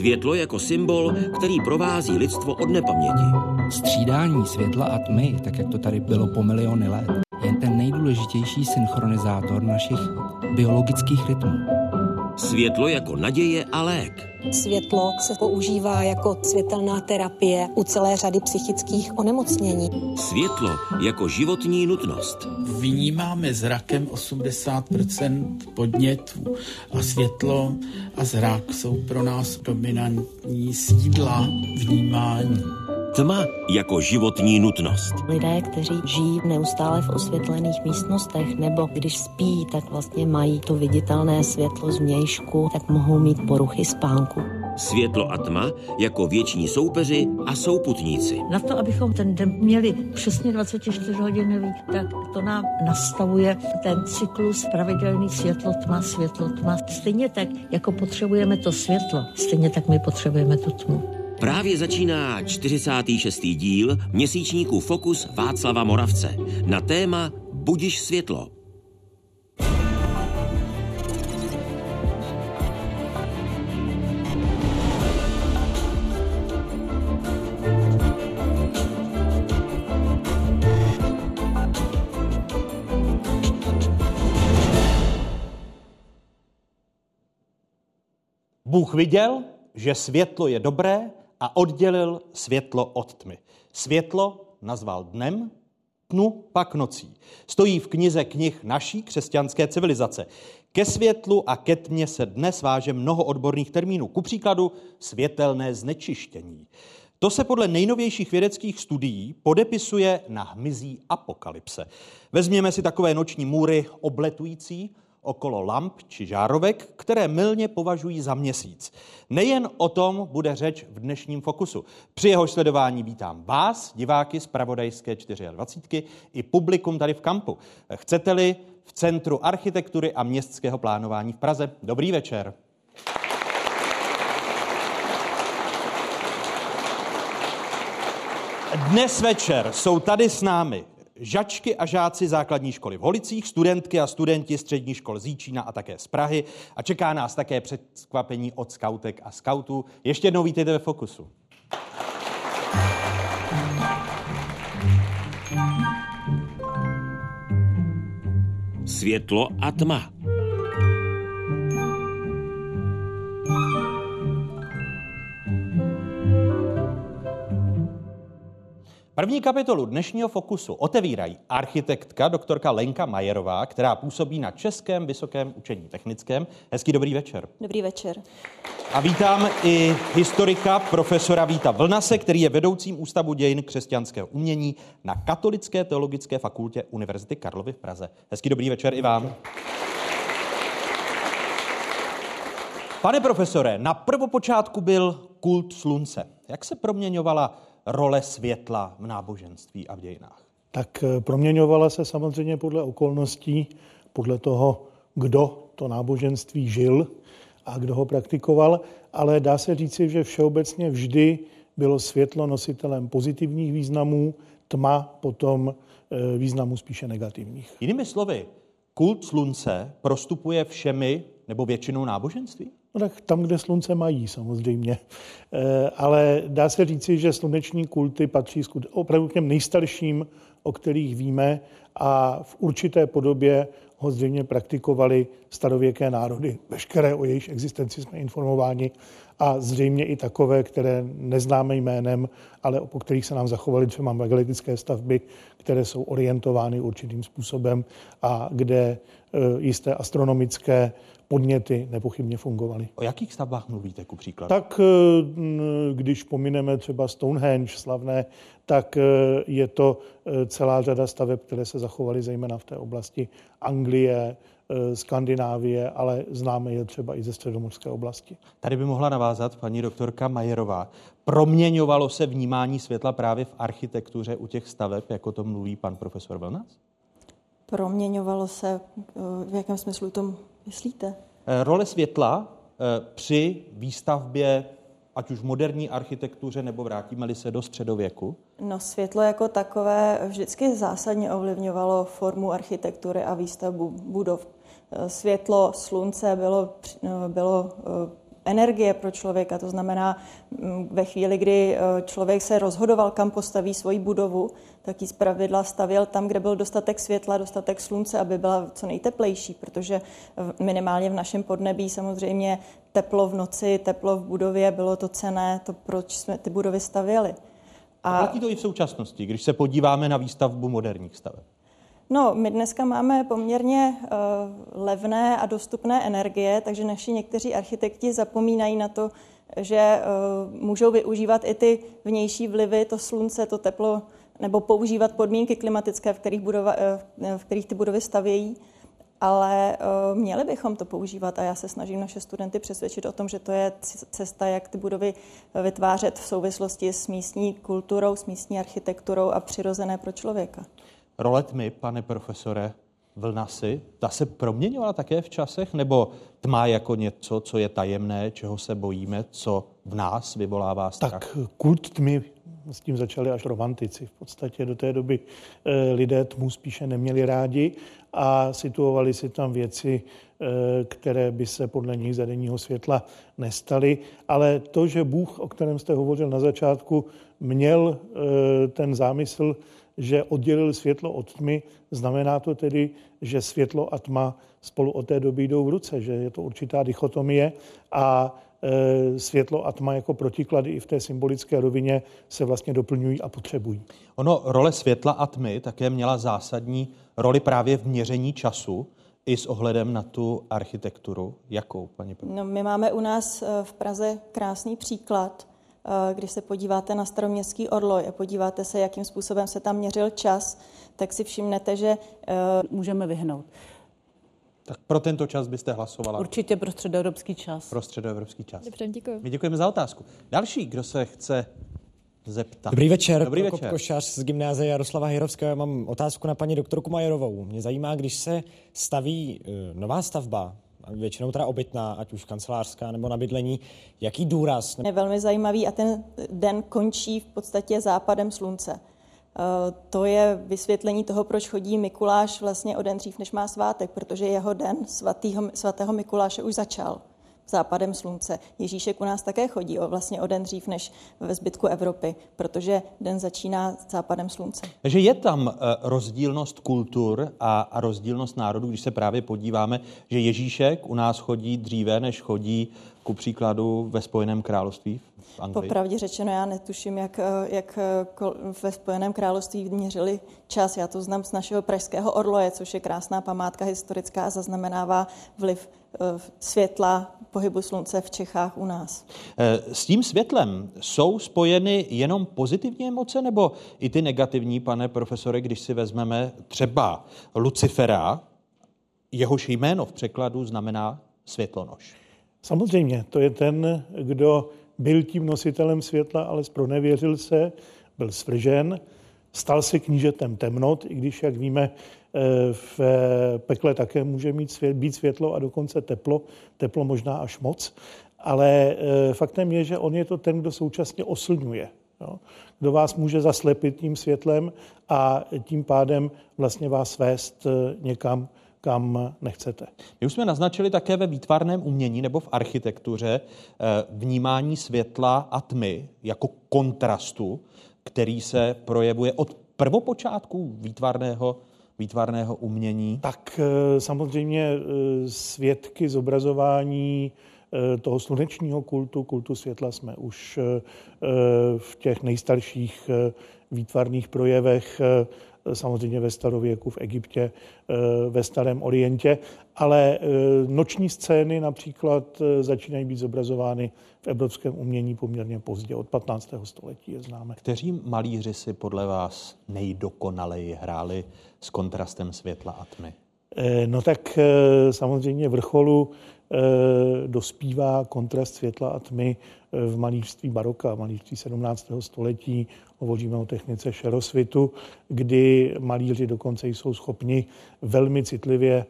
Světlo jako symbol, který provází lidstvo od nepaměti. Střídání světla a tmy, tak jak to tady bylo po miliony let, je ten nejdůležitější synchronizátor našich biologických rytmů. Světlo jako naděje a lék. Světlo se používá jako světelná terapie u celé řady psychických onemocnění. Světlo jako životní nutnost. Vnímáme zrakem 80% podnětů a světlo a zrak jsou pro nás dominantní sídla vnímání. Tma jako životní nutnost. Lidé, kteří žijí neustále v osvětlených místnostech nebo když spí, tak vlastně mají to viditelné světlo z vnějšku, tak mohou mít poruchy spánku. Světlo a tma jako věční soupeři a souputníci. Na to, abychom ten den měli přesně 24 hodinový, tak to nám nastavuje ten cyklus pravidelný světlo, tma, světlo, tma. Stejně tak, jako potřebujeme to světlo, stejně tak my potřebujeme tu tmu. Právě začíná 46. díl měsíčníku Fokus Václava Moravce na téma Budiš světlo. Bůh viděl, že světlo je dobré a oddělil světlo od tmy. Světlo nazval dnem, tnu pak nocí. Stojí v knize knih naší křesťanské civilizace. Ke světlu a ke tmě se dnes váže mnoho odborných termínů. Ku příkladu světelné znečištění. To se podle nejnovějších vědeckých studií podepisuje na hmyzí apokalypse. Vezměme si takové noční můry obletující, okolo lamp či žárovek, které mylně považují za měsíc. Nejen o tom bude řeč v dnešním fokusu. Při jeho sledování vítám vás, diváky z Pravodajské 24, i publikum tady v kampu. Chcete-li v Centru architektury a městského plánování v Praze. Dobrý večer. Dnes večer jsou tady s námi žačky a žáci základní školy v Holicích, studentky a studenti střední škol Zíčína a také z Prahy. A čeká nás také předskvapení od skautek a skautů. Ještě jednou vítejte ve Fokusu. Světlo a tma. První kapitolu dnešního fokusu otevírají architektka doktorka Lenka Majerová, která působí na Českém vysokém učení technickém. Hezký dobrý večer. Dobrý večer. A vítám i historika profesora Víta Vlnase, který je vedoucím Ústavu dějin křesťanského umění na Katolické teologické fakultě Univerzity Karlovy v Praze. Hezký dobrý večer i vám. Pane profesore, na prvopočátku byl kult slunce. Jak se proměňovala role světla v náboženství a v dějinách? Tak eh, proměňovala se samozřejmě podle okolností, podle toho, kdo to náboženství žil a kdo ho praktikoval, ale dá se říci, že všeobecně vždy bylo světlo nositelem pozitivních významů, tma potom eh, významů spíše negativních. Jinými slovy, kult slunce prostupuje všemi nebo většinou náboženství? No tak tam, kde slunce mají samozřejmě. Eh, ale dá se říci, že sluneční kulty patří opravdu k těm nejstarším, o kterých víme a v určité podobě ho zřejmě praktikovali starověké národy. Veškeré o jejich existenci jsme informováni a zřejmě i takové, které neznáme jménem, ale po kterých se nám zachovaly třeba megalitické stavby, které jsou orientovány určitým způsobem a kde eh, jisté astronomické podněty nepochybně fungovaly. O jakých stavbách mluvíte, ku příkladu? Tak eh, když pomineme třeba Stonehenge slavné, tak eh, je to eh, celá řada staveb, které se zachovaly zejména v té oblasti Anglie, Skandinávie, ale známe je třeba i ze středomorské oblasti. Tady by mohla navázat paní doktorka Majerová. Proměňovalo se vnímání světla právě v architektuře u těch staveb, jako to mluví pan profesor Velnas? Proměňovalo se, v jakém smyslu to myslíte? Eh, role světla eh, při výstavbě ať už moderní architektuře, nebo vrátíme-li se do středověku? No světlo jako takové vždycky zásadně ovlivňovalo formu architektury a výstavbu budov. Eh, světlo slunce bylo, bylo energie pro člověka. To znamená, mm, ve chvíli, kdy eh, člověk se rozhodoval, kam postaví svoji budovu, tak ji zpravidla stavěl tam, kde byl dostatek světla, dostatek slunce, aby byla co nejteplejší, protože minimálně v našem podnebí samozřejmě teplo v noci, teplo v budově bylo to cené, to proč jsme ty budovy stavěli. A, platí to i v současnosti, když se podíváme na výstavbu moderních staveb. No, my dneska máme poměrně uh, levné a dostupné energie, takže naši někteří architekti zapomínají na to, že uh, můžou využívat i ty vnější vlivy, to slunce, to teplo, nebo používat podmínky klimatické, v kterých, budova, uh, v kterých ty budovy stavějí. Ale měli bychom to používat a já se snažím naše studenty přesvědčit o tom, že to je cesta, jak ty budovy vytvářet v souvislosti s místní kulturou, s místní architekturou a přirozené pro člověka. Role tmy, pane profesore, vlnasy, ta se proměňovala také v časech, nebo tma jako něco, co je tajemné, čeho se bojíme, co v nás vyvolává strach? Tak kult tmy s tím začali až romantici. V podstatě do té doby e, lidé tmu spíše neměli rádi a situovali si tam věci, e, které by se podle nich za denního světla nestaly. Ale to, že Bůh, o kterém jste hovořil na začátku, měl e, ten zámysl že oddělil světlo od tmy, znamená to tedy, že světlo a tma spolu od té doby jdou v ruce, že je to určitá dichotomie a e, světlo a tma jako protiklady i v té symbolické rovině se vlastně doplňují a potřebují. Ono, role světla a tmy také měla zásadní roli právě v měření času i s ohledem na tu architekturu. Jakou, paní No, my máme u nás e, v Praze krásný příklad, když se podíváte na staroměstský orloj a podíváte se, jakým způsobem se tam měřil čas, tak si všimnete, že eh, můžeme vyhnout. Tak pro tento čas byste hlasovala? Určitě pro středoevropský čas. Pro středoevropský čas. Dobře, děkuji. My děkujeme za otázku. Další, kdo se chce zeptat. Dobrý večer, Dobrý Prokop večer. Košař z gymnáze Jaroslava Hirovského. Mám otázku na paní doktorku Majerovou. Mě zajímá, když se staví uh, nová stavba, většinou teda obytná, ať už kancelářská nebo na bydlení. Jaký důraz? Je velmi zajímavý a ten den končí v podstatě západem slunce. Eh, to je vysvětlení toho, proč chodí Mikuláš vlastně o den dřív, než má svátek, protože jeho den svatýho, svatého Mikuláše už začal západem slunce. Ježíšek u nás také chodí o, vlastně o den dřív než ve zbytku Evropy, protože den začíná západem slunce. Takže je tam eh, rozdílnost kultur a, a rozdílnost národů, když se právě podíváme, že Ježíšek u nás chodí dříve, než chodí ku příkladu ve Spojeném království v Anglii? Popravdě řečeno, já netuším, jak, eh, jak eh, ve Spojeném království měřili čas. Já to znám z našeho pražského orloje, což je krásná památka historická a zaznamenává vliv světla pohybu slunce v Čechách u nás. Eh, s tím světlem jsou spojeny jenom pozitivní emoce nebo i ty negativní, pane profesore, když si vezmeme třeba Lucifera, jehož jméno v překladu znamená světlonož. Samozřejmě, to je ten, kdo byl tím nositelem světla, ale zpronevěřil se, byl svržen, stal se knížetem temnot, i když, jak víme, eh, v pekle také může mít svět, být světlo a dokonce teplo, teplo možná až moc, ale eh, faktem je, že on je to ten, kdo současně oslňuje. Jo? Kdo vás může zaslepit tím světlem a tím pádem vlastně vás vést eh, někam, kam nechcete. My už jsme naznačili také ve výtvarném umění nebo v architektuře vnímání světla a tmy jako kontrastu, který se projevuje od prvopočátku výtvarného, výtvarného umění? Tak eh, samozřejmě eh, svědky zobrazování eh, toho slunečního kultu, kultu světla jsme už v těch nejstarších výtvarných projevech samozřejmě ve starověku v Egyptě, ve Starém Orientě, ale noční scény například začínají být zobrazovány v evropském umění poměrně pozdě, od 15. století je známe. Kteří malíři si podle vás nejdokonaleji hráli s kontrastem světla a tmy? No tak samozřejmě vrcholu dospívá kontrast světla a tmy v malířství baroka, malířství 17. století. Hovoříme o technice šerosvitu, kdy malíři dokonce jsou schopni velmi citlivě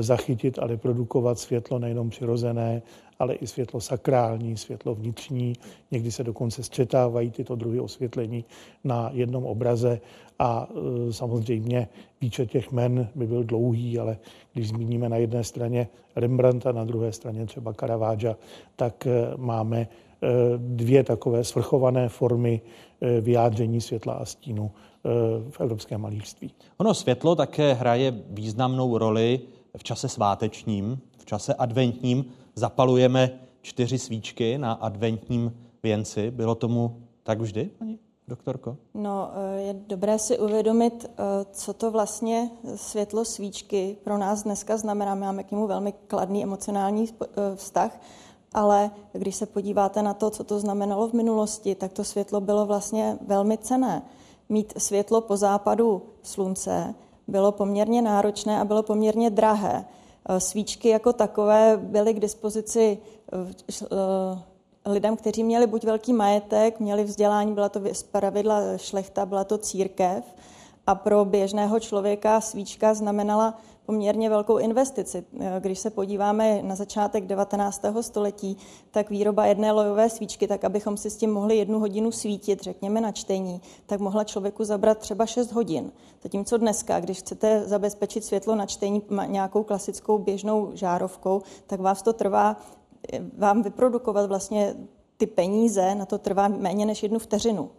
zachytit a reprodukovat světlo nejenom přirozené, ale i světlo sakrální, světlo vnitřní. Někdy se dokonce střetávají tyto druhy osvětlení na jednom obraze a e, samozřejmě výčet těch men by byl dlouhý, ale když zmíníme na jedné straně Rembrandta, na druhé straně třeba Karaváža, tak máme dvě takové svrchované formy vyjádření světla a stínu v evropském malířství. Ono světlo také hraje významnou roli v čase svátečním, v čase adventním. Zapalujeme čtyři svíčky na adventním věnci. Bylo tomu tak vždy, paní doktorko? No, eh, je dobré si uvědomit, eh, co to vlastně světlo svíčky pro nás dneska znamená. Máme k němu velmi kladný emocionální eh, vztah, ale když se podíváte na to, co to znamenalo v minulosti, tak to světlo bylo vlastně velmi cené. Mít světlo po západu slunce bylo poměrně náročné a bylo poměrně drahé. Svíčky jako takové byly k dispozici lidem, kteří měli buď velký majetek, měli vzdělání, byla to pravidla šlechta, byla to církev. A pro běžného člověka svíčka znamenala poměrně velkou investici. Když se podíváme na začátek 19. století, tak výroba jedné lojové svíčky, tak abychom si s tím mohli jednu hodinu svítit, řekněme na čtení, tak mohla člověku zabrat třeba 6 hodin. Zatímco dneska, když chcete zabezpečit světlo na čtení nějakou klasickou běžnou žárovkou, tak vás to trvá vám vyprodukovat vlastně ty peníze, na to trvá méně než jednu vteřinu.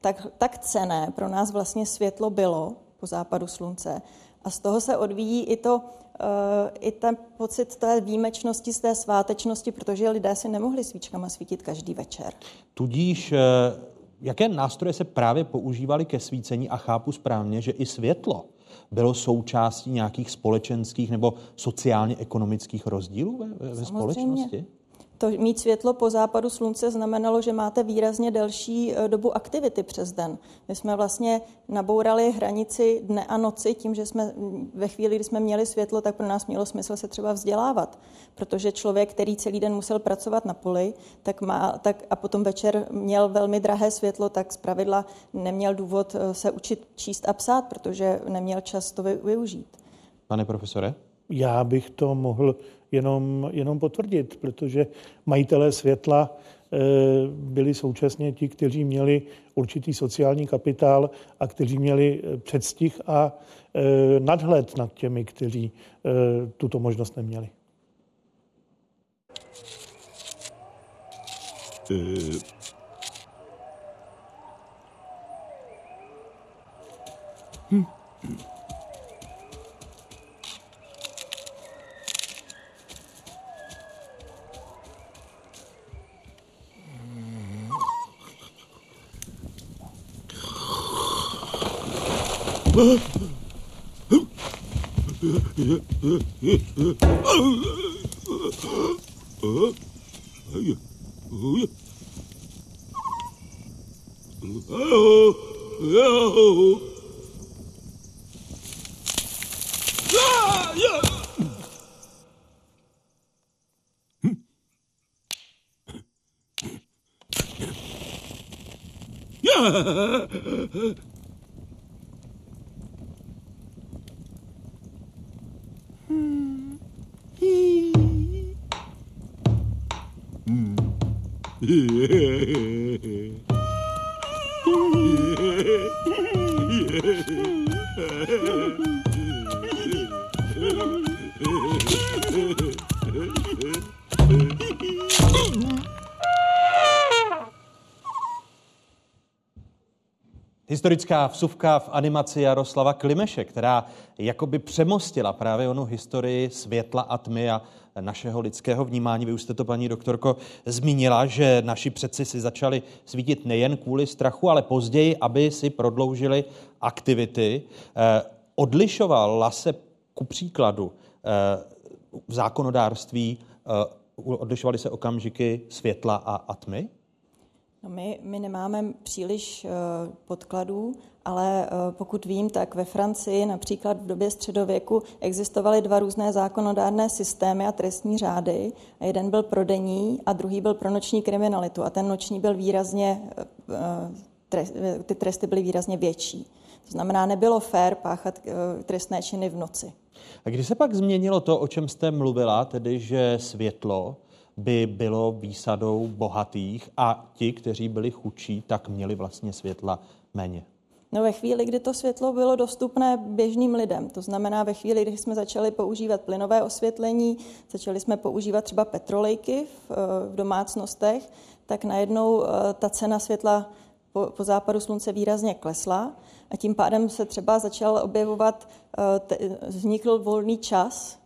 Tak, tak cené pro nás vlastně světlo bylo po západu slunce. A z toho se odvíjí i, to, eh, i ten pocit té výjimečnosti, z té svátečnosti, protože lidé si nemohli svíčkama svítit každý večer. Tudíž eh, jaké nástroje se právě používaly ke svícení a chápu správně, že i světlo bylo součástí nějakých společenských nebo sociálně-ekonomických rozdílů ve, ve společnosti? To mít světlo po západu slunce znamenalo, že máte výrazně delší e, dobu aktivity přes den. My jsme vlastně nabourali hranici dne a noci tím, že jsme ve chvíli, kdy jsme měli světlo, tak pro nás mělo smysl se třeba vzdělávat. Protože člověk, který celý den musel pracovat na poli tak má, tak a potom večer měl velmi drahé světlo, tak zpravidla neměl důvod e, se učit číst a psát, protože neměl čas to využít. Pane profesore? Já bych to mohl jenom, jenom potvrdit, protože majitelé světla eh, byli současně ti, kteří měli určitý sociální kapitál a kteří měli eh, předstih a eh, nadhled nad těmi, kteří tuto možnost neměli. Hm. Ha ha ha ha! Historická vsuvka v animaci Jaroslava Klimeše, která jakoby přemostila právě onu historii světla a tmy a našeho lidského vnímání. Vy už jste to, paní doktorko, zmínila, že naši předci si začali svítit nejen kvůli strachu, ale později, aby si prodloužili aktivity. Eh, odlišovala se ku příkladu eh, v zákonodárství, eh, odlišovaly se okamžiky světla a, a tmy? No my, my nemáme příliš uh, podkladů, ale uh, pokud vím, tak ve Francii například v době středověku existovaly dva různé zákonodárné systémy a trestní řády. A jeden byl pro denní a druhý byl pro noční kriminalitu. A ten noční byl výrazně, uh, trest, ty tresty byly výrazně větší. To znamená, nebylo fér páchat trestné činy v noci. A kdy se pak změnilo to, o čem jste mluvila, tedy že světlo by bylo výsadou bohatých a ti, kteří byli chudší, tak měli vlastně světla méně. No ve chvíli, kdy to světlo bylo dostupné běžným lidem, to znamená ve chvíli, kdy jsme začali používat plynové osvětlení, začali jsme používat třeba petrolejky v, eh, v domácnostech, tak najednou eh, ta cena světla po, po západu slunce výrazně klesla a tím pádem se třeba začal objevovat, eh, vznikl volný čas,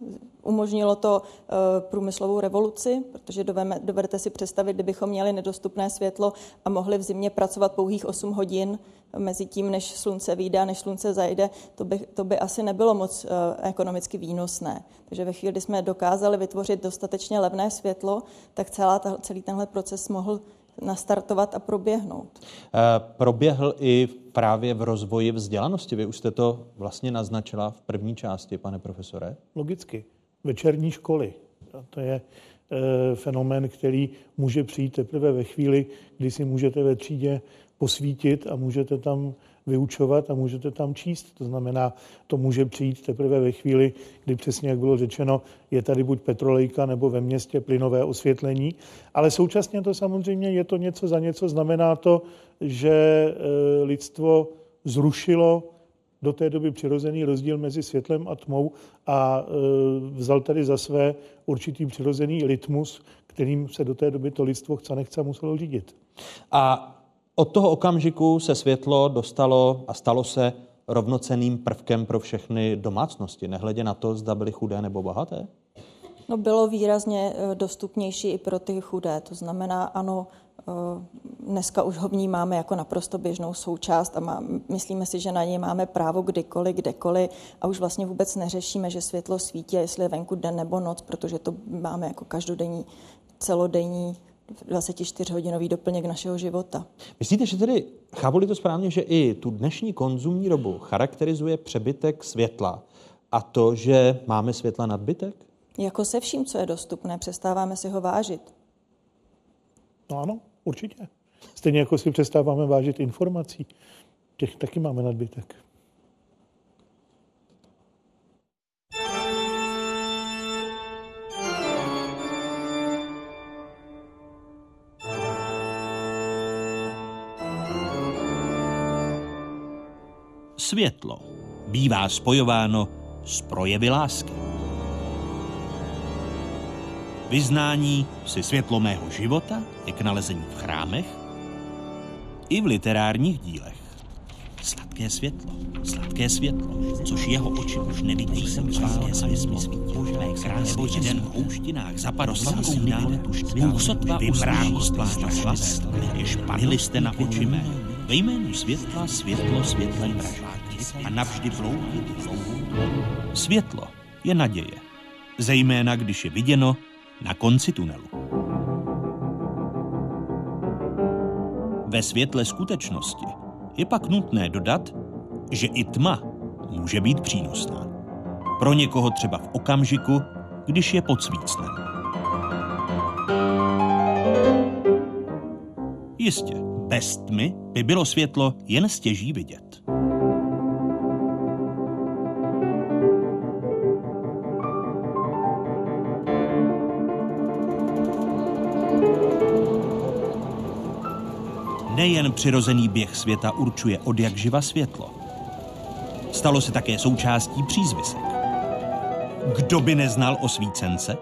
umožnilo to eh, průmyslovou revoluci, protože dovedete si představit, kdybychom měli nedostupné světlo a mohli v zimě pracovat pouhých 8 hodin mezi tím, než slunce vyjde, než slunce zajde, to by, to by asi nebylo moc eh, ekonomicky výnosné. Takže ve chvíli, kdy jsme dokázali vytvořit dostatečně levné světlo, tak celá ta, celý tenhle proces mohl nastartovat a proběhnout. E, proběhl i právě v rozvoji vzdělanosti. Vy už jste to vlastně naznačila v první části, pane profesore. Logicky. Večerní školy. A to je e, fenomén, který může přijít teprve ve chvíli, kdy si můžete ve třídě posvítit a můžete tam vyučovat a můžete tam číst. To znamená, to může přijít teprve ve chvíli, kdy přesně, jak bylo řečeno, je tady buď petrolejka nebo ve městě plynové osvětlení. Ale současně to samozřejmě je to něco za něco. Znamená to, že e, lidstvo zrušilo do té doby přirozený rozdíl mezi světlem a tmou a e, vzal tady za své určitý přirozený rytmus, kterým se do té doby to lidstvo chce nechce muselo řídit. A od toho okamžiku se světlo dostalo a stalo se rovnoceným prvkem pro všechny domácnosti, nehledě na to, zda byly chudé nebo bohaté? No, bylo výrazně eh, dostupnější i pro ty chudé. To znamená, ano, dneska už ho vnímáme jako naprosto běžnou součást a má, myslíme si, že na něj máme právo kdykoliv, kdekoliv a už vlastně vůbec neřešíme, že světlo svítí, jestli je venku den nebo noc, protože to máme jako každodenní, celodenní 24-hodinový doplněk našeho života. Myslíte, že tedy, chápu to správně, že i tu dnešní konzumní dobu charakterizuje přebytek světla a to, že máme světla nadbytek? Jako se vším, co je dostupné, přestáváme si ho vážit. No ano, určitě. Stejně jako si přestáváme vážit informací. Těch taky máme nadbytek. Světlo bývá spojováno s projevy lásky. Vyznání si světlo mého života je k nalezení v chrámech i v literárních dílech. Sladké světlo, sladké světlo, což jeho oči už nevidí. Jsem sladké světlo, mé krásný den v houštinách zapadl sladkou náletu sotva vybrání slast, jež padli jste na oči mé. Ve jménu světla světlo světlem vraždit a navždy bloudit dlouhou. Světlo je naděje, zejména když je viděno na konci tunelu. Ve světle skutečnosti je pak nutné dodat, že i tma může být přínosná. Pro někoho třeba v okamžiku, když je pod svícnem. Jistě, bez tmy by bylo světlo jen stěží vidět. Nejen přirozený běh světa určuje od jak živa světlo. Stalo se také součástí přízvisek. Kdo by neznal osvícence?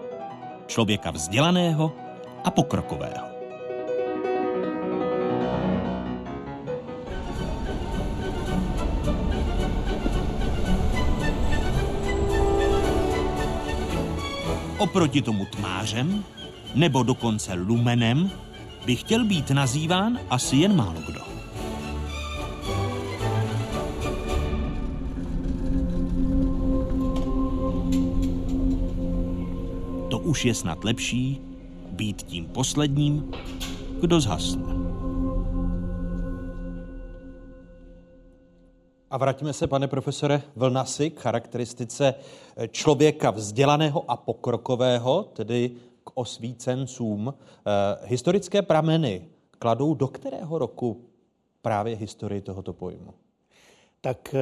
Člověka vzdělaného a pokrokového. Oproti tomu tmářem, nebo dokonce lumenem, by chtěl být nazýván asi jen málo kdo. To už je snad lepší být tím posledním, kdo zhasne. A vraťme se, pane profesore Vlnasi, k charakteristice člověka vzdělaného a pokrokového, tedy k osvícencům. Eh, historické prameny kladou do kterého roku právě historii tohoto pojmu? Tak eh,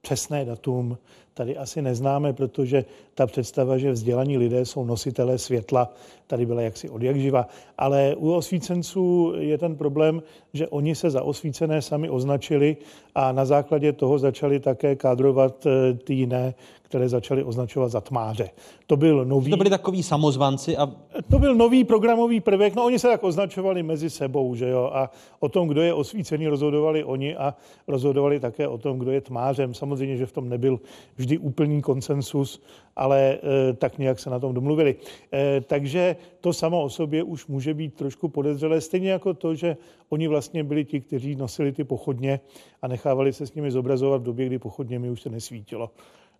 přesné datum tady asi neznáme, protože ta představa, že vzdělaní lidé jsou nositelé světla, tady byla jaksi od jak živa. Ale u osvícenců je ten problém, že oni se za osvícené sami označili a na základě toho začali také kádrovat eh, ty jiné, které začaly označovat za tmáře. To byl nový... To byli takový samozvanci a... To byl nový programový prvek, no oni se tak označovali mezi sebou, že jo, a o tom, kdo je osvícený, rozhodovali oni a rozhodovali také o tom, kdo je tmářem. Samozřejmě, že v tom nebyl vždy úplný konsensus, ale e, tak nějak se na tom domluvili. E, takže to samo o sobě už může být trošku podezřelé, stejně jako to, že oni vlastně byli ti, kteří nosili ty pochodně a nechávali se s nimi zobrazovat v době, kdy pochodně mi už se nesvítilo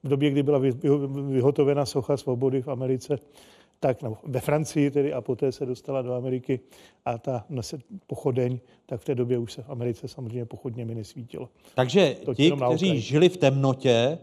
v době, kdy byla vyhotovena socha svobody v Americe, tak no, ve Francii tedy a poté se dostala do Ameriky a ta pochodeň, tak v té době už se v Americe samozřejmě pochodně mi nesvítilo. Takže to ti, kteří žili v temnotě eh,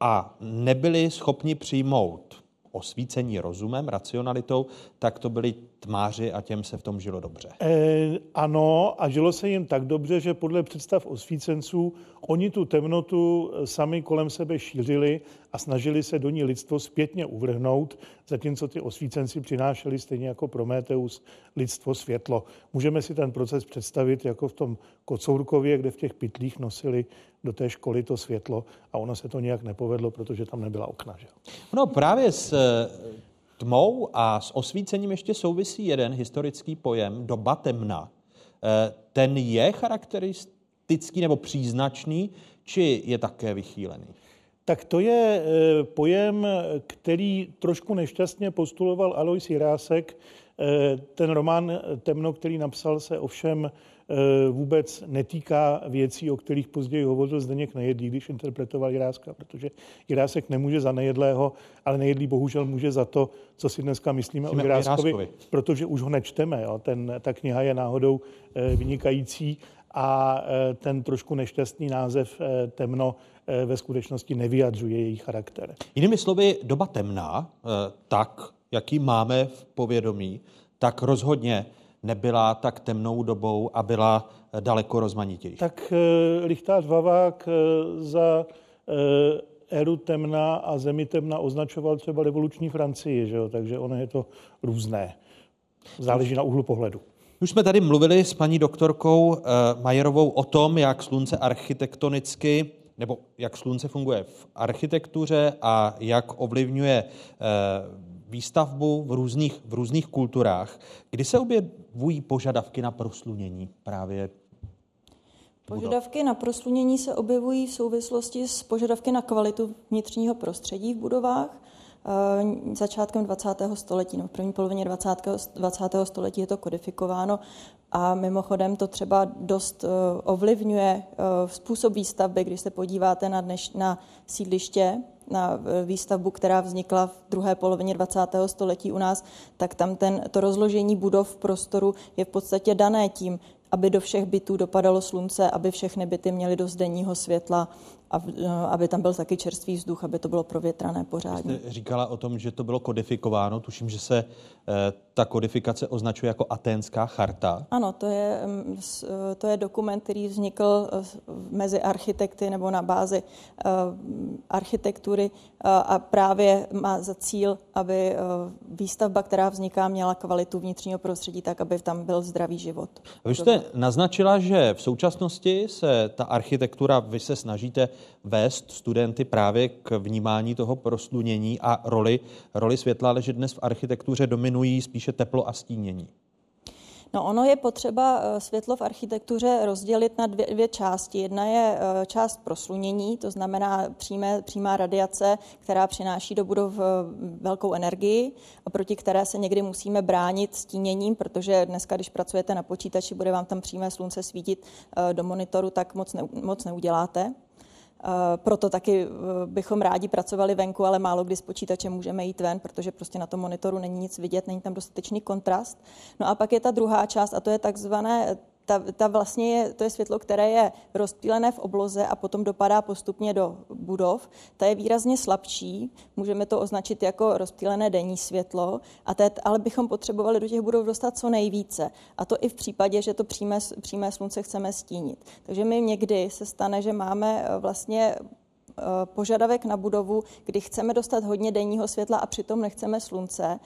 a nebyli schopni přijmout osvícení rozumem, racionalitou, tak to byli tmáři a těm se v tom žilo dobře. E, ano, a žilo se jim tak dobře, že podle představ osvícenců oni tu temnotu sami kolem sebe šířili a snažili se do ní lidstvo zpětně uvrhnout, zatímco ty osvícenci přinášeli stejně jako Prometeus lidstvo světlo. Můžeme si ten proces představit jako v tom Kocourkově, kde v těch pytlích nosili do té školy to světlo a ono se to nějak nepovedlo, protože tam nebyla okna. Že? No právě s eh, tmou a s osvícením ještě souvisí jeden historický pojem, doba temna. Eh, ten je charakteristický nebo příznačný, či je také vychýlený? Tak to je eh, pojem, který trošku nešťastně postuloval Alois Jirásek. Ten román Temno, který napsal, se ovšem vůbec netýká věcí, o kterých později hovořil Zdeněk Nejedlý, když interpretoval Jiráska, protože Jirásek nemůže za nejedlého, ale Nejedlý bohužel může za to, co si dneska myslíme Jsme o Jiráskovi, protože už ho nečteme. Jo. Ten, ta kniha je náhodou eh, vynikající a eh, ten trošku nešťastný název Temno ve skutečnosti nevyjadřuje její charakter. Jinými slovy, doba temná, tak, jaký máme v povědomí, tak rozhodně nebyla tak temnou dobou a byla daleko rozmanitější. Tak e, Lichtář Vavák e, za e, éru temna a zemi temna označoval třeba revoluční Francii, že jo? takže ono je to různé. Záleží na úhlu pohledu. Už jsme tady mluvili s paní doktorkou Majerovou o tom, jak slunce architektonicky nebo jak slunce funguje v architektuře a jak ovlivňuje výstavbu v různých, v různých kulturách. Kdy se objevují požadavky na proslunění právě Požadavky na proslunění se objevují v souvislosti s požadavky na kvalitu vnitřního prostředí v budovách. Eh, začátkem 20. století, no v první polovině 20. 20. století je to kodifikováno a mimochodem to třeba dost eh, ovlivňuje eh, způsob výstavby, když se podíváte na, dneš, na sídliště, na výstavbu, která vznikla v druhé polovině 20. století u nás, tak tam ten, to rozložení budov v prostoru je v podstatě dané tím, aby do všech bytů dopadalo slunce, aby všechny byty měly dost denního světla, eh, aby tam byl taky čerstvý vzduch, aby to bylo provětrané pořádně. Jste říkala o tom, že to bylo kodifikováno. Tuším, že se eh, ta kodifikace označuje jako Aténská charta. Ano, to je, mm, eh, to je dokument, který vznikl mezi architekty nebo na bázi architektury a právě má za cíl, aby výstavba, která vzniká, měla kvalitu vnitřního prostředí tak, aby tam byl zdravý život. Vy jste naznačila, že v současnosti se ta architektura, vy se snažíte vést studenty právě k vnímání toho proslunění a roli, roli světla, ale že dnes v architektuře dominují spíše teplo a stínění. No ono je potřeba eh, světlo v architektuře rozdělit na dvě, dvě části. Jedna je eh, část proslunění, to znamená přímé, přímá radiace, která přináší do budov eh, velkou energii a proti které se někdy musíme bránit stíněním, protože dneska, když pracujete na počítači, bude vám tam přímé slunce svítit do monitoru, tak moc, ne, moc neuděláte. Eh, proto taky eh, bychom rádi pracovali venku, ale málo kdy s počítačem můžeme jít ven, protože prostě na tom monitoru není nic vidět, není tam dostatečný kontrast. No a pak je ta druhá část a to je takzvané ta, ta vlastně je, to je světlo, které je rozptýlené v obloze a potom dopadá postupně do budov. Ta je výrazně slabší, můžeme to označit jako rozptýlené denní světlo, a té, ale bychom potřebovali do těch budov dostat co nejvíce. A to i v případě, že to přímé, přímé slunce chceme stínit. Takže my někdy se stane, že máme eh, vlastně eh, požadavek na budovu, kdy chceme dostat hodně denního světla a přitom nechceme slunce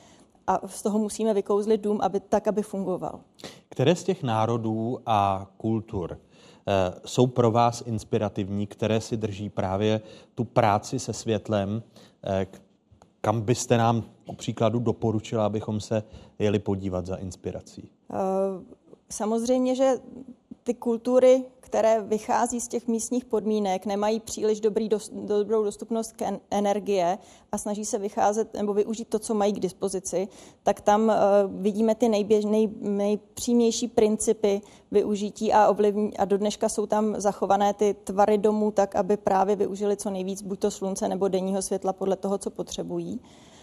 a z toho musíme vykouzlit dům, aby, tak, aby fungoval. Které z těch národů a kultur eh, jsou pro vás inspirativní, které si drží právě tu práci se světlem, eh, kam byste nám ku příkladu doporučila, abychom se jeli podívat za inspirací? Eh, samozřejmě, že ty kultury, které vychází z těch místních podmínek, nemají příliš dobrý dost, dobrou dostupnost k energie a snaží se vycházet nebo využít to, co mají k dispozici, tak tam uh, vidíme ty nejběž, nej, nejpřímější principy využití a ovlivní, a do dneška jsou tam zachované ty tvary domů tak, aby právě využili co nejvíc buď to slunce nebo denního světla podle toho, co potřebují. Eh,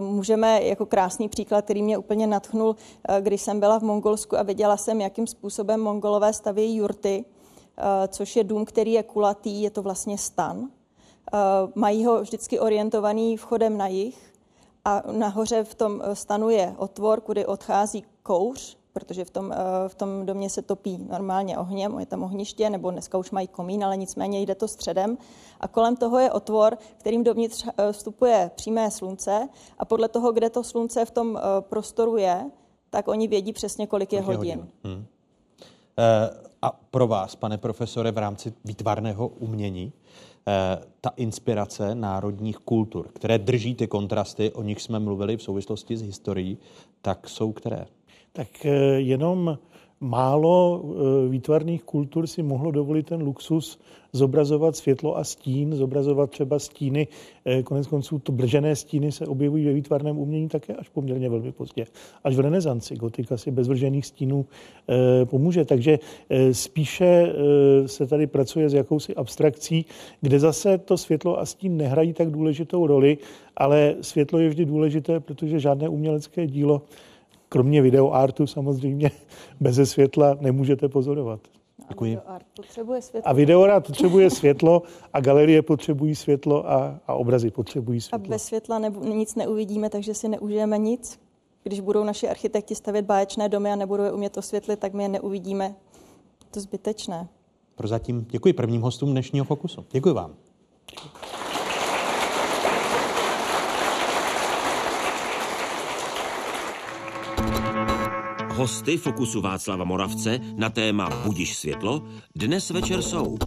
můžeme jako krásný příklad, který mě úplně natchnul, eh, když jsem byla v Mongolsku a viděla jsem, jakým způsobem Mongolové stavějí jurty, eh, což je dům, který je kulatý, je to vlastně stan. Mají ho vždycky orientovaný vchodem na jih a nahoře v tom stanu je otvor, kudy odchází kouř, protože v tom, v tom domě se topí normálně ohněm, je tam ohniště, nebo dneska už mají komín, ale nicméně jde to středem. A kolem toho je otvor, kterým dovnitř vstupuje přímé slunce a podle toho, kde to slunce v tom prostoru je, tak oni vědí přesně, kolik je hodin. hodin. Hmm. A pro vás, pane profesore, v rámci výtvarného umění, ta inspirace národních kultur, které drží ty kontrasty, o nich jsme mluvili v souvislosti s historií, tak jsou které? Tak jenom málo eh, výtvarných kultur si mohlo dovolit ten luxus zobrazovat světlo a stín, zobrazovat třeba stíny. Eh, konec konců to blžené stíny se objevují ve výtvarném umění také až poměrně velmi pozdě. Až v renesanci gotika si bez vržených stínů eh, pomůže. Takže spíše se tady pracuje s jakousi abstrakcí, kde zase to světlo a stín nehrají tak důležitou roli, ale světlo je vždy důležité, protože žádné umělecké dílo kromě videoartu samozřejmě bez světla nemůžete pozorovat. Děkuji. potřebuje světlo. A videoart potřebuje světlo a galerie potřebují světlo a, a obrazy potřebují světlo. A bez světla ne, nic neuvidíme, takže si neužijeme nic. Když budou naši architekti stavět báječné domy a nebudou je umět osvětlit, tak my je neuvidíme. To zbytečné. Prozatím děkuji prvním hostům dnešního Fokusu. Děkuji vám. Děkuji. Hosty Fokusu Václava Moravce na téma Budiš světlo dnes večer jsou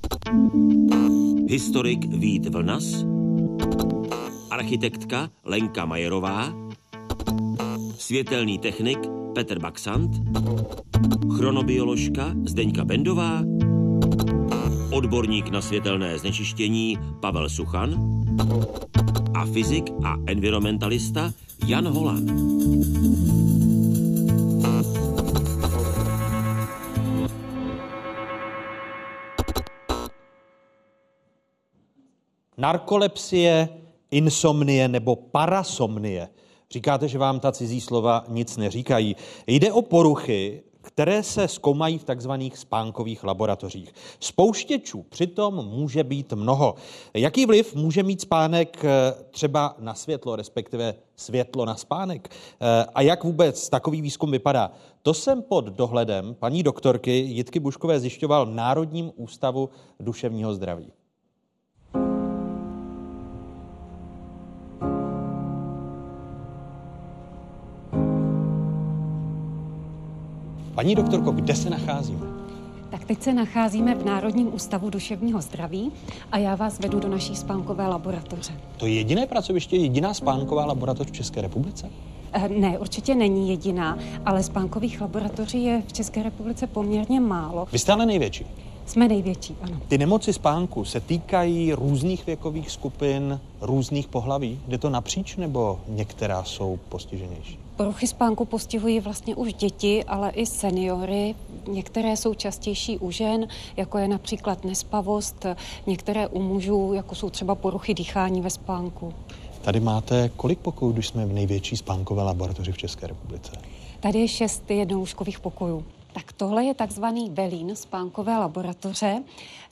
historik Vít Vlnas, architektka Lenka Majerová, světelný technik Petr Baxant, chronobioložka Zdeňka Bendová, odborník na světelné znečištění Pavel Suchan a fyzik a environmentalista Jan Holan. Narkolepsie, insomnie nebo parasomnie. Říkáte, že vám ta cizí slova nic neříkají. Jde o poruchy, které se zkoumají v takzvaných spánkových laboratořích. Spouštěčů přitom může být mnoho. Jaký vliv může mít spánek eh, třeba na světlo, respektive světlo na spánek? Eh, a jak vůbec takový výzkum vypadá? To jsem pod dohledem paní doktorky Jitky Buškové zjišťoval Národním ústavu duševního zdraví. Paní doktorko, kde se nacházíme? Tak teď se nacházíme v Národním ústavu duševního zdraví a já vás vedu do naší spánkové laboratoře. To je jediné pracoviště, jediná spánková laboratoř v České republice? Eh, ne, určitě není jediná, ale spánkových laboratoří je v České republice poměrně málo. Vy jste ale největší. Jsme největší, ano. Ty nemoci spánku se týkají různých věkových skupin, různých pohlaví? Jde to napříč nebo některá jsou postiženější? Poruchy spánku postihují vlastně už děti, ale i seniory. Některé jsou častější u žen, jako je například nespavost, některé u mužů, jako jsou třeba poruchy dýchání ve spánku. Tady máte kolik pokojů, když jsme v největší spánkové laboratoři v České republice? Tady je šest jednolůžkových pokojů. Tak tohle je takzvaný velín spánkové laboratoře.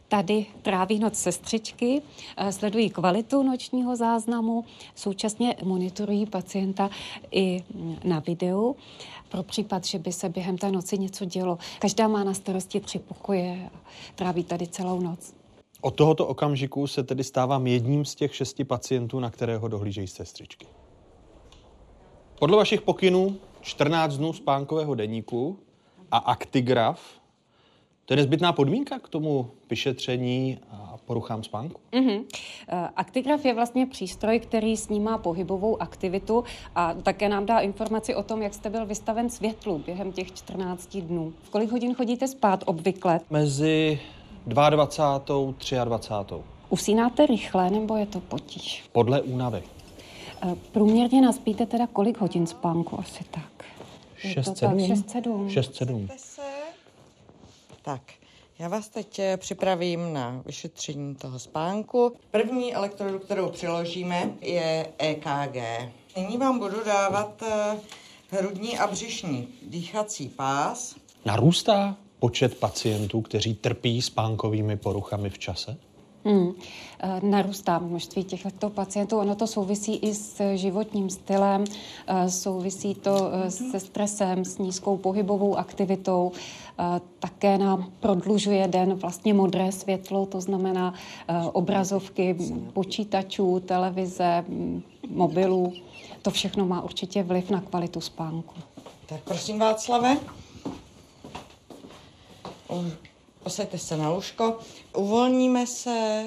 Tady tráví noc sestřičky, eh, sledují kvalitu nočního záznamu, současně monitorují pacienta i na videu pro případ, že by se během té noci něco dělo. Každá má na starosti tři pokoje a tráví tady celou noc. Od tohoto okamžiku se tedy stávám jedním z těch šesti pacientů, na kterého dohlížejí sestřičky. Podle vašich pokynů 14 dnů spánkového deníku a aktigraf, to je nezbytná podmínka k tomu vyšetření a poruchám spánku? Mm-hmm. Aktigraf je vlastně přístroj, který snímá pohybovou aktivitu a také nám dá informaci o tom, jak jste byl vystaven světlu během těch 14 dnů. V kolik hodin chodíte spát obvykle? Mezi 22. 23. Usínáte rychle nebo je to potíž? Podle únavy. Eh, průměrně naspíte teda kolik hodin spánku asi tak? 6-7. 6-7. 6-7. Tak, já vás teď eh, připravím na vyšetření toho spánku. První elektrodu, kterou přiložíme, je EKG. Nyní vám budu dávat eh, hrudní a břišní dýchací pás. Narůstá počet pacientů, kteří trpí spánkovými poruchami v čase? Hmm. Eh, narůstá množství těchto pacientů. Ono to souvisí i s životním stylem, eh, souvisí to eh, se stresem, s nízkou pohybovou aktivitou. Také nám prodlužuje den vlastně modré světlo, to znamená obrazovky počítačů, televize, mobilů. To všechno má určitě vliv na kvalitu spánku. Tak prosím Václave. Posaďte se na lůžko. Uvolníme se,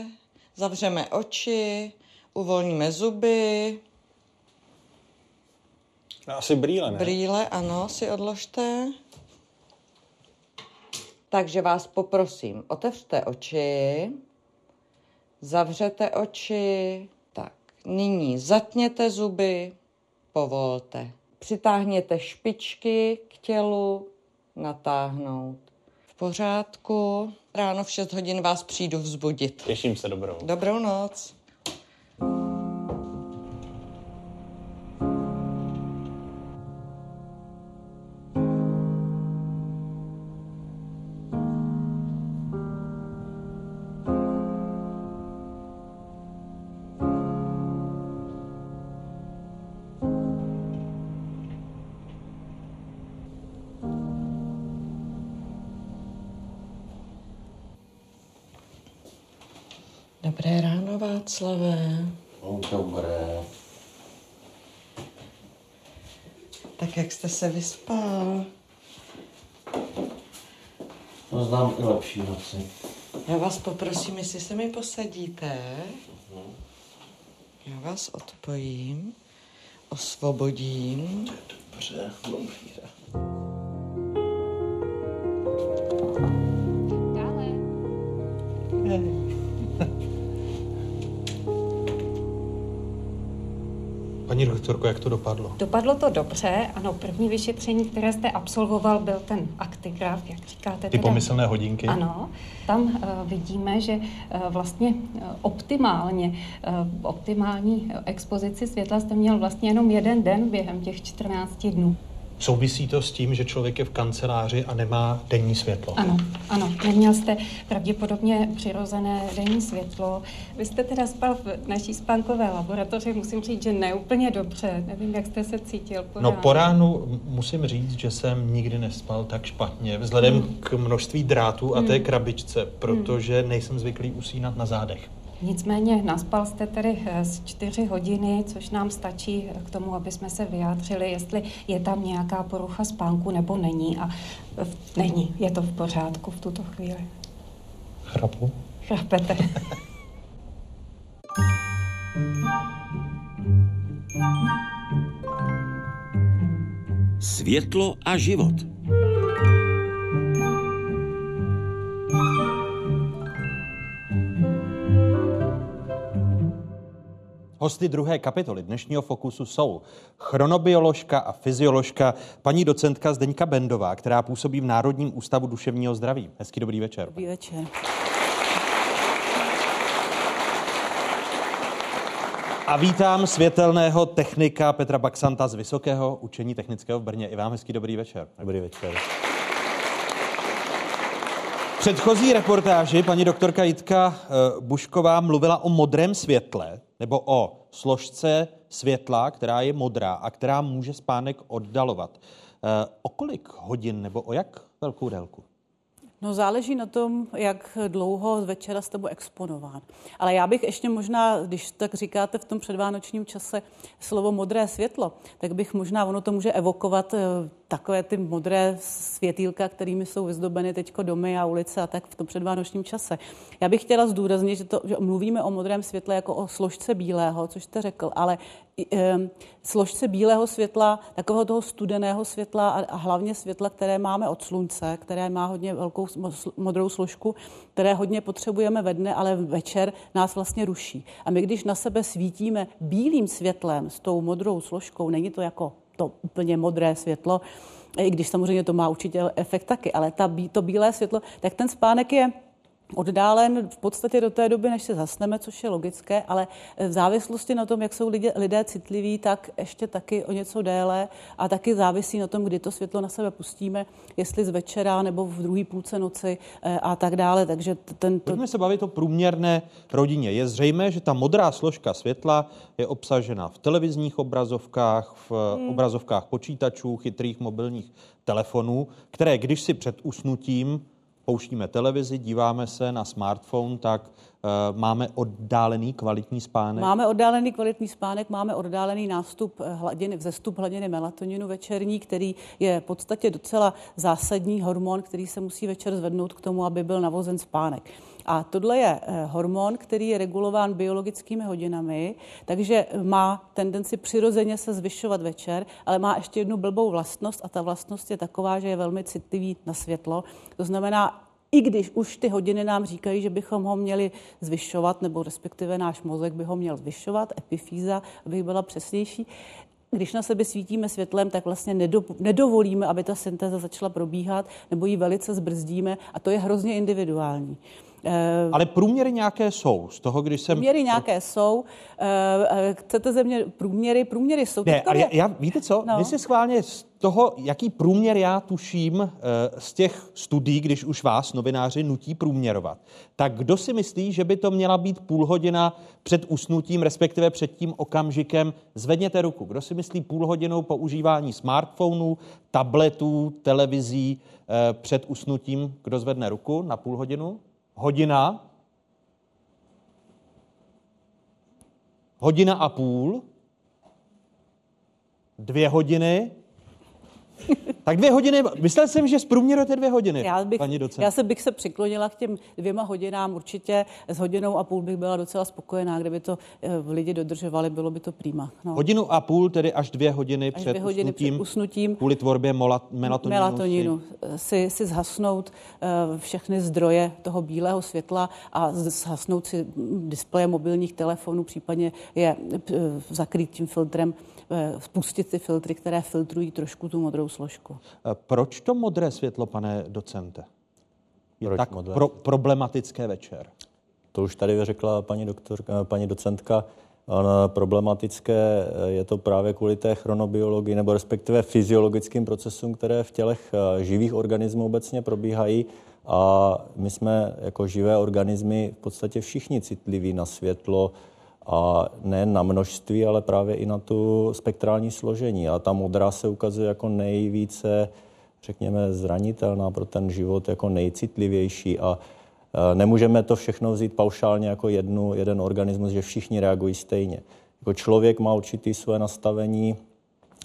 zavřeme oči, uvolníme zuby. No, asi brýle, ne? Brýle, ano, si odložte. Takže vás poprosím, otevřte oči, zavřete oči, tak, nyní zatněte zuby, povolte. Přitáhněte špičky k tělu, natáhnout pořádku. Ráno v 6 hodin vás přijdu vzbudit. Těším se dobrou. Dobrou noc. Dobré Václavé. Dobré. Tak jak jste se vyspal? No, znám i lepší noci. Já vás poprosím, jestli se mi posadíte. Já vás odpojím, osvobodím. Dobře, dobrý. Doktorko, jak to dopadlo? Dopadlo to dobře, ano, první vyšetření, které jste absolvoval, byl ten aktigraf, jak říkáte. Ty teda. pomyslné hodinky? Ano, tam uh, vidíme, že uh, vlastně uh, optimálně, uh, optimální expozici světla jste měl vlastně jenom jeden den během těch 14 dnů. Souvisí to s tím, že člověk je v kanceláři a nemá denní světlo? Ano, ano. Neměl jste pravděpodobně přirozené denní světlo. Vy jste teda spal v naší spánkové laboratoři, musím říct, že neúplně dobře. Nevím, jak jste se cítil po No ránu. po ránu musím říct, že jsem nikdy nespal tak špatně, vzhledem Hmm. k množství drátů a té Hmm. krabičce, protože nejsem zvyklý usínat na zádech. Nicméně naspal jste tedy eh, z čtyři hodiny, což nám stačí eh, k tomu, aby jsme se vyjádřili, jestli je tam nějaká porucha spánku nebo není. A eh, není, je to v pořádku v tuto chvíli. Chrapu? Chápete? Světlo a život. Hosty druhé kapitoly dnešního Fokusu jsou chronobioložka a fyzioložka paní docentka Zdeňka Bendová, která působí v Národním ústavu duševního zdraví. Hezký dobrý večer. Dobrý večer. A vítám světelného technika Petra Baxanta z Vysokého učení technického v Brně. I vám hezký dobrý večer. Dobrý večer. předchozí reportáži paní doktorka Jitka eh, Bušková mluvila o modrém světle, nebo o složce světla, která je modrá a která může spánek oddalovat. Eh, o kolik hodin nebo o jak velkou délku? No záleží na tom, jak dlouho večera jste exponován. Ale já bych ještě možná, když tak říkáte v tom předvánočním čase slovo modré světlo, tak bych možná, ono to může evokovat eh, takové ty modré světýlka, kterými jsou vyzdobeny teď domy a ulice a tak v tom předvánočním čase. Já bych chtěla zdůraznit, že, to, že mluvíme o modrém světle jako o složce bílého, což jste řekl, ale e, složce bílého světla, takového toho studeného světla a, a hlavně světla, které máme od slunce, které má hodně velkou modrou složku, které hodně potřebujeme ve dne, ale večer nás vlastně ruší. A my, když na sebe svítíme bílým světlem s tou modrou složkou, není to jako to úplně modré světlo, i když samozřejmě to má určitě efekt taky, ale ta, to bílé světlo, tak ten spánek je oddálen v podstatě do té doby, než se zasneme, což je logické, ale v závislosti na tom, jak jsou lidé, lidé citliví, tak ještě taky o něco déle a taky závisí na tom, kdy to světlo na sebe pustíme, jestli z večera nebo v druhé půlce noci eh, a tak dále. Takže ten. Pojďme se bavit o průměrné rodině. Je zřejmé, že ta modrá složka světla je obsažena v televizních obrazovkách, v hmm. obrazovkách počítačů, chytrých mobilních telefonů, které když si před usnutím pouštíme televizi, díváme se na smartphone, tak uh, máme oddálený kvalitní spánek? Máme oddálený kvalitní spánek, máme oddálený nástup eh, hladiny, vzestup hladiny melatoninu večerní, který je v podstatě docela zásadní hormon, který se musí večer zvednout k tomu, aby byl navozen spánek. A tohle je eh, hormon, který je regulován biologickými hodinami, takže má tendenci přirozeně se zvyšovat večer, ale má ještě jednu blbou vlastnost a ta vlastnost je taková, že je velmi citlivý na světlo. To znamená, i když už ty hodiny nám říkají, že bychom ho měli zvyšovat, nebo respektive náš mozek by ho měl zvyšovat, epifýza, abych byla přesnější, když na sebe svítíme světlem, tak vlastně nedovolíme, aby ta syntéza začala probíhat, nebo ji velice zbrzdíme a to je hrozně individuální. Eh, Ale průměry nějaké jsou z toho, když jsem... Průměry nějaké jsou. Eh, eh, chcete ze mě průměry? Průměry jsou. Ne, já, já, víte co? No. Vy si schválně z toho, jaký průměr já tuším z těch studií, když už vás novináři nutí průměrovat, tak kdo si myslí, že by to měla být půl hodina před usnutím, respektive před tím okamžikem, zvedněte ruku. Kdo si myslí půl hodinou používání smartphonů, tabletů, televizí před usnutím, kdo zvedne ruku na půl hodinu? Hodina, hodina a půl, dvě hodiny, tak dvě hodiny, myslel jsem, že zprůměrujete dvě hodiny, já bych, paní docent. Já se bych se přiklonila k těm dvěma hodinám určitě. S hodinou a půl bych byla docela spokojená, kdyby to eh, lidi dodržovali, bylo by to prýma. No. Hodinu a půl, tedy až dvě hodiny, až před, dvě hodiny usnutím, před usnutím. Kvůli tvorbě mola, melatoninu. Melatoninu. Si, si zhasnout uh, všechny zdroje toho bílého světla a zhasnout si displeje mobilních telefonů, případně je zakrýt tím filtrem Eh, spustit ty filtry, které filtrují trošku tu modrou složku. Eh, proč to modré světlo, pane docente, je Proč tak modré? pro, problematické večer? To už tady řekla paní, doktorka, eh, paní docentka. Problematické je to právě kvůli té chronobiologii nebo respektive fyziologickým procesům, které v tělech živých organismů obecně probíhají. A my jsme jako živé organismy v podstatě všichni citliví na světlo, a ne na množství, ale právě i na tu spektrální složení. A ta modrá se ukazuje jako nejvíce, řekněme, zranitelná pro ten život, jako nejcitlivější a e, nemůžeme to všechno vzít paušálně jako jednu, jeden organismus, že všichni reagují stejně. Jako člověk má určitý své nastavení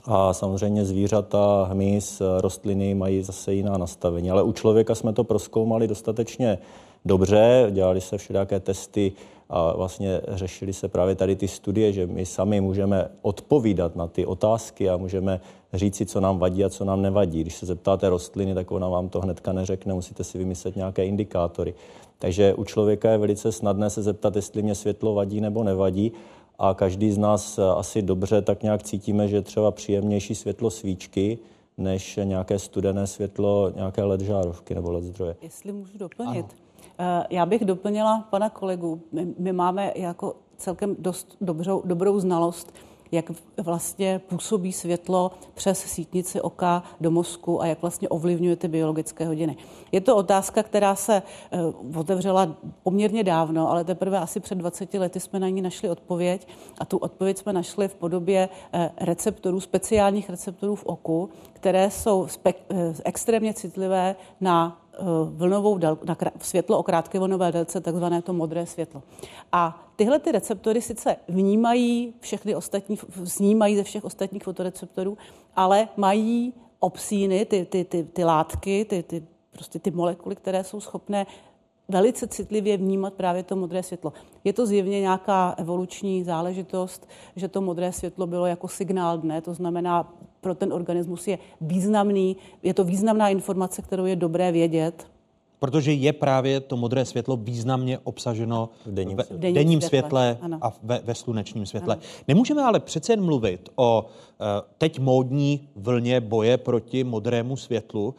a samozřejmě zvířata, hmyz, rostliny mají zase jiná nastavení. Ale u člověka jsme to proskoumali dostatečně dobře, dělali se všelijaké testy a vlastně řešili se právě tady ty studie, že my sami můžeme odpovídat na ty otázky a můžeme říct si, co nám vadí a co nám nevadí. Když se zeptáte rostliny, tak ona vám to hnedka neřekne, musíte si vymyslet nějaké indikátory. Takže u člověka je velice snadné se zeptat, jestli mě světlo vadí nebo nevadí a každý z nás asi dobře tak nějak cítíme, že třeba příjemnější světlo svíčky, než nějaké studené světlo, nějaké LED žárovky nebo LED zdroje. Jestli můžu doplnit. Ano. Eh, já bych doplnila pana kolegu. My, my máme jako celkem dost dobrou, dobrou znalost jak vlastně působí světlo přes sítnici oka do mozku a jak vlastně ovlivňuje ty biologické hodiny. Je to otázka, která se uh, otevřela poměrně dávno, ale teprve asi před 20 lety jsme na ní našli odpověď a tu odpověď jsme našli v podobě uh, receptorů, speciálních receptorů v oku, které jsou spek- extrémně citlivé na vlnovou del, na světlo o krátké vlnové délce, takzvané to modré světlo. A tyhle ty receptory sice vnímají všechny ostatní, snímají ze všech ostatních fotoreceptorů, ale mají obsíny, ty, ty, ty, ty látky, ty, ty, prostě ty molekuly, které jsou schopné velice citlivě vnímat právě to modré světlo. Je to zjevně nějaká evoluční záležitost, že to modré světlo bylo jako signál dne, to znamená, pro ten organismus je významný, je to významná informace, kterou je dobré vědět, Protože je právě to modré světlo významně obsaženo v denním, v denním, denním světle, světle a ve, ve slunečním světle. Ano. Nemůžeme ale přece jen mluvit o uh, teď módní vlně boje proti modrému světlu, uh,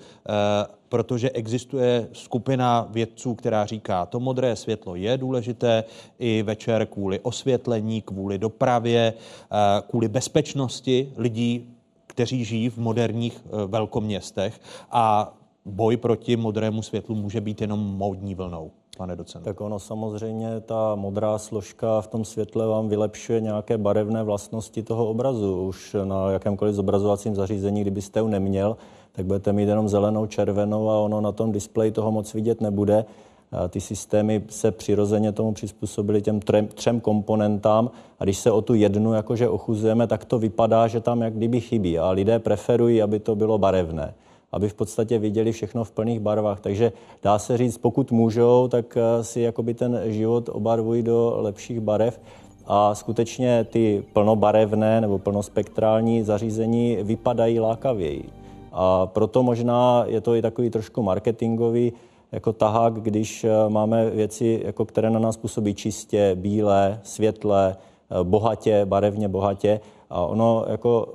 protože existuje skupina vědců, která říká, to modré světlo je důležité i večer kvůli osvětlení, kvůli dopravě, uh, kvůli bezpečnosti lidí, kteří žijí v moderních velkoměstech a boj proti modrému světlu může být jenom módní vlnou, pane docent. Tak ono samozřejmě, ta modrá složka v tom světle vám vylepšuje nějaké barevné vlastnosti toho obrazu. Už na jakémkoliv zobrazovacím zařízení, kdybyste ju neměl, tak budete mít jenom zelenou, červenou a ono na tom displeji toho moc vidět nebude. Ty systémy se přirozeně tomu přizpůsobily těm třem, třem komponentám a když se o tu jednu jakože ochuzujeme, tak to vypadá, že tam jak kdyby chybí a lidé preferují, aby to bylo barevné aby v podstatě viděli všechno v plných barvách. Takže dá se říct, pokud můžou, tak eh, si jakoby ten život obarvují do lepších barev. A skutečně ty plnobarevné nebo plnospektrální zařízení vypadají lákavěji. A proto možná je to i takový trošku marketingový jako tahák, když eh, máme věci, jako které na nás působí čistě, bílé, světlé, eh, bohatě, barevně bohatě. A ono jako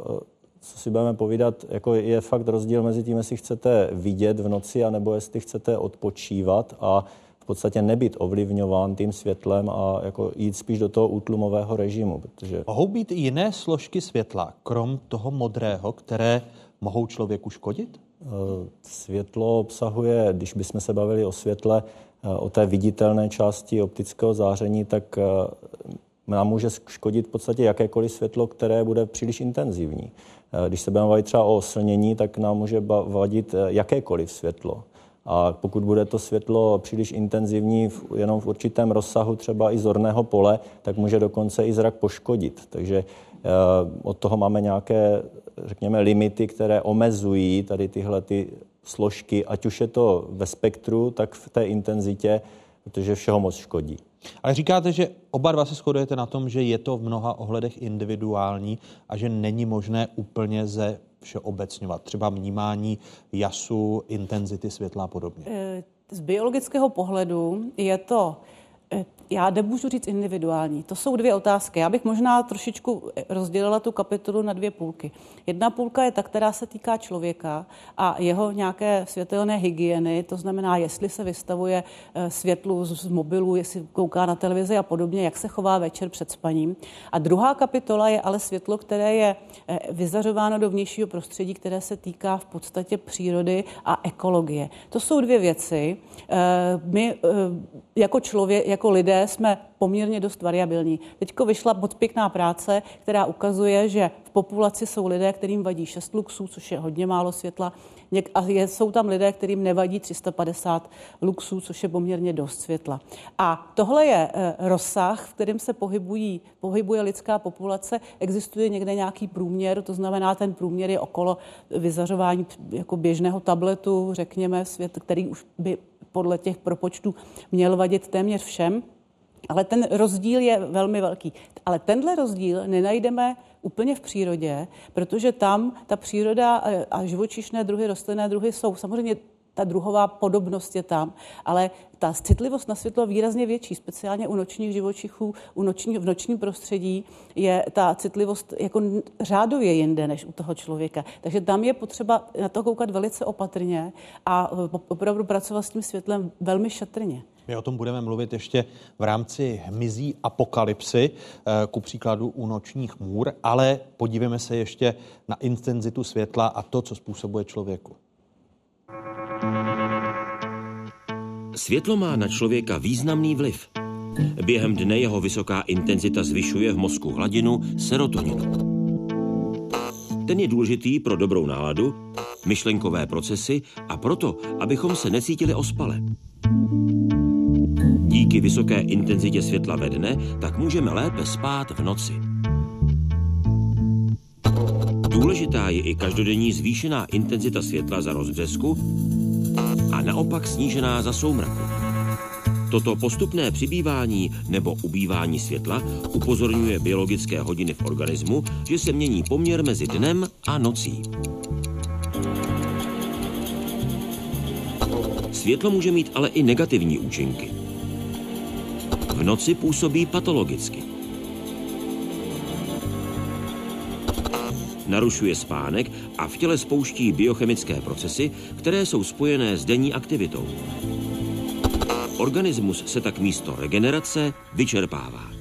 co si budeme povídat, jako je fakt rozdíl mezi tím, jestli chcete vidět v noci, anebo jestli chcete odpočívat a v podstatě nebyt ovlivňován tím světlem a jako jít spíš do toho útlumového režimu. Protože... Mohou být i jiné složky světla, krom toho modrého, které mohou člověku škodit? Eh, světlo obsahuje, když bychom se bavili o světle, eh, o té viditelné části optického záření, tak eh, nám může škodit v podstatě jakékoliv světlo, které bude příliš intenzivní. Když se budeme bavit třeba o oslnění, tak nám může vadit jakékoliv světlo. A pokud bude to světlo příliš intenzivní v, jenom v určitém rozsahu třeba i zorného pole, tak může dokonce i zrak poškodit. Takže eh, od toho máme nějaké, řekněme, limity, které omezují tady tyhle ty složky, ať už je to ve spektru, tak v té intenzitě, protože všeho moc škodí. Ale říkáte, že oba dva se shodujete na tom, že je to v mnoha ohledech individuální a že není možné úplně ze všeobecňovat. Třeba vnímání jasu, intenzity světla a podobně. Eh, z biologického pohledu je to já nemůžu říct individuální. To jsou dvě otázky. Já bych možná trošičku rozdělila tu kapitolu na dvě půlky. Jedna půlka je ta, která se týká člověka a jeho nějaké světelné hygieny, to znamená, jestli se vystavuje eh, světlu z mobilu, jestli kouká na televizi a podobně, jak se chová večer před spaním. A druhá kapitola je ale světlo, které je eh, vyzařováno do vnějšího prostředí, které se týká v podstatě přírody a ekologie. To jsou dvě věci. My jako člověk, jako lidé jsme poměrně dost variabilní. Teďko vyšla moc pěkná práce, která ukazuje, že v populaci jsou lidé, kterým vadí 6 luxů, což je hodně málo světla, a jsou tam lidé, kterým nevadí 350 luxů, což je poměrně dost světla. A tohle je eh, rozsah, v kterém se pohybují, pohybuje lidská populace. Existuje někde nějaký průměr, to znamená, ten průměr je okolo vyzařování jako běžného tabletu, řekněme, svět, který už by podle těch propočtů měl vadit téměř všem. Ale ten rozdíl je velmi velký. Ale tenhle rozdíl nenajdeme úplně v přírodě, protože tam ta příroda a živočišné druhy, rostlinné druhy jsou samozřejmě ta druhová podobnost je tam, ale ta citlivost na světlo výrazně větší, speciálně u nočních živočichů, u noční, v nočním prostředí je ta citlivost jako řádově jinde než u toho člověka. Takže tam je potřeba na to koukat velice opatrně a opravdu pracovat s tím světlem velmi šetrně. My o tom budeme mluvit ještě v rámci hmyzí apokalypsy, eh, ku příkladu u nočních můr, ale podívejme se ještě na intenzitu světla a to, co způsobuje člověku. Světlo má na člověka významný vliv. Během dne jeho vysoká intenzita zvyšuje v mozku hladinu serotoninu. Ten je důležitý pro dobrou náladu, myšlenkové procesy a proto, abychom se necítili ospale. Díky vysoké intenzitě světla ve dne tak můžeme lépe spát v noci. Důležitá je i každodenní zvýšená intenzita světla za rozbřesku a naopak snížená za soumraku. Toto postupné přibývání nebo ubývání světla upozorňuje biologické hodiny v organismu, že se mění poměr mezi dnem a nocí. Světlo může mít ale i negativní účinky. Noci působí patologicky. narušuje spánek a v těle spouští biochemické procesy, které jsou spojené s denní aktivitou. Organismus se tak místo regenerace vyčerpává.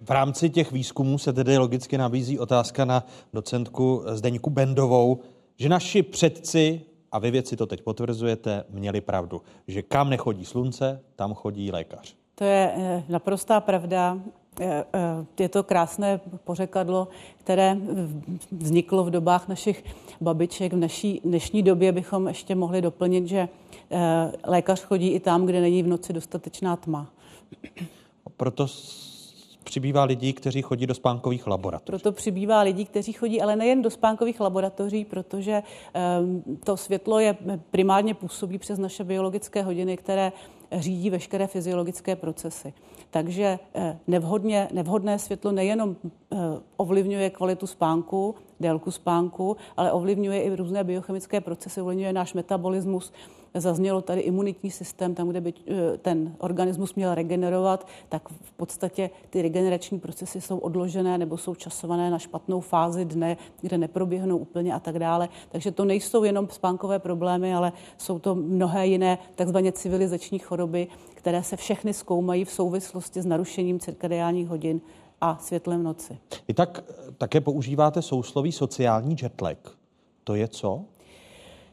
V rámci těch výzkumů se tedy logicky nabízí otázka na docentku Zdeňku Bendovou, že naši předci, a vy věci to teď potvrzujete, měli pravdu, že kam nechodí slunce, tam chodí lékař. To je eh, naprostá pravda. Eh, eh, je to krásné pořekadlo, které vzniklo v dobách našich babiček. V naší dnešní době bychom ještě mohli doplnit, že lékař chodí i tam, kde není v noci dostatečná tma. Proto přibývá lidí, kteří chodí do spánkových laboratoří. Proto přibývá lidí, kteří chodí, ale nejen do spánkových laboratoří, protože um, to světlo je primárně působí přes naše biologické hodiny, které řídí veškeré fyziologické procesy. Takže eh, nevhodně, nevhodné světlo nejenom eh, ovlivňuje kvalitu spánku, délku spánku, ale ovlivňuje i různé biochemické procesy, ovlivňuje náš metabolismus, Zaznělo tady imunitní systém, tam, kde by eh, ten organismus měl regenerovat, tak v podstatě ty regenerační procesy jsou odložené nebo jsou časované na špatnou fázi dne, kde neproběhnou úplně a tak dále. Takže to nejsou jenom spánkové problémy, ale jsou to mnohé jiné takzvaně civilizační choroby, které se všechny zkoumají v souvislosti s narušením cirkadiálních hodin a světlem noci. Vy tak také používáte sousloví sociální jetlag. To je co?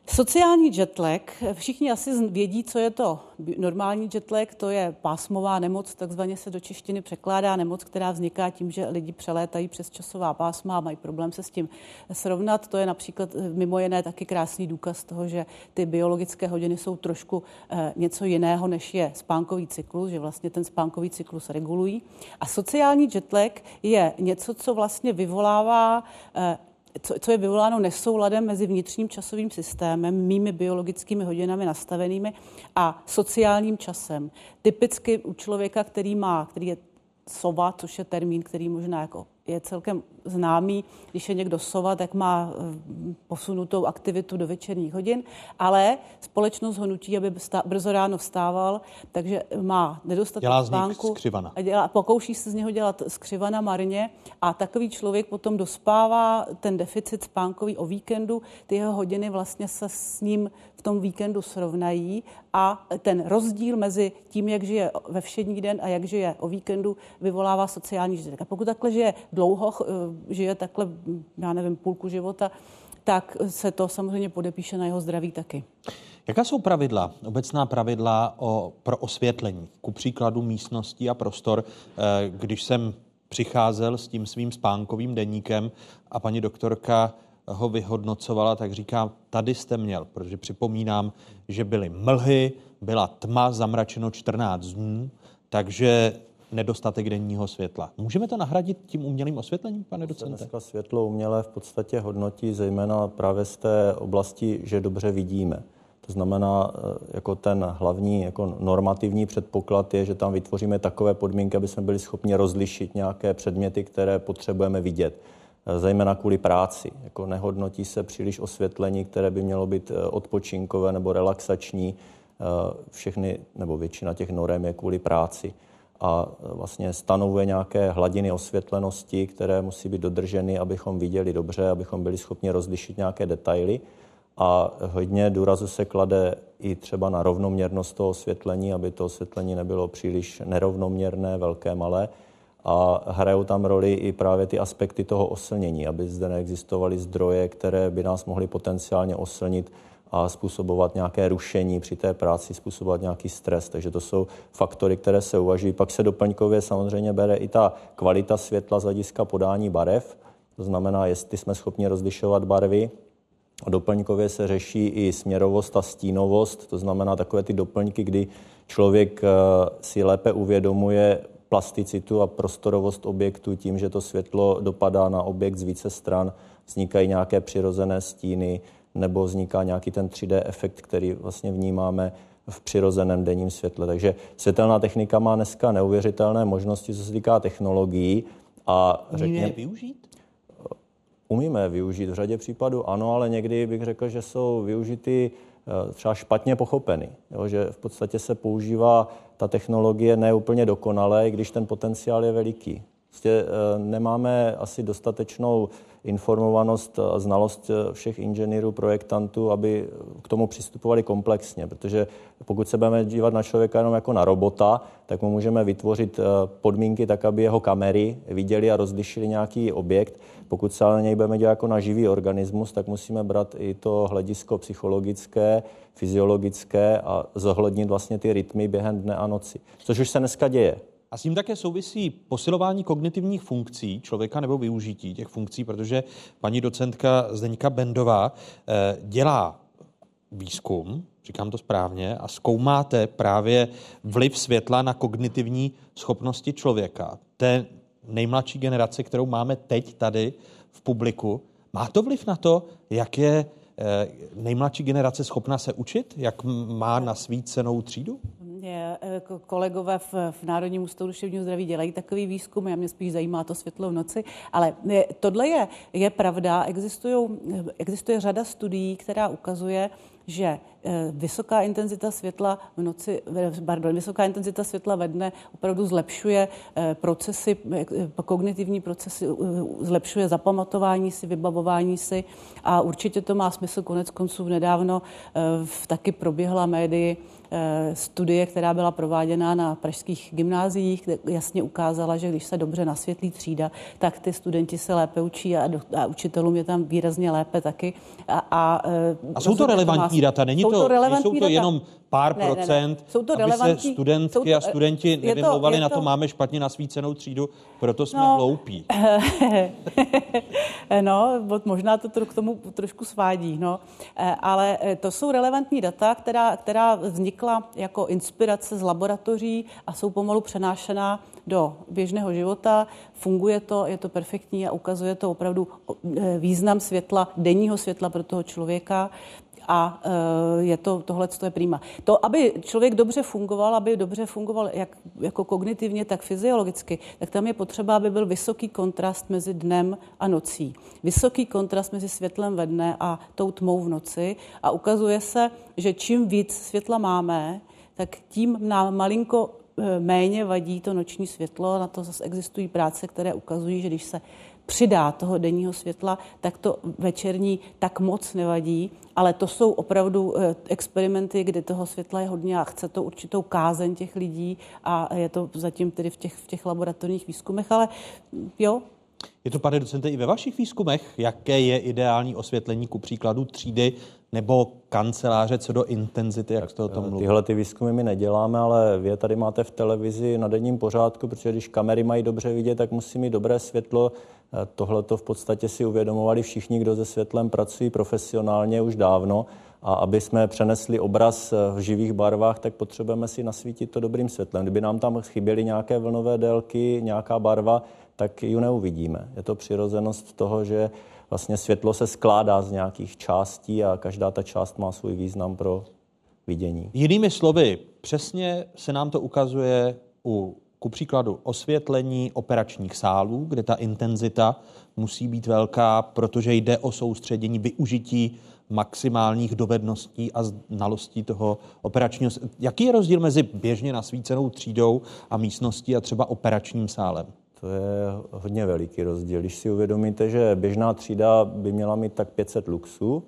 Sociální jetlag, všichni asi vědí, co je to. Normální jetlag, to je pásmová nemoc, takzvaně se do češtiny překládá nemoc, která vzniká tím, že lidi přelétají přes časová pásma a mají problém se s tím srovnat. To je například eh, mimo jiné taky krásný důkaz toho, že ty biologické hodiny jsou trošku eh, něco jiného, než je spánkový cyklus, že vlastně ten spánkový cyklus regulují. A sociální jetlag je něco, co vlastně vyvolává eh, co, co je vyvoláno nesouladem mezi vnitřním časovým systémem, mými biologickými hodinami nastavenými a sociálním časem. Typicky u člověka, který má, který je sova, což je termín, který možná jako je celkem známý, když je někdo sova, tak má eh, posunutou aktivitu do večerních hodin, ale společnost ho nutí, aby brzo ráno vstával, takže má nedostatek dělá spánku. skřivana. A dělá, pokouší se z něho dělat skřivana marně a takový člověk potom dospává ten deficit spánkový o víkendu, ty jeho hodiny vlastně se s ním v tom víkendu srovnají a ten rozdíl mezi tím, jak žije ve všední den a jak žije o víkendu, vyvolává sociální žitek. A pokud takhle žije dlouho, eh, žije takhle, já nevím, půlku života, tak se to samozřejmě podepíše na jeho zdraví taky. Jaká jsou pravidla, obecná pravidla o, pro osvětlení, ku příkladu místností a prostor, eh, když jsem přicházel s tím svým spánkovým deníkem a paní doktorka ho vyhodnocovala, tak říká, tady jste měl, protože připomínám, že byly mlhy, byla tma, zamračeno 14 dnů, takže nedostatek denního světla. Můžeme to nahradit tím umělým osvětlením, pane docente? Dneska světlo umělé v podstatě hodnotí zejména právě z té oblasti, že dobře vidíme. To znamená, jako ten hlavní jako normativní předpoklad je, že tam vytvoříme takové podmínky, aby jsme byli schopni rozlišit nějaké předměty, které potřebujeme vidět zejména kvůli práci. Jako nehodnotí se příliš osvětlení, které by mělo být odpočinkové nebo relaxační. Všechny nebo většina těch norem je kvůli práci a vlastně stanovuje nějaké hladiny osvětlenosti, které musí být dodrženy, abychom viděli dobře, abychom byli schopni rozlišit nějaké detaily. A hodně důrazu se klade i třeba na rovnoměrnost toho osvětlení, aby to osvětlení nebylo příliš nerovnoměrné, velké, malé. A hrajou tam roli i právě ty aspekty toho oslnění, aby zde neexistovaly zdroje, které by nás mohly potenciálně oslnit a způsobovat nějaké rušení při té práci, způsobovat nějaký stres. Takže to jsou faktory, které se uvažují. Pak se doplňkově samozřejmě bere i ta kvalita světla z hlediska podání barev, to znamená, jestli jsme schopni rozlišovat barvy. A doplňkově se řeší i směrovost a stínovost, to znamená takové ty doplňky, kdy člověk eh, si lépe uvědomuje plasticitu a prostorovost objektu tím, že to světlo dopadá na objekt z více stran, vznikají nějaké přirozené stíny, nebo vzniká nějaký ten 3D efekt, který vlastně vnímáme v přirozeném denním světle. Takže světelná technika má dneska neuvěřitelné možnosti, co se týká technologií. A řekně, Umíme je využít? Umíme je využít v řadě případů, ano, ale někdy bych řekl, že jsou využity eh, třeba špatně pochopeny. Jo, že v podstatě se používá ta technologie neúplně dokonale, když ten potenciál je veliký. Prostě eh, nemáme asi dostatečnou informovanost a znalost eh, všech inženýrů, projektantů, aby k tomu přistupovali komplexně, protože pokud se budeme dívat na člověka jenom jako na robota, tak mu můžeme vytvořit eh, podmínky tak, aby jeho kamery viděli a rozlišili nějaký objekt. Pokud se ale na něj budeme dělat jako na živý organismus, tak musíme brát i to hledisko psychologické, fyziologické a zohlednit vlastně ty rytmy během dne a noci. Což už se dneska děje. A s tím také souvisí posilování kognitivních funkcí člověka nebo využití těch funkcí, protože paní docentka Zdeňka Bendová eh, dělá výzkum, říkám to správně, a zkoumáte právě vliv světla na kognitivní schopnosti člověka. Té nejmladší generace, kterou máme teď tady v publiku, má to vliv na to, jak je eh, nejmladší generace schopna se učit, jak má nasvícenou třídu? Eh, kolegové v, v Národním ústavu duševního zdraví dělají takový výzkum, a mě spíš zajímá to světlo v noci, ale eh, tohle je, je pravda, existuje řada studií, která ukazuje, že eh, vysoká intenzita světla v noci, pardon, vysoká intenzita světla ve dne opravdu zlepšuje procesy, kognitivní procesy, zlepšuje zapamatování si, vybavování si a určitě to má smysl. Konec konců nedávno v taky proběhla médii studie, která byla prováděna na pražských gymnáziích, kde jasně ukázala, že když se dobře nasvětlí třída, tak ty studenti se lépe učí a, a učitelům je tam výrazně lépe taky. A, a, eh, a jsou to relevantní data? Není to, to, relevantní jsou to data? jenom pár ne, procent, ne, ne. Jsou to aby se studentky to, a studenti nevymlouvali na to, to, máme špatně nasvícenou třídu, proto jsme no, hloupí. no, možná to k tomu trošku svádí, no. Eh, ale to jsou relevantní data, která, která vznikla jako inspirace z laboratoří a jsou pomalu přenášená do běžného života. Funguje to, je to perfektní a ukazuje to opravdu e, význam světla, denního světla pro toho člověka a e, je to, tohle je prima. To, aby člověk dobře fungoval, aby dobře fungoval jak jako kognitivně, tak fyziologicky, tak tam je potřeba, aby byl vysoký kontrast mezi dnem a nocí. Vysoký kontrast mezi světlem ve dne a tou tmou v noci a ukazuje se, že čím víc světla máme, tak tím nám malinko e, méně vadí to noční světlo. Na to zase existují práce, které ukazují, že když se přidá toho denního světla, tak to večerní tak moc nevadí, ale to jsou opravdu eh, experimenty, kde toho světla je hodně a chce to určitou kázeň těch lidí a je to zatím tedy v těch, v těch laboratorních výzkumech, ale jo, je to, pane docente, i ve vašich výzkumech, jaké je ideální osvětlení ku příkladu třídy nebo kanceláře co do intenzity, jak jste o tom mluvil? Tyhle ty výzkumy my neděláme, ale vy je tady máte v televizi na denním pořádku, protože když kamery mají dobře vidět, tak musí mít dobré světlo. Tohle to v podstatě si uvědomovali všichni, kdo se světlem pracují profesionálně už dávno. A aby jsme přenesli obraz v živých barvách, tak potřebujeme si nasvítit to dobrým světlem. Kdyby nám tam chyběly nějaké vlnové délky, nějaká barva, tak ji neuvidíme. Je to přirozenost toho, že vlastně světlo se skládá z nějakých částí a každá ta část má svůj význam pro vidění. Jinými slovy, přesně se nám to ukazuje u ku příkladu osvětlení operačních sálů, kde ta intenzita musí být velká, protože jde o soustředění, využití maximálních dovedností a znalostí toho operačního. Jaký je rozdíl mezi běžně nasvícenou třídou a místností a třeba operačním sálem? To je hodně veliký rozdíl. Když si uvědomíte, že běžná třída by měla mít tak 500 luxů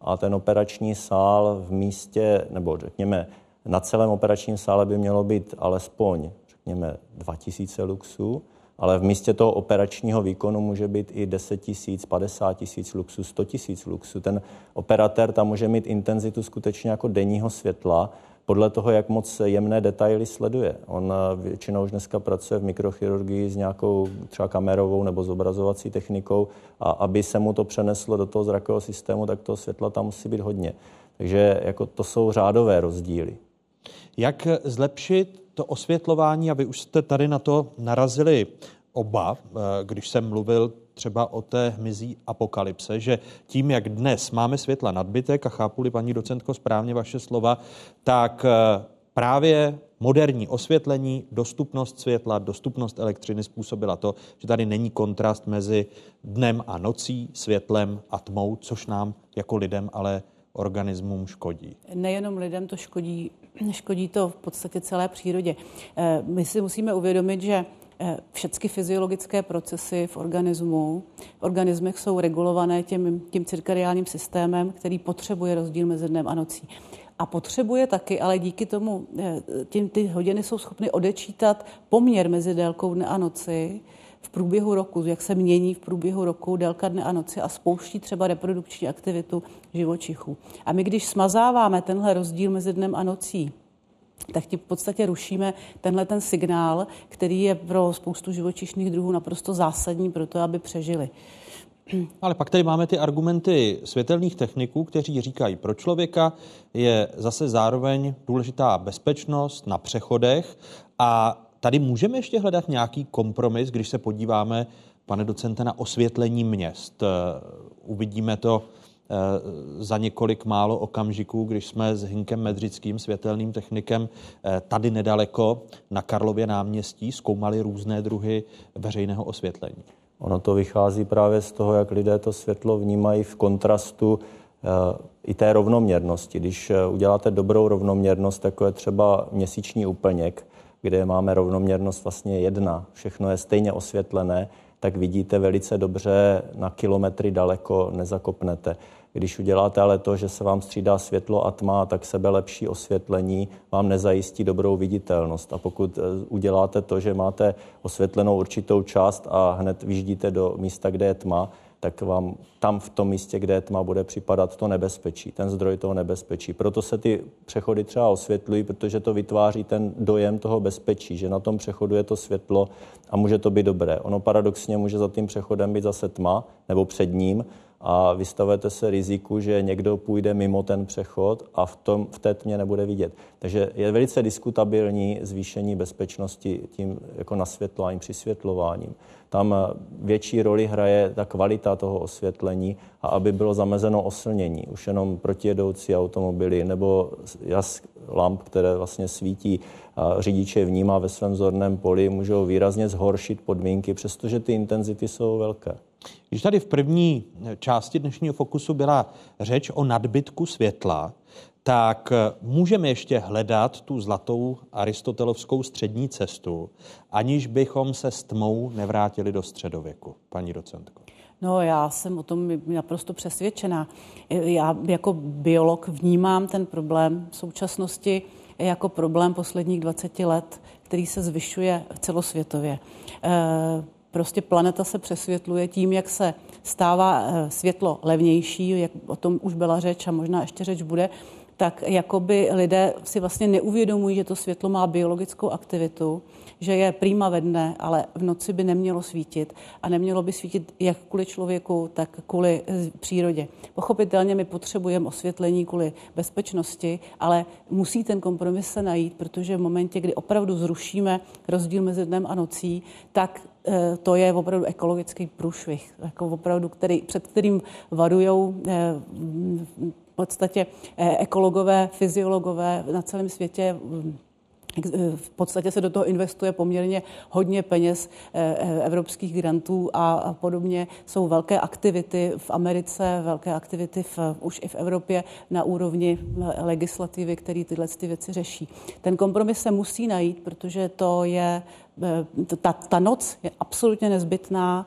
a ten operační sál v místě, nebo řekněme, na celém operačním sále by mělo být alespoň, řekněme, 2000 luxů, ale v místě toho operačního výkonu může být i 10 tisíc, 50 tisíc luxů, 100 tisíc luxů. Ten operatér tam může mít intenzitu skutečně jako denního světla, podle toho, jak moc jemné detaily sleduje. On většinou už dneska pracuje v mikrochirurgii s nějakou třeba kamerovou nebo zobrazovací technikou a aby se mu to přeneslo do toho zrakového systému, tak toho světla tam musí být hodně. Takže jako to jsou řádové rozdíly. Jak zlepšit to osvětlování, a vy už jste tady na to narazili oba, eh, když jsem mluvil třeba o té hmyzí apokalypse, že tím, jak dnes máme světla nadbytek, a chápu-li paní docentko správně vaše slova, tak eh, právě moderní osvětlení, dostupnost světla, dostupnost elektřiny způsobila to, že tady není kontrast mezi dnem a nocí, světlem a tmou, což nám jako lidem ale organismům škodí. Nejenom lidem to škodí, škodí to v podstatě celé přírodě. Eh, my si musíme uvědomit, že všechny fyziologické procesy v organismu, v organismech jsou regulované tím, tím cirkadiálním systémem, který potřebuje rozdíl mezi dnem a nocí. A potřebuje taky, ale díky tomu eh, tím ty hodiny jsou schopny odečítat poměr mezi délkou dne a noci, v průběhu roku, jak se mění v průběhu roku délka dne a noci a spouští třeba reprodukční aktivitu živočichů. A my, když smazáváme tenhle rozdíl mezi dnem a nocí, tak ti v podstatě rušíme tenhle ten signál, který je pro spoustu živočišných druhů naprosto zásadní pro to, aby přežili. Ale pak tady máme ty argumenty světelných techniků, kteří říkají, pro člověka je zase zároveň důležitá bezpečnost na přechodech a tady můžeme ještě hledat nějaký kompromis, když se podíváme, pane docente, na osvětlení měst. Uvidíme to za několik málo okamžiků, když jsme s Hinkem Medřickým, světelným technikem, eh, tady nedaleko na Karlově náměstí zkoumali různé druhy veřejného osvětlení. Ono to vychází právě z toho, jak lidé to světlo vnímají v kontrastu i té rovnoměrnosti. Když uděláte dobrou rovnoměrnost, jako je třeba měsíční úplněk, kde máme rovnoměrnost vlastně jedna, všechno je stejně osvětlené, tak vidíte velice dobře na kilometry daleko, nezakopnete. Když uděláte ale to, že se vám střídá světlo a tma, tak sebe lepší osvětlení vám nezajistí dobrou viditelnost. A pokud eh, uděláte to, že máte osvětlenou určitou část a hned vyždíte do místa, kde je tma, tak vám tam v tom místě, kde je tma, bude připadat to nebezpečí, ten zdroj toho nebezpečí. Proto se ty přechody třeba osvětlují, protože to vytváří ten dojem toho bezpečí, že na tom přechodu je to světlo a může to být dobré. Ono paradoxně může za tím přechodem být zase tma nebo před ním a vystavujete se riziku, že někdo půjde mimo ten přechod a v, tom, v té tmě nebude vidět. Takže je velice diskutabilní zvýšení bezpečnosti tím jako nasvětlováním, přisvětlováním. Tam větší roli hraje ta kvalita toho osvětlení a aby bylo zamezeno oslnění. Už jenom protijedoucí automobily nebo jas lamp, které vlastně svítí řidiče vnímá ve svém zorném poli, můžou výrazně zhoršit podmínky, přestože ty intenzity jsou velké. Když tady v první části dnešního fokusu byla řeč o nadbytku světla, tak můžeme ještě hledat tu zlatou aristotelovskou střední cestu, aniž bychom se s tmou nevrátili do středověku, paní docentko. No, já jsem o tom naprosto přesvědčená. Já jako biolog vnímám ten problém v současnosti jako problém posledních 20 let, který se zvyšuje celosvětově. Eh, prostě planeta se přesvětluje tím, jak se stává eh, světlo levnější, jak o tom už byla řeč a možná ještě řeč bude, tak jakoby lidé si vlastně neuvědomují, že to světlo má biologickou aktivitu, že je prýma ve dne, ale v noci by nemělo svítit a nemělo by svítit jak kvůli člověku, tak kvůli eh, přírodě. Pochopitelně my potřebujeme osvětlení kvůli bezpečnosti, ale musí ten kompromis se najít, protože v momentě, kdy opravdu zrušíme rozdíl mezi dnem a nocí, tak to je opravdu ekologický průšvih, jako opravdu, který, před kterým varují v podstatě ekologové, fyziologové na celém světě v podstatě se do toho investuje poměrně hodně peněz eh, eh, evropských grantů a podobně. Jsou velké aktivity v Americe, velké aktivity v, už i v Evropě na úrovni legislativy, který tyhle ty věci řeší. Ten kompromis se musí najít, protože to je, eh, ta, ta noc je absolutně nezbytná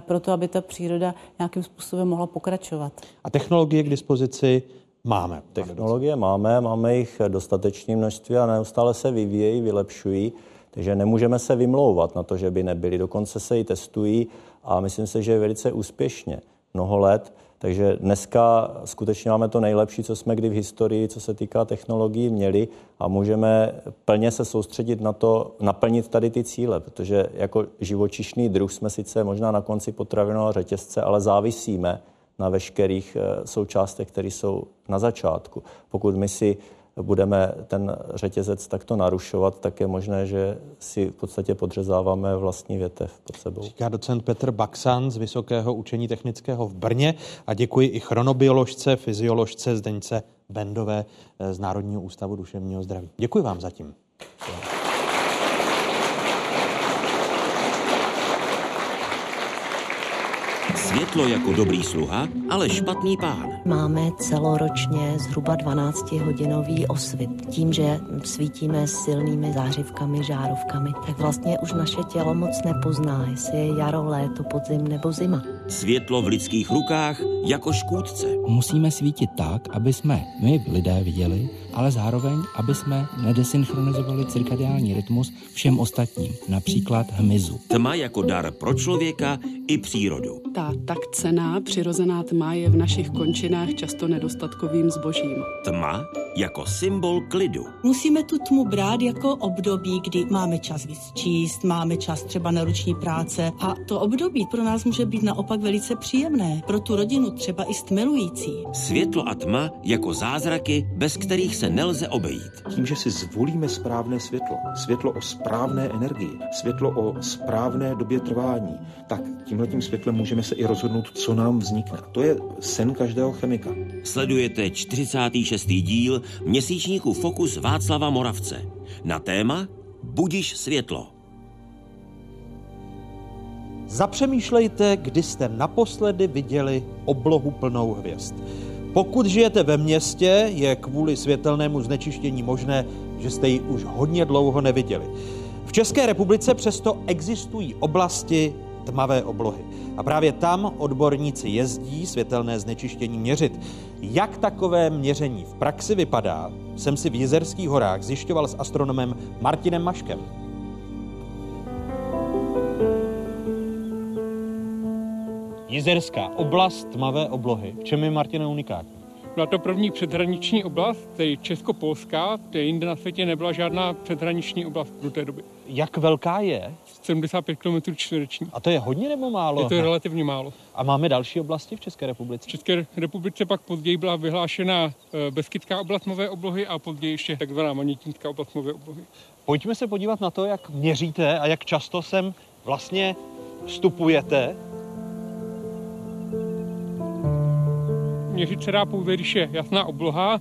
pro to, aby ta příroda nějakým způsobem mohla pokračovat. A technologie k dispozici máme. Technologie máme, máme jich dostatečné množství a neustále se vyvíjejí, vylepšují, takže nemůžeme se vymlouvat na to, že by nebyly. Dokonce se i testují a myslím si, že je velice úspěšně mnoho let. Takže dneska skutečně máme to nejlepší, co jsme kdy v historii, co se týká technologií, měli a můžeme plně se soustředit na to, naplnit tady ty cíle, protože jako živočišný druh jsme sice možná na konci potravinového řetězce, ale závisíme na veškerých eh, součástech, které jsou na začátku. Pokud my si budeme ten řetězec takto narušovat, tak je možné, že si v podstatě podřezáváme vlastní větev pod sebou. Říká docent Petr Baksan z Vysokého učení technického v Brně a děkuji i chronobioložce, fyzioložce Zdeňce Bendové eh, z Národního ústavu duševního zdraví. Děkuji vám zatím. Světlo jako dobrý sluha, ale špatný pán. Máme celoročně zhruba 12-hodinový osvit. Tím, že svítíme silnými zářivkami, žárovkami, tak vlastně už naše tělo moc nepozná, jestli je jaro, léto, podzim nebo zima. Světlo v lidských rukách jako škůdce. Musíme svítit tak, aby jsme my lidé viděli, ale zároveň, aby jsme nedesynchronizovali cirkadiální rytmus všem ostatním, například hmyzu. Tma jako dar pro člověka i přírodu. Ta tak cená přirozená tma je v našich končinách často nedostatkovým zbožím. Tma jako symbol klidu. Musíme tu tmu brát jako období, kdy máme čas víc číst, máme čas třeba na ruční práce a to období pro nás může být naopak velice příjemné, pro tu rodinu třeba i stmelující. Světlo a tma jako zázraky, bez kterých se nelze obejít. Tím, že si zvolíme správné světlo, světlo o správné energii, světlo o správné době trvání, tak tímhletím světlem můžeme se i rozhodnout, co nám vznikne. To je sen každého chemika. Sledujete 46. díl měsíčníku Fokus Václava Moravce na téma Budiš světlo. Zapřemýšlejte, kdy jste naposledy viděli oblohu plnou hvězd. Pokud žijete ve městě, je kvůli světelnému znečištění možné, že jste ji už hodně dlouho neviděli. V České republice přesto existují oblasti tmavé oblohy. A právě tam odborníci jezdí světelné znečištění měřit. Jak takové měření v praxi vypadá, jsem si v Jizerských horách zjišťoval s astronomem Martinem Maškem. Jizerská oblast tmavé oblohy. V čem je Martina unikátní? Byla to první předhraniční oblast, tedy Česko-Polská, kde jinde na světě nebyla žádná předhraniční oblast do té doby. Jak velká je? 75 km čtvereční. A to je hodně nebo málo? Je to relativně málo. A máme další oblasti v České republice? V České republice pak později byla vyhlášena eh, Beskytská oblast nové oblohy a později ještě takzvaná Manětínská oblast nové oblohy. Pojďme se podívat na to, jak měříte a jak často sem vlastně vstupujete měřit se dá pouze, když je jasná obloha,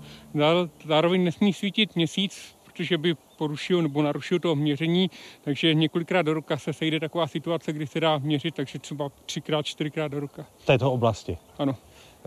zároveň nesmí svítit měsíc, protože by porušil nebo narušil to měření, takže několikrát do roka se sejde taková situace, kdy se dá měřit, takže třeba třikrát, čtyřikrát do roka. V této oblasti? Ano.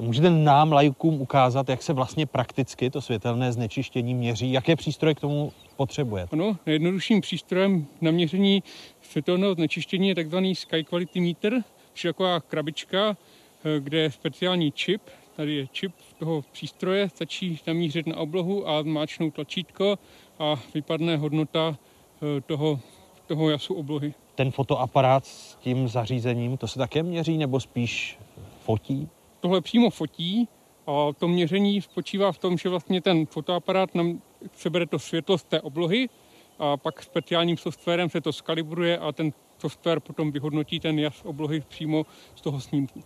Můžete nám, lajkům, ukázat, jak se vlastně prakticky to světelné znečištění měří? Jaké přístroje k tomu potřebujete? Ano, nejjednodušším přístrojem na měření světelného znečištění je takzvaný Sky Quality Meter, což je taková krabička, eh, kde je speciální čip, Tady je čip toho přístroje, stačí namířit na oblohu a zmáčknout tlačítko a vypadne hodnota eh, toho, toho jasu oblohy. Ten fotoaparát s tím zařízením, to se také měří nebo spíš fotí? Tohle přímo fotí a to měření spočívá v tom, že vlastně ten fotoaparát nám sebere to světlo z té oblohy a pak speciálním softwarem se to skalibruje a ten software potom vyhodnotí ten jas oblohy přímo z toho snímku.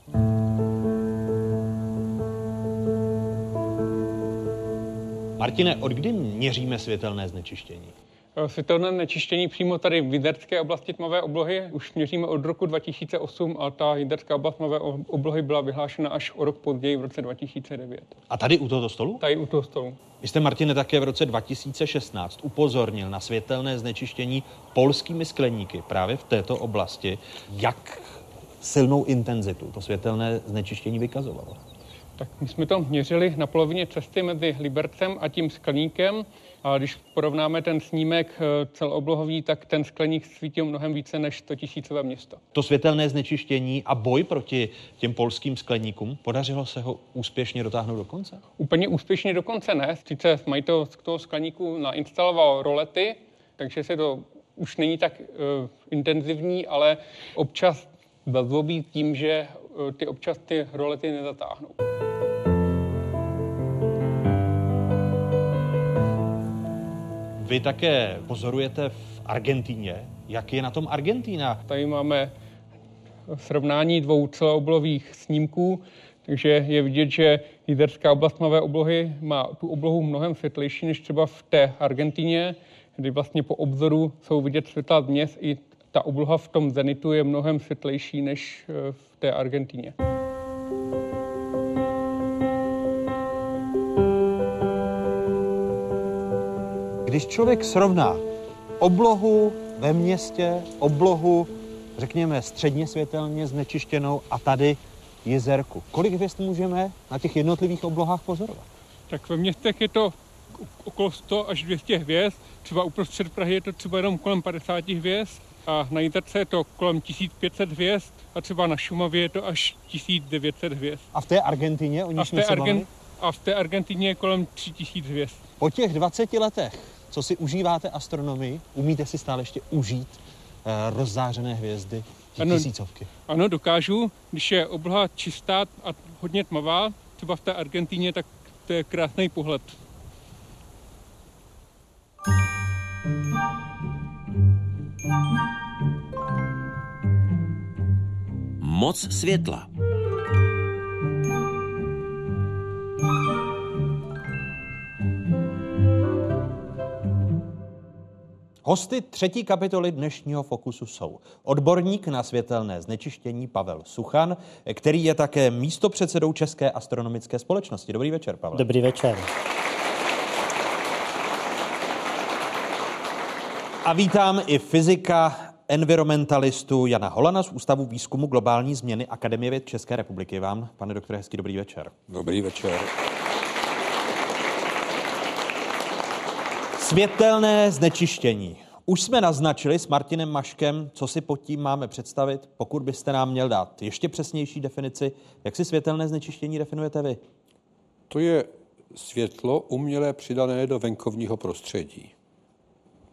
Martine, od kdy měříme světelné znečištění? Světelné nečištění přímo tady v Jiderské oblasti tmavé oblohy už měříme od roku 2008 a ta Jiderská oblast tmavé oblohy byla vyhlášena až o rok později v roce 2009. A tady u tohoto stolu? Tady u toho stolu. Vy jste, Martine, také v roce 2016 upozornil na světelné znečištění polskými skleníky právě v této oblasti. Jak silnou intenzitu to světelné znečištění vykazovalo? Tak my jsme to měřili na polovině cesty mezi Libercem a tím skleníkem. A když porovnáme ten snímek eh, celoblohový, tak ten skleník svítil mnohem více než 100 tisícové město. To světelné znečištění a boj proti těm polským skleníkům, podařilo se ho úspěšně dotáhnout do konce? Úplně úspěšně do konce ne. Sice majitel z toho skleníku nainstaloval rolety, takže se to už není tak uh, intenzivní, ale občas bezlobí tím, že uh, ty občas ty rolety nezatáhnou. Vy také pozorujete v Argentíně. Jak je na tom Argentína? Tady máme srovnání dvou celooblových snímků, takže je vidět, že Jiderská oblast tmavé oblohy má tu oblohu mnohem světlejší než třeba v té Argentíně, kdy vlastně po obzoru jsou vidět světla měst i ta obloha v tom zenitu je mnohem světlejší než eh, v té Argentíně. Když člověk srovná oblohu ve městě, oblohu, řekněme, středně světelně znečištěnou a tady jezerku, kolik hvězd můžeme na těch jednotlivých oblohách pozorovat? Tak ve městech je to okolo 100 až 200 hvězd, třeba uprostřed Prahy je to třeba jenom kolem 50 hvězd a na Jitrce je to kolem 1500 hvězd a třeba na Šumavě je to až 1900 hvězd. A v té Argentině, o a v té, Argen- a v té Argentině je kolem 3000 hvězd. Po těch 20 letech co si užíváte astronomii, umíte si stále ještě užít uh, rozzářené hvězdy, ano, tisícovky. Ano, dokážu. Když je obloha čistá a hodně tmavá, třeba v té Argentíně, tak to je krásný pohled. Moc světla. Hosty třetí kapitoly dnešního Fokusu jsou odborník na světelné znečištění Pavel Suchan, který je také místopředsedou České astronomické společnosti. Dobrý večer, Pavel. Dobrý večer. A vítám i fyzika, environmentalistu Jana Holana z Ústavu výzkumu globální změny Akademie věd České republiky. Vám, pane doktore, hezký dobrý večer. Dobrý večer. Světelné znečištění. Už jsme naznačili s Martinem Maškem, co si pod tím máme představit, pokud byste nám měl dát ještě přesnější definici. Jak si světelné znečištění definujete vy? To je světlo umělé přidané do venkovního prostředí.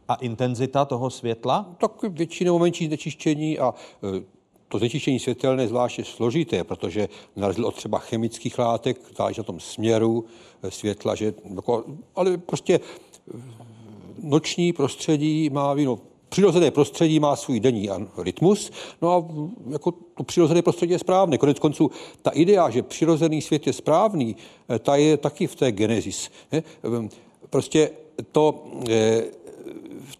A intenzita toho světla? Tak většinou menší znečištění a e, to znečištění světelné je zvláště složité, protože na rozdíl od třeba chemických látek, záleží na tom směru e, světla, že, jako, ale prostě noční prostředí má, no, přirozené prostředí má svůj denní rytmus, no a jako to přirozené prostředí je správné. Konec konců ta idea, že přirozený svět je správný, eh, ta je taky v té genezis. Ehm, prostě to eh,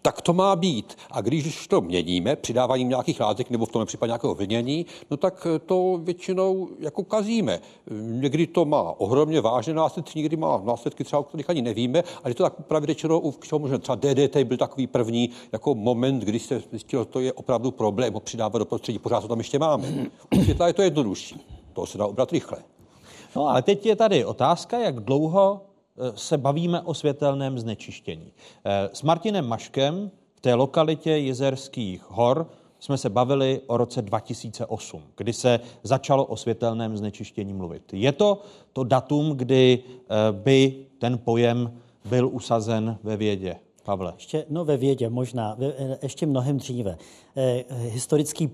tak to má být. A když to měníme, přidáváním nějakých látek nebo v tom případě nějakého vlnění, no tak to většinou jako kazíme. Někdy to má ohromně vážné následky, někdy má následky třeba, o kterých ani nevíme, ale to tak právě řečeno, u čeho možná třeba DDT byl takový první jako moment, kdy se zjistilo, že to je opravdu problém ho přidávat do prostředí. Pořád to tam ještě máme. U světla je to jednodušší. To se dá ubrat rychle. No ale teď je tady otázka, jak dlouho Eh, se bavíme o světelném znečištění. Eh, s Martinem Maškem v té lokalitě Jezerských hor jsme se bavili o roce 2008, kdy se začalo o světelném znečištění mluvit. Je to to datum, kdy eh, by ten pojem byl usazen ve vědě? Pavle. Ještě, no ve vědě možná, ve, ještě mnohem dříve. Eh, historický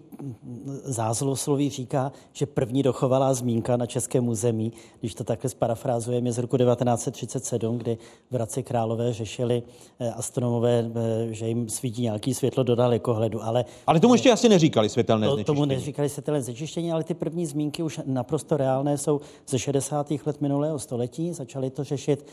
zázlosloví říká, že první dochovalá zmínka na českém území, když to takhle sparafrázujeme, je z roku 1937, kdy v Hradci Králové řešili eh, astronomové, eh, že jim svítí nějaký světlo do dalekohledu. Ale, ale tomu ještě asi neříkali světelné to, znečištění. Tomu neříkali světelné znečištění, ale ty první zmínky už naprosto reálné jsou ze 60. let minulého století. Začali to řešit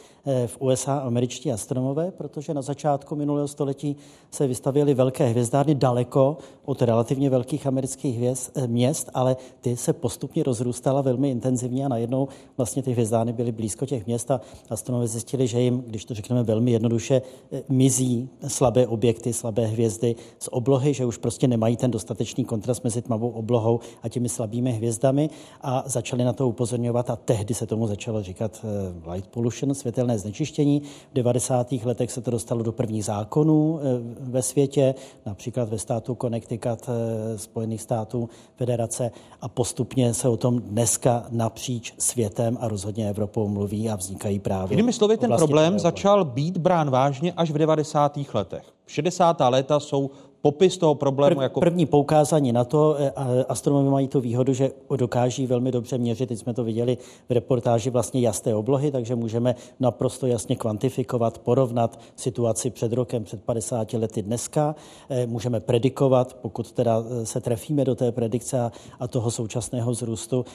v USA američtí astronomové, protože na začátku minulého století se vystavěly velké hvězdárny daleko od relativně velkých amerických hvězd, eh, měst, ale ty se postupně rozrůstala velmi intenzivně a najednou vlastně ty hvězdárny byly blízko těch měst a astronomové zjistili, že jim, když to řekneme velmi jednoduše, eh, mizí slabé objekty, slabé hvězdy z oblohy, že už prostě nemají ten dostatečný kontrast mezi tmavou oblohou a těmi slabými hvězdami a začali na to upozorňovat a tehdy se tomu začalo říkat eh, light pollution, světelné znečištění. V 90. letech se to dostalo do prvních zákonů ve světě, například ve státu Connecticut eh, Spojených států federace a postupně se o tom dneska napříč světem a rozhodně Evropou mluví a vznikají právě. Jinými slovy, ten problém začal být brán vážně až v 90. letech. 60. léta jsou popis toho problému Prv, jako... První poukázání na to, eh, astronomy mají tu výhodu, že dokáží velmi dobře měřit, teď jsme to viděli v reportáži vlastně jasné oblohy, takže můžeme naprosto jasně kvantifikovat, porovnat situaci před rokem, před 50 lety dneska. Eh, můžeme predikovat, pokud teda eh, se trefíme do té predikce a toho současného zrůstu,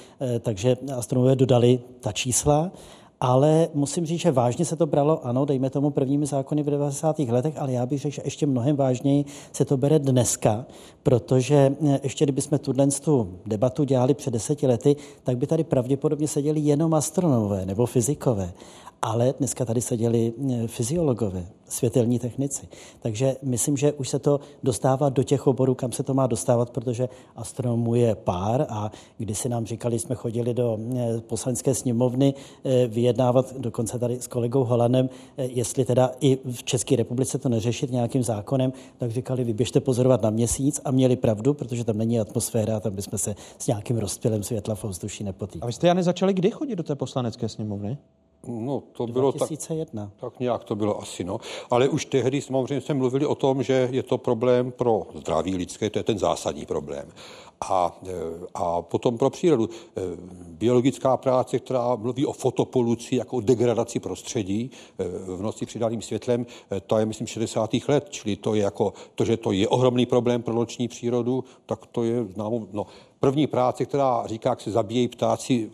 takže astronomové dodali ta čísla ale musím říct, že vážně se to bralo, ano, dejme tomu prvními zákony v 90. letech, ale já bych řekl, že ještě mnohem vážněji se to bere dneska, protože eh, ještě kdybychom tuhle tu debatu dělali před deseti lety, tak by tady pravděpodobně seděli jenom astronomové nebo fyzikové ale dneska tady seděli eh, fyziologové, světelní technici. Takže myslím, že už se to dostává do těch oborů, kam se to má dostávat, protože astronomů je pár a když si nám říkali, jsme chodili do eh, poslanecké sněmovny eh, vyjednávat, dokonce tady s kolegou Holanem, jestli teda i v České republice to neřešit nějakým zákonem, tak říkali, vyběžte pozorovat na měsíc a měli pravdu, protože tam není atmosféra, tam bychom se s nějakým rozpělem světla v ovzduší nepotýkali. A vy jste, Jany, začali kdy chodit do té poslanecké sněmovny? No, to bylo 2001. tak, tak nějak to bylo asi, no. Ale už tehdy samozřejmě jsme mluvili o tom, že je to problém pro zdraví lidské, to je ten zásadní problém. A, e, a potom pro přírodu. E, biologická práce, která mluví o fotopoluci jako o degradaci prostředí e, v noci přidaným světlem, to je, myslím, 60. let, čili to je jako, to, že to je ohromný problém pro noční přírodu, tak to je známo, no, první práce, která říká, jak se zabíjejí ptáci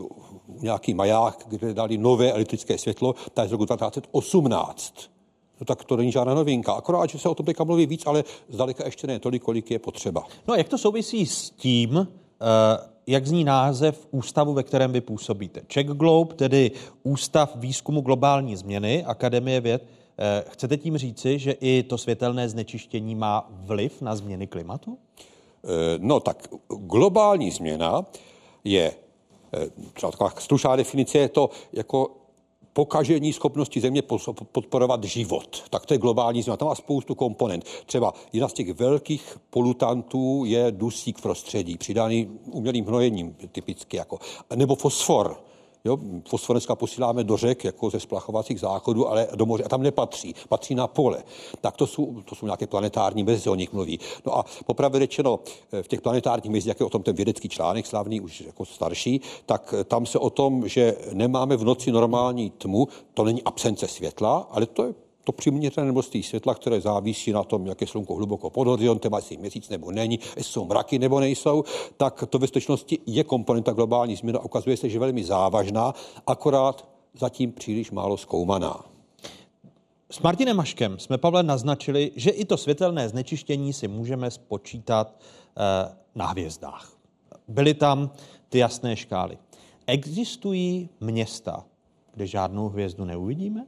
nějaký maják, kde dali nové elektrické světlo, ta je z roku 1918. No tak to není žádná novinka. Akorát, že se o tom teďka mluví víc, ale zdaleka ještě ne tolik, kolik je potřeba. No a jak to souvisí s tím, eh, jak zní název ústavu, ve kterém vy působíte? Czech Globe, tedy Ústav výzkumu globální změny, Akademie věd. Eh, chcete tím říci, že i to světelné znečištění má vliv na změny klimatu? Eh, no tak globální změna je třeba taková stručná definice je to jako pokažení schopnosti země podporovat život. Tak to je globální změna. Tam má spoustu komponent. Třeba jedna z těch velkých polutantů je dusík v prostředí, přidaný umělým hnojením typicky. Jako. Nebo fosfor. Jo, fosfor dneska posíláme do řek jako ze splachovacích záchodů, ale do moře. A tam nepatří, patří na pole. Tak to jsou, to jsou nějaké planetární mezi, o nich mluví. No a popravdě řečeno, v těch planetárních mezi, jak je o tom ten vědecký článek, slavný už jako starší, tak tam se o tom, že nemáme v noci normální tmu, to není absence světla, ale to je to přiměřené množství světla, které závisí na tom, jak je slunko hluboko pod horizontem, jestli měsíc nebo není, jestli jsou mraky nebo nejsou, tak to ve skutečnosti je komponenta globální změny a ukazuje se, že velmi závažná, akorát zatím příliš málo zkoumaná. S Martinem Maškem jsme, Pavle, naznačili, že i to světelné znečištění si můžeme spočítat eh, na hvězdách. Byly tam ty jasné škály. Existují města, kde žádnou hvězdu neuvidíme?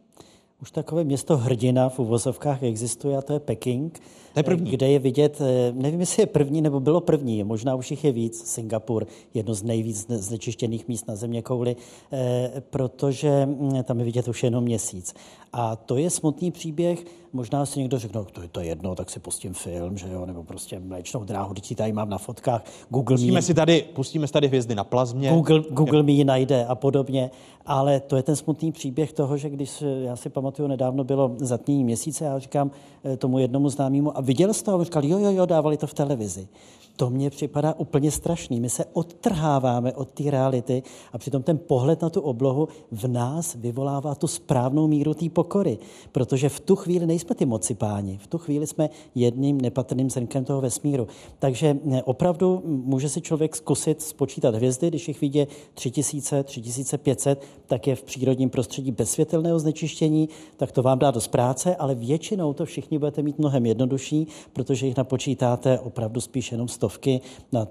Už takové město hrdina v uvozovkách existuje a to je Peking, to je první. kde je vidět, eh, nevím, jestli je první nebo bylo první, možná už jich je víc, Singapur, jedno z nejvíc znečištěných míst na země kouli, eh, protože hm, tam je vidět už jenom měsíc. A to je smutný příběh, možná si někdo řekne, no, to je to jedno, tak si pustím film, že jo, nebo prostě mléčnou dráhu, teď tady mám na fotkách, Google pustíme mi... Si tady, pustíme si tady hvězdy na plazmě. Google, Google mi ji najde a podobně, ale to je ten smutný příběh toho, že když, já si pamatuju, nedávno bylo zatmění měsíce, já říkám eh, tomu jednomu známému, a viděl jste on říkal, jo, jo, jo, dávali to v televizi. To mně připadá úplně strašný. My se odtrháváme od té reality a přitom ten pohled na tu oblohu v nás vyvolává tu správnou míru té pokory, protože v tu chvíli nejsme ty moci páni, v tu chvíli jsme jedním nepatrným zrnkem toho vesmíru. Takže eh, opravdu může si člověk zkusit spočítat hvězdy, když jich vidí 3000, 3500, tak je v přírodním prostředí bez světelného znečištění, tak to vám dá dost práce, ale většinou to všichni budete mít mnohem jednodušší, protože jich napočítáte opravdu spíš jenom stovky. Na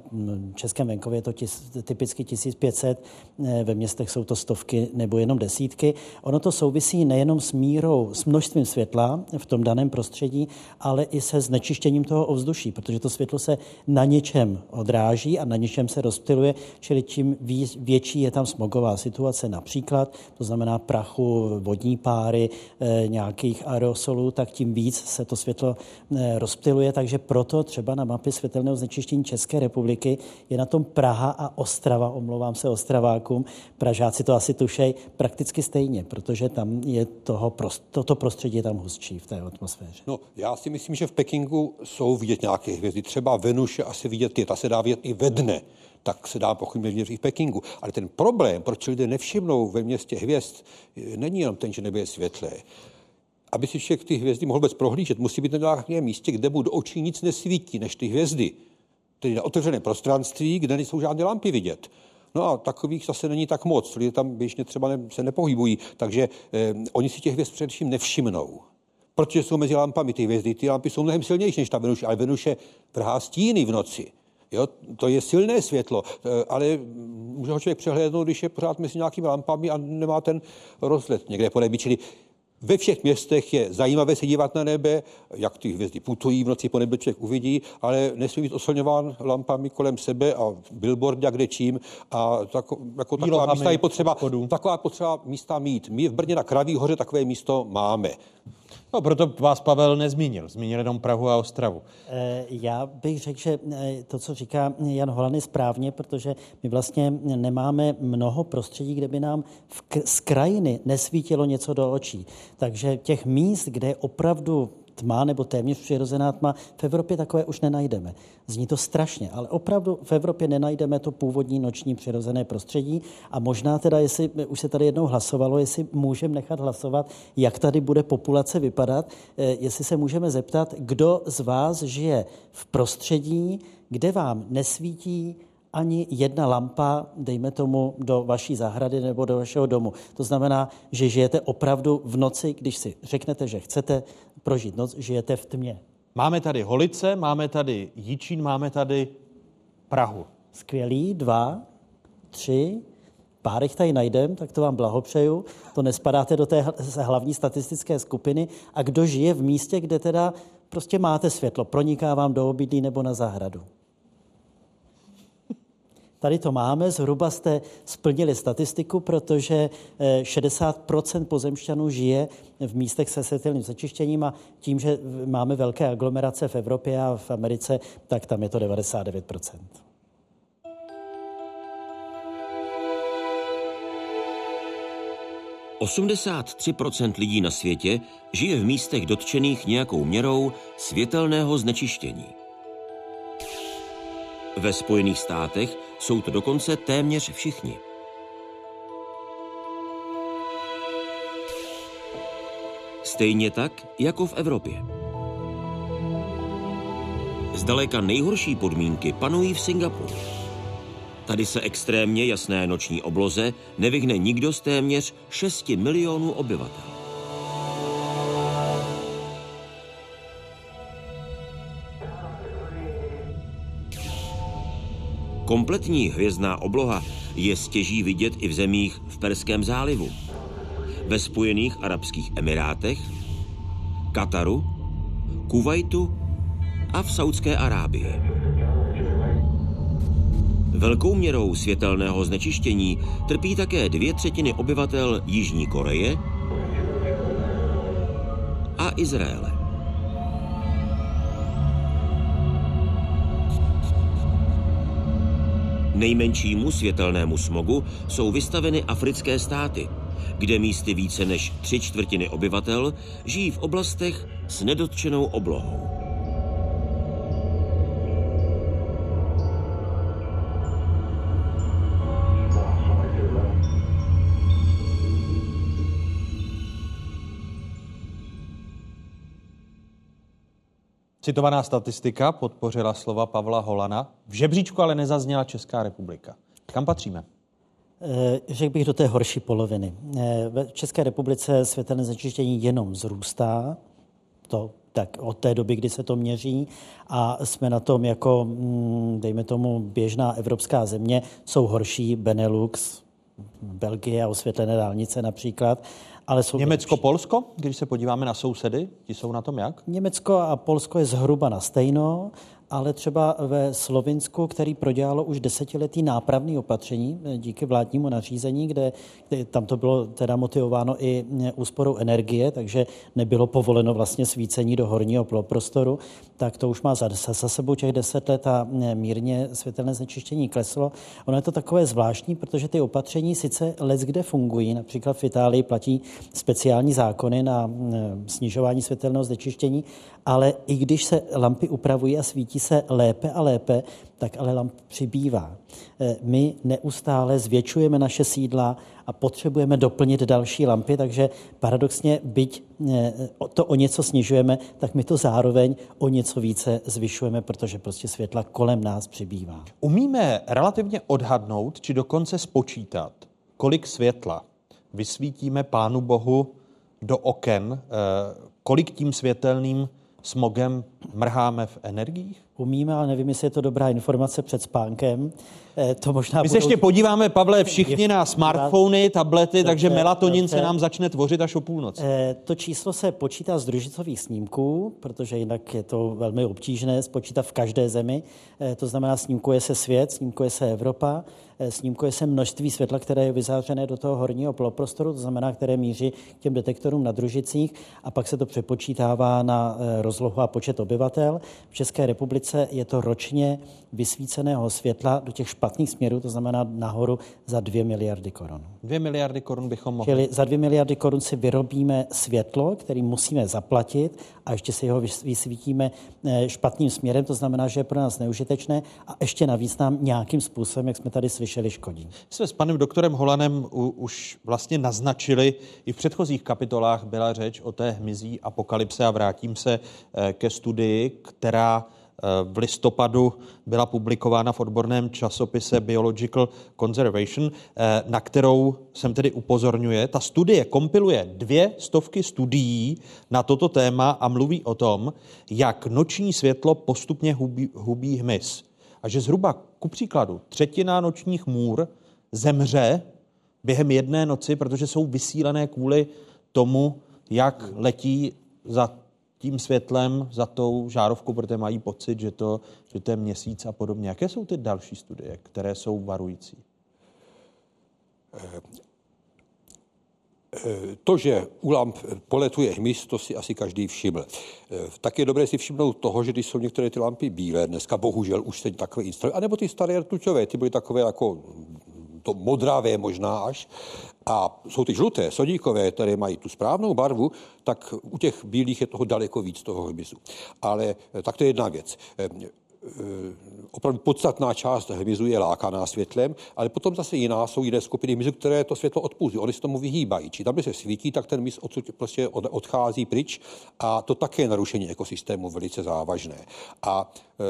českém venkově je to tis, typicky 1500, eh, ve městech jsou to stovky nebo jenom desítky. Ono to souvisí nejenom s mírou, s množstvím světla v tom daném prostředí, ale i se znečištěním toho ovzduší, protože to světlo se na něčem odráží a na něčem se rozptiluje, čili čím větší je tam smogová situace například, to znamená prachu, vodní páry, eh, nějakých aerosolů, tak tím víc se to světlo eh, rozptiluje, takže proto třeba na mapě světelného znečištění České republiky je na tom Praha a Ostrava, omlouvám se Ostravákům, Pražáci to asi tušej, prakticky stejně, protože tam je toho, toto prostředí je tam hustší v té atmosféře. No, já si myslím, že v Pekingu jsou vidět nějaké hvězdy. Třeba Venuš je asi vidět je, ta se dá vidět i ve dne tak se dá pochybně vidět i v Pekingu. Ale ten problém, proč lidé nevšimnou ve městě hvězd, není jenom ten, že nebe je světlé. Aby si člověk ty hvězdy mohl vůbec prohlížet, musí být na nějakém místě, kde mu do očí nic nesvítí než ty hvězdy. Tedy na otevřené prostranství, kde nejsou žádné lampy vidět. No a takových zase není tak moc, lidé tam běžně třeba ne, se nepohybují, takže eh, oni si těch hvězd především nevšimnou. Protože jsou mezi lampami ty hvězdy, ty lampy jsou mnohem silnější než ta Venuše, ale Venuše vrhá stíny v noci. Jo, to je silné světlo, eh, ale může ho člověk přehlédnout, když je pořád mezi nějakými lampami a nemá ten rozhled někde po nebi. Čili ve všech městech je zajímavé se dívat na nebe, jak ty hvězdy putují v noci po nebi, člověk uvidí, ale nesmí být oslňován lampami kolem sebe a billboardy a kde čím. A tak, jako taková místa je potřeba, taková potřeba místa mít. My v Brně na Kraví hoře takové místo máme. No, proto vás Pavel nezmínil. Zmínil jenom Prahu a Ostravu. Eh, já bych řekl, že eh, to, co říká Jan Holan, je správně, protože my vlastně nemáme mnoho prostředí, kde by nám z krajiny nesvítilo něco do očí. Takže těch míst, kde je opravdu tma nebo téměř přirozená tma, v Evropě takové už nenajdeme. Zní to strašně, ale opravdu v Evropě nenajdeme to původní noční přirozené prostředí a možná teda, jestli už se tady jednou hlasovalo, jestli můžeme nechat hlasovat, jak tady bude populace vypadat, eh, jestli se můžeme zeptat, kdo z vás žije v prostředí, kde vám nesvítí ani jedna lampa, dejme tomu, do vaší zahrady nebo do vašeho domu. To znamená, že žijete opravdu v noci, když si řeknete, že chcete prožít noc, žijete v tmě. Máme tady Holice, máme tady Jíčín, máme tady Prahu. Skvělý, dva, tři, pár jich tady najdem, tak to vám blahopřeju. To nespadáte do té hlavní statistické skupiny. A kdo žije v místě, kde teda prostě máte světlo, proniká vám do obydlí nebo na zahradu? Tady to máme, zhruba jste splnili statistiku, protože 60 eh, pozemšťanů žije v místech se světelným začištěním a tím, že máme velké aglomerace v Evropě a v Americe, tak tam je to 99% 83% lidí na světě žije v místech dotčených nějakou měrou světelného znečištění. Ve Spojených státech jsou to dokonce téměř všichni. Stejně tak jako v Evropě. Zdaleka nejhorší podmínky panují v Singapuru. Tady se extrémně jasné noční obloze nevyhne nikdo z téměř 6 milionů obyvatel. Kompletní hvězdná obloha je stěží vidět i v zemích v Perském zálivu, ve Spojených Arabských Emirátech, Kataru, Kuwaitu a v Saudské Arábii. Velkou měrou světelného znečištění trpí také dvě třetiny obyvatel Jižní Koreje a Izraele. Nejmenšímu světelnému smogu jsou vystaveny africké státy, kde místy více než tři čtvrtiny obyvatel žijí v oblastech s nedotčenou oblohou. Citovaná statistika podpořila slova Pavla Holana. V žebříčku ale nezazněla Česká republika. Kam patříme? Eh, řekl bych do té horší poloviny. Eh, v České republice světelné znečištění jenom zrůstá, to tak od té doby, kdy se to měří a jsme na tom jako, mm, dejme tomu, běžná evropská země, jsou horší Benelux, Belgie a osvětlené dálnice například, ale jsou Německo, Polsko, když se podíváme na sousedy, ti jsou na tom jak? Německo a Polsko je zhruba na stejno ale třeba ve Slovinsku, který prodělalo už desetiletí nápravný opatření eh, díky vládnímu nařízení, kde, kde tam to bylo teda motivováno i eh, úsporou energie, takže nebylo povoleno vlastně svícení do horního prostoru, tak to už má za, za sebou těch deset let a eh, mírně světelné znečištění kleslo. Ono je to takové zvláštní, protože ty opatření sice let kde fungují, například v Itálii platí speciální zákony na snižování světelného znečištění, ale i když se lampy upravují a svítí se lépe a lépe, tak ale lamp přibývá. Eh, my neustále zvětšujeme naše sídla a potřebujeme doplnit další lampy, takže paradoxně, byť eh, to o něco snižujeme, tak my to zároveň o něco více zvyšujeme, protože prostě světla kolem nás přibývá. Umíme relativně odhadnout, či dokonce spočítat, kolik světla vysvítíme Pánu Bohu do oken, eh, kolik tím světelným smogem mrháme v energiích? Umíme, ale nevím, jestli je to dobrá informace před spánkem. Eh, to možná My se ještě podíváme, Pavle, všichni na smartfony, tablety, dobře, takže melatonin dobře. se nám začne tvořit až o půlnoci. Eh, to číslo se počítá z družicových snímků, protože jinak je to velmi obtížné spočítat v každé zemi. Eh, to znamená, snímkuje se svět, snímkuje se Evropa, snímkuje se množství světla, které je vyzářené do toho horního poloprostoru, to znamená, které míří k těm detektorům na družicích a pak se to přepočítává na rozlohu a počet obyvatel. V České republice je to ročně vysvíceného světla do těch špatných směrů, to znamená nahoru za 2 miliardy korun. 2 miliardy korun bychom mohli. Čili za 2 miliardy korun si vyrobíme světlo, který musíme zaplatit a ještě si ho vysvítíme eh, špatným směrem, to znamená, že je pro nás neužitečné a ještě navíc nám nějakým způsobem, jak jsme tady slyšeli, škodí. Jsme s panem doktorem Holanem u, už vlastně naznačili, i v předchozích kapitolách byla řeč o té hmyzí apokalypse a vrátím se eh, ke studii, která v listopadu byla publikována v odborném časopise Biological Conservation, eh, na kterou jsem tedy upozorňuje. Ta studie kompiluje dvě stovky studií na toto téma a mluví o tom, jak noční světlo postupně hubí, hubí hmyz. A že zhruba, ku příkladu, třetina nočních můr zemře během jedné noci, protože jsou vysílené kvůli tomu, jak letí za tím světlem, za tou žárovkou, protože mají pocit, že to, že to je měsíc a podobně. Jaké jsou ty další studie, které jsou varující? Eh, to, že u lamp poletuje hmyz, to si asi každý všiml. Eh, tak je dobré si všimnout toho, že když jsou některé ty lampy bílé, dneska bohužel už teď takové instalace, anebo ty staré rtuťové, ty byly takové jako to modravé možná až, a jsou ty žluté, sodíkové, které mají tu správnou barvu, tak u těch bílých je toho daleko víc, toho hmyzu. Ale eh, tak to je jedna věc. Eh, eh, opravdu podstatná část hmyzu je lákaná světlem, ale potom zase jiná jsou jiné skupiny hmyzu, které to světlo odpůzí. Oni se tomu vyhýbají. Či tam, kde se svítí, tak ten hmyz odsud prostě odchází pryč a to také je narušení ekosystému velice závažné. A e,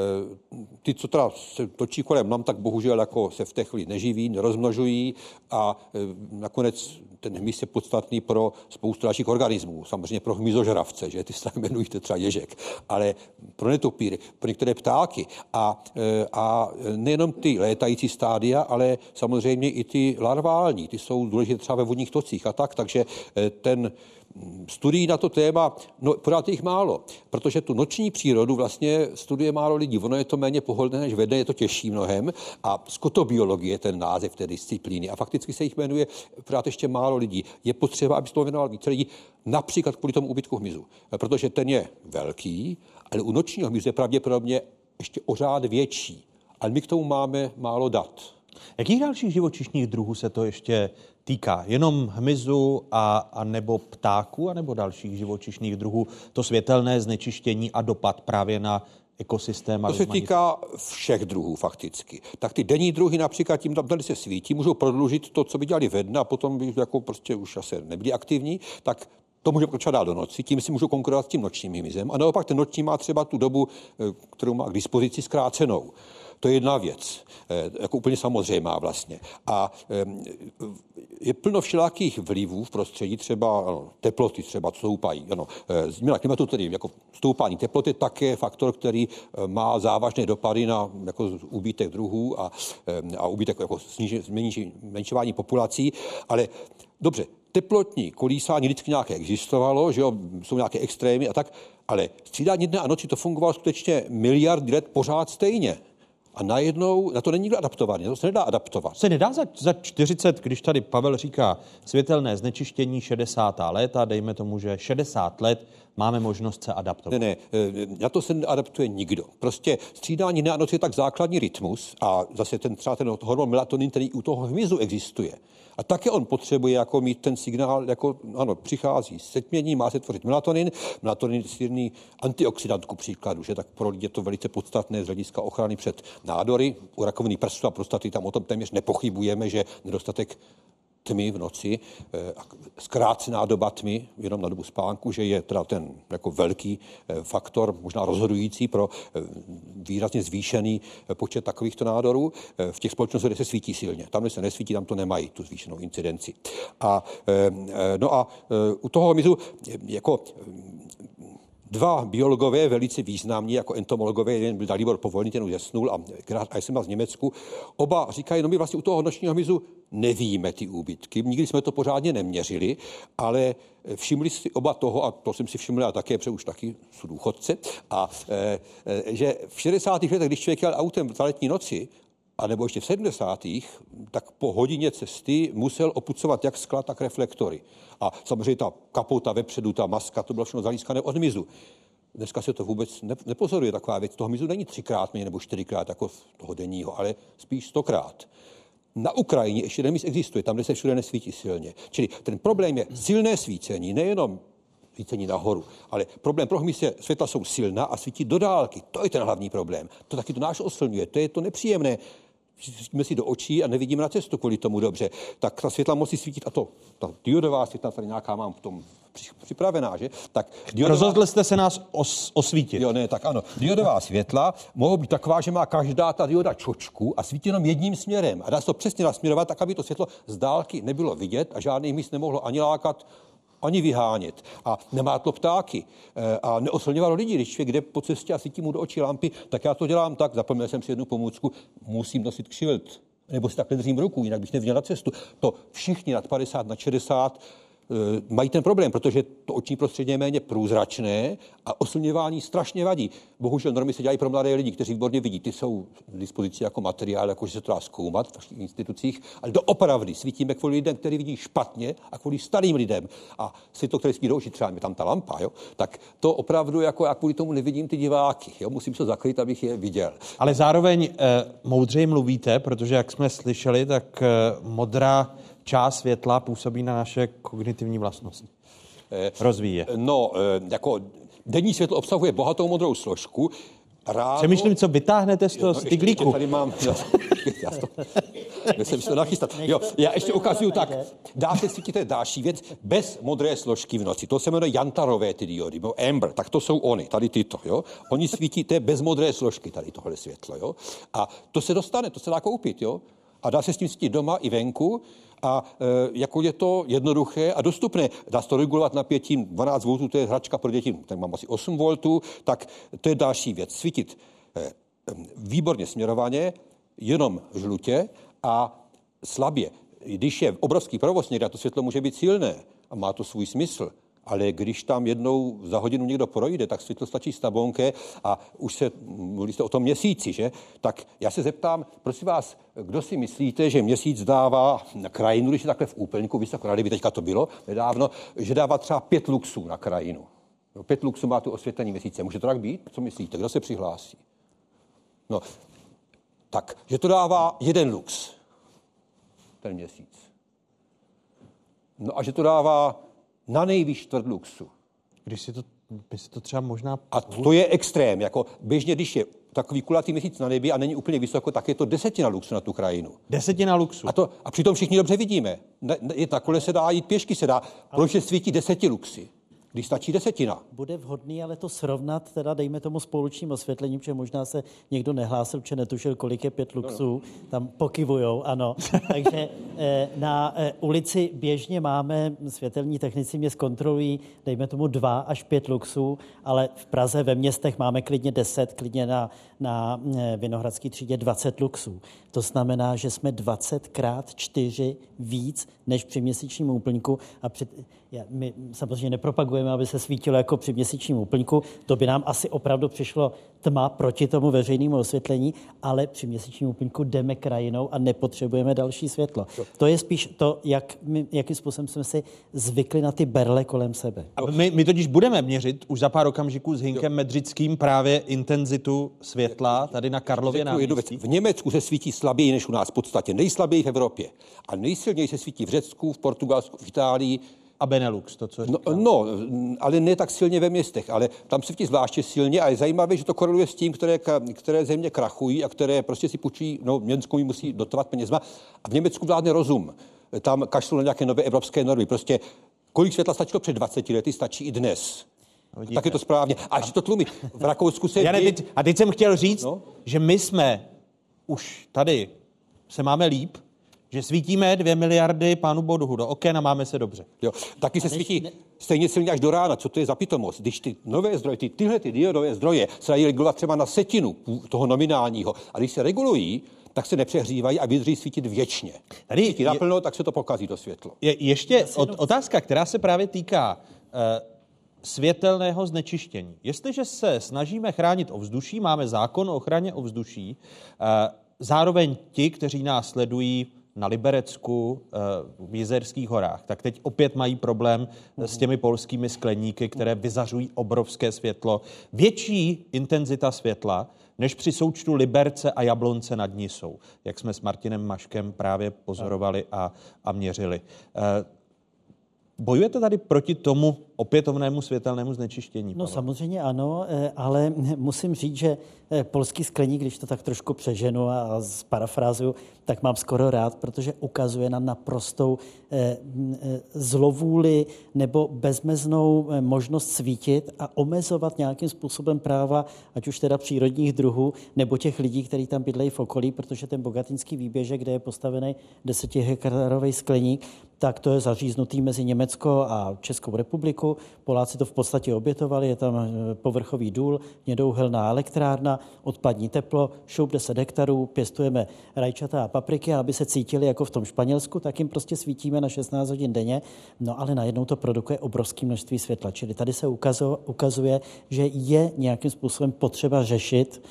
ty, co teda se točí kolem nám, tak bohužel jako se v té chvíli neživí, nerozmnožují a e, nakonec ten hmyz je podstatný pro spoustu dalších organismů, samozřejmě pro hmyzožravce, že ty se jmenují třeba ježek, ale pro netopíry, pro některé ptáky a, e, a nejenom ty létající stádia, ale samozřejmě i ty larvální, ty jsou důležité třeba ve vodních tocích a tak, takže e, ten studií na to téma, no pořád jich málo, protože tu noční přírodu vlastně studuje málo lidí. Ono je to méně pohodlné než vedne, je to těžší mnohem a skotobiologie je ten název té disciplíny a fakticky se jich jmenuje pořád ještě málo lidí. Je potřeba, aby se to věnoval více lidí, například kvůli tomu ubytku hmyzu, protože ten je velký, ale u nočního hmyzu je pravděpodobně ještě o řád větší. Ale my k tomu máme málo dat. Jakých dalších živočišních druhů se to ještě týká? Jenom hmyzu a, a nebo ptáků, a nebo dalších živočišných druhů? To světelné znečištění a dopad právě na ekosystém. A To se rozmanitost? týká všech druhů fakticky. Tak ty denní druhy například tím tam tady se svítí, můžou prodloužit to, co by dělali ve dne a potom by jako prostě už asi nebyli aktivní, tak to může pokračovat dál do noci, tím si můžou konkurovat s tím nočním hmyzem. A naopak ten noční má třeba tu dobu, eh, kterou má k dispozici, zkrácenou. To je jedna věc, eh, jako úplně samozřejmá vlastně. A eh, je plno všelakých vlivů v prostředí, třeba ano, teploty třeba stoupají. Ano, změna klimatu, tedy jako stoupání teploty, také faktor, který má závažné dopady na jako úbytek druhů a, a úbytek jako zmenši- zmenšování populací. Ale dobře, teplotní kolísání vždycky nějaké existovalo, že jo, jsou nějaké extrémy a tak, ale střídání dne a noci to fungovalo skutečně miliardy let pořád stejně. A najednou na to není nikdo adaptovaný, to se nedá adaptovat. Se nedá za, za 40, když tady Pavel říká světelné znečištění 60. léta, dejme tomu, že 60 let máme možnost se adaptovat. Ne, ne, eh, na to se neadaptuje nikdo. Prostě střídání dne a noci je tak základní rytmus a zase ten třeba ten hormon melatonin, který u toho hmyzu existuje. A také on potřebuje jako mít ten signál, jako ano, přichází setmění, má se tvořit melatonin. Melatonin je silný antioxidant ku příkladu, že tak pro lidi je to velice podstatné z hlediska ochrany před nádory. U rakoviny prsu a prostaty tam o tom téměř nepochybujeme, že nedostatek tmy v noci, eh, zkrácená doba tmy, jenom na dobu spánku, že je teda ten jako velký eh, faktor, možná rozhodující pro eh, výrazně zvýšený počet takovýchto nádorů. V těch společnostech, kde se svítí silně. Tam, kde se nesvítí, tam to nemají, tu zvýšenou incidenci. A, no a u toho eh, jako Dva biologové velice významní, jako entomologové, jeden byl Dalibor Povolný, ten už zesnul, a Grát Eisenbach z Německu, oba říkají, no my vlastně u toho nočního hmyzu nevíme ty úbytky, nikdy jsme to pořádně neměřili, ale všimli si oba toho, a to jsem si všiml já také, protože už taky jsou důchodce, a e, e, že v 60. letech, když člověk jel autem v letní noci, a nebo ještě v 70. tak po hodině cesty musel opucovat jak skla, tak reflektory. A samozřejmě ta kapota vepředu, ta maska, to bylo všechno zalískané od hmyzu. Dneska se to vůbec ne- nepozoruje taková věc. Toho hmyzu není třikrát méně nebo čtyřikrát jako toho denního, ale spíš stokrát. Na Ukrajině ještě remíz existuje, tam, kde se všude nesvítí silně. Čili ten problém je silné svícení, nejenom svícení nahoru, ale problém pro hmyz je, světla jsou silná a svítí do dálky. To je ten hlavní problém. To taky to náš oslňuje, to je to nepříjemné. Svítíme si do očí a nevidíme na cestu kvůli tomu dobře. Tak ta světla musí svítit, a to, ta diodová světla tady nějaká mám v tom při- připravená, že? Tak Rozhodl jste se nás os, osvítit. Jo, ne, tak ano. Diodová světla mohou být taková, že má každá ta dioda čočku a svítí jenom jedním směrem. A dá se to přesně nasměrovat tak, aby to světlo z dálky nebylo vidět a žádný míst nemohlo ani lákat, ani vyhánět. A nemátlo ptáky eh, a neoslňovalo lidi. Když člověk jde po cestě a svítí mu do očí lampy, tak já to dělám tak, zapomněl jsem si jednu pomůcku, musím nosit kšilt nebo si takhle držím ruku, jinak bych neviděl na cestu. To všichni nad 50, nad 60 eh, mají ten problém, protože to oční prostředí je méně průzračné a oslňování strašně vadí. Bohužel normy se dělají pro mladé lidi, kteří výborně vidí. Ty jsou k dispozici jako materiál, jako že se to dá zkoumat v institucích, ale doopravdy svítíme kvůli lidem, kteří vidí špatně a kvůli starým lidem. A které svítí do očí, třeba je tam ta lampa, jo? tak to opravdu jako já kvůli tomu nevidím ty diváky. Jo? Musím se zakryt, abych je viděl. Ale zároveň eh, moudřeji mluvíte, protože jak jsme slyšeli, tak eh, modrá část světla působí na naše kognitivní vlastnosti. Rozvíje. No, eh, jako denní světlo obsahuje bohatou modrou složku. Ráno... Přemýšlím, co vytáhnete z toho Jo, no, styglíku. ještě Tady mám, já, já to, jsem si to nachystat. Jo, já ještě ukazuju tak, dá se svítit, to je další věc, bez modré složky v noci. To se jmenuje jantarové ty diody, nebo amber, tak to jsou oni, tady tyto, jo. Oni svítí, to je bez modré složky, tady tohle světlo, jo. A to se dostane, to se dá koupit, jo. A dá se s tím svítit doma i venku a e, jako je to jednoduché a dostupné. Dá se to regulovat napětím 12 V, to je hračka pro děti, tak mám asi 8 V, tak to je další věc. Svítit e, výborně směrovaně, jenom žlutě a slabě. Když je obrovský provoz někde, to světlo může být silné a má to svůj smysl. Ale když tam jednou za hodinu někdo projde, tak světlo stačí stabonké a už se, mluví o tom měsíci, že? Tak já se zeptám, prosím vás, kdo si myslíte, že měsíc dává na krajinu, když je takhle v úplňku, vysoko na teďka to bylo nedávno, že dává třeba pět luxů na krajinu. No, pět luxů má tu osvětlení měsíce. Může to tak být? Co myslíte? Kdo se přihlásí? No, tak, že to dává jeden lux. ten měsíc. No a že to dává na nejvíc čtvrt luxu. Když si to, by si to třeba možná... A to je extrém. Jako běžně, když je takový kulatý měsíc na nebi a není úplně vysoko, tak je to desetina luxu na tu krajinu. Desetina luxu. A, to, a přitom všichni dobře vidíme. Ne, ne, nakonec se dá jít pěšky, se dá. Proč svítí deseti luxy? Když stačí desetina. Bude vhodný ale to srovnat, teda dejme tomu spolučním osvětlením, protože možná se někdo nehlásil, protože netušil, kolik je pět luxů, no, no. tam pokyvujou, ano. Takže eh, na eh, ulici běžně máme, světelní technici mě zkontrolují, dejme tomu dva až pět luxů, ale v Praze ve městech máme klidně deset, klidně na, na eh, Vinohradský třídě 20 luxů. To znamená, že jsme 20 krát 4 víc než při měsíčním úplňku a při, my samozřejmě nepropagujeme, aby se svítilo jako při měsíčním úplňku. To by nám asi opravdu přišlo tma proti tomu veřejnému osvětlení, ale při měsíčním úplňku jdeme krajinou a nepotřebujeme další světlo. To je spíš to, jak my, jakým způsobem jsme si zvykli na ty berle kolem sebe. A my, my totiž budeme měřit už za pár okamžiků s Hinkem Medřickým právě intenzitu světla tady na Karlově náměstí. V Německu se svítí slaběji než u nás, v podstatě nejslaběji v Evropě. A nejsilněji se svítí v Řecku, v Portugalsku, v Itálii, a Benelux, to, co no, no, ale ne tak silně ve městech, ale tam se ti zvláště silně a je zajímavé, že to koreluje s tím, které, které země krachují a které prostě si půjčí, no Německo musí dotovat penězma a v Německu vládne rozum. Tam kašlou na nějaké nové evropské normy. Prostě kolik světla stačilo před 20 lety, stačí i dnes. Vidíte. Tak je to správně. A že to tlumí. V Rakousku se... Jane, teď, a teď jsem chtěl říct, no? že my jsme už tady se máme líp, že svítíme dvě miliardy pánu Boduhu do oken a máme se dobře. Jo, taky se svítí ne... stejně silně až do rána. Co to je za pitomost? Když ty nové zdroje, ty, tyhle ty diodové zdroje se dají regulovat třeba na setinu toho nominálního. A když se regulují, tak se nepřehřívají a vydrží svítit věčně. Tady Svítí naplno, tak se to pokazí do světlo. Je, ještě od, otázka, která se právě týká uh, světelného znečištění. Jestliže se snažíme chránit ovzduší, máme zákon o ochraně ovzduší, uh, zároveň ti, kteří nás sledují, na Liberecku, eh, v Jizerských horách, tak teď opět mají problém s těmi polskými skleníky, které vyzařují obrovské světlo. Větší intenzita světla, než při součtu Liberce a Jablonce nad Nisou, jak jsme s Martinem Maškem právě pozorovali a, a měřili. Bojujete tady proti tomu opětovnému světelnému znečištění? No samozřejmě ano, eh, ale musím říct, že eh, polský skleník, když to tak trošku přeženu a parafrázuju, tak mám skoro rád, protože ukazuje na naprostou eh, zlovůli nebo bezmeznou možnost svítit a omezovat nějakým způsobem práva, ať už teda přírodních druhů, nebo těch lidí, kteří tam bydlejí v okolí, protože ten bogatinský výběžek, kde je postavený desetihektarový skleník, tak to je zaříznutý mezi Německo a Českou republiku. Poláci to v podstatě obětovali, je tam eh, povrchový důl, nědouhelná elektrárna, odpadní teplo, šup 10 hektarů, pěstujeme rajčata a papriky a aby se cítili jako v tom Španělsku, tak jim prostě svítíme na 16 hodin denně, no ale najednou to produkuje obrovské množství světla. Čili tady se ukazuje, že je nějakým způsobem potřeba řešit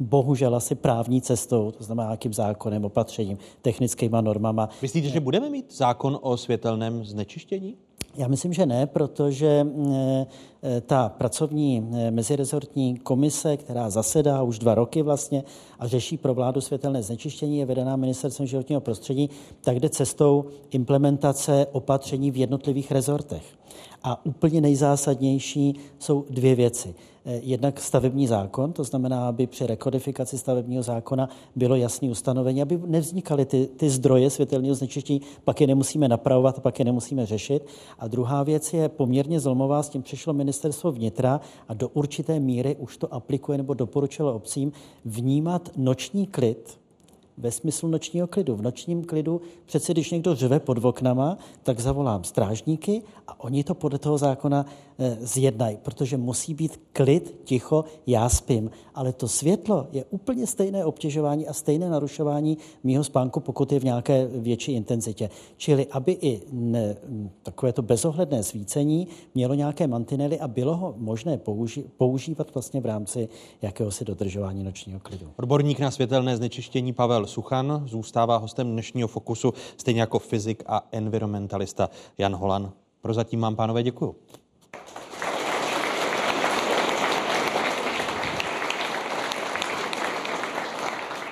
bohužel asi právní cestou, to znamená nějakým zákonem, opatřením, technickýma normama. Myslíte, že budeme mít zákon o světelném znečištění? Já myslím, že ne, protože eh, ta pracovní eh, mezirezortní komise, která zasedá už dva roky vlastně a řeší pro vládu světelné znečištění, je vedená ministerstvem životního prostředí, tak jde cestou implementace opatření v jednotlivých rezortech. A úplně nejzásadnější jsou dvě věci. Eh, jednak stavební zákon, to znamená, aby při rekodifikaci stavebního zákona bylo jasné ustanovení, aby nevznikaly ty, ty zdroje světelného znečištění, pak je nemusíme napravovat, pak je nemusíme řešit. A druhá věc je poměrně zlomová, s tím přišlo ministerstvo vnitra a do určité míry už to aplikuje nebo doporučilo obcím vnímat noční klid ve smyslu nočního klidu. V nočním klidu přece, když někdo řve pod oknama, tak zavolám strážníky a oni to podle toho zákona zjednají, protože musí být klid, ticho, já spím. Ale to světlo je úplně stejné obtěžování a stejné narušování mýho spánku, pokud je v nějaké větší intenzitě. Čili aby i ne, takové to bezohledné svícení mělo nějaké mantinely a bylo ho možné použi- používat vlastně v rámci jakéhosi dodržování nočního klidu. Odborník na světelné znečištění Pavel Suchan zůstává hostem dnešního fokusu, stejně jako fyzik a environmentalista Jan Holan. Prozatím vám, pánové, děkuju.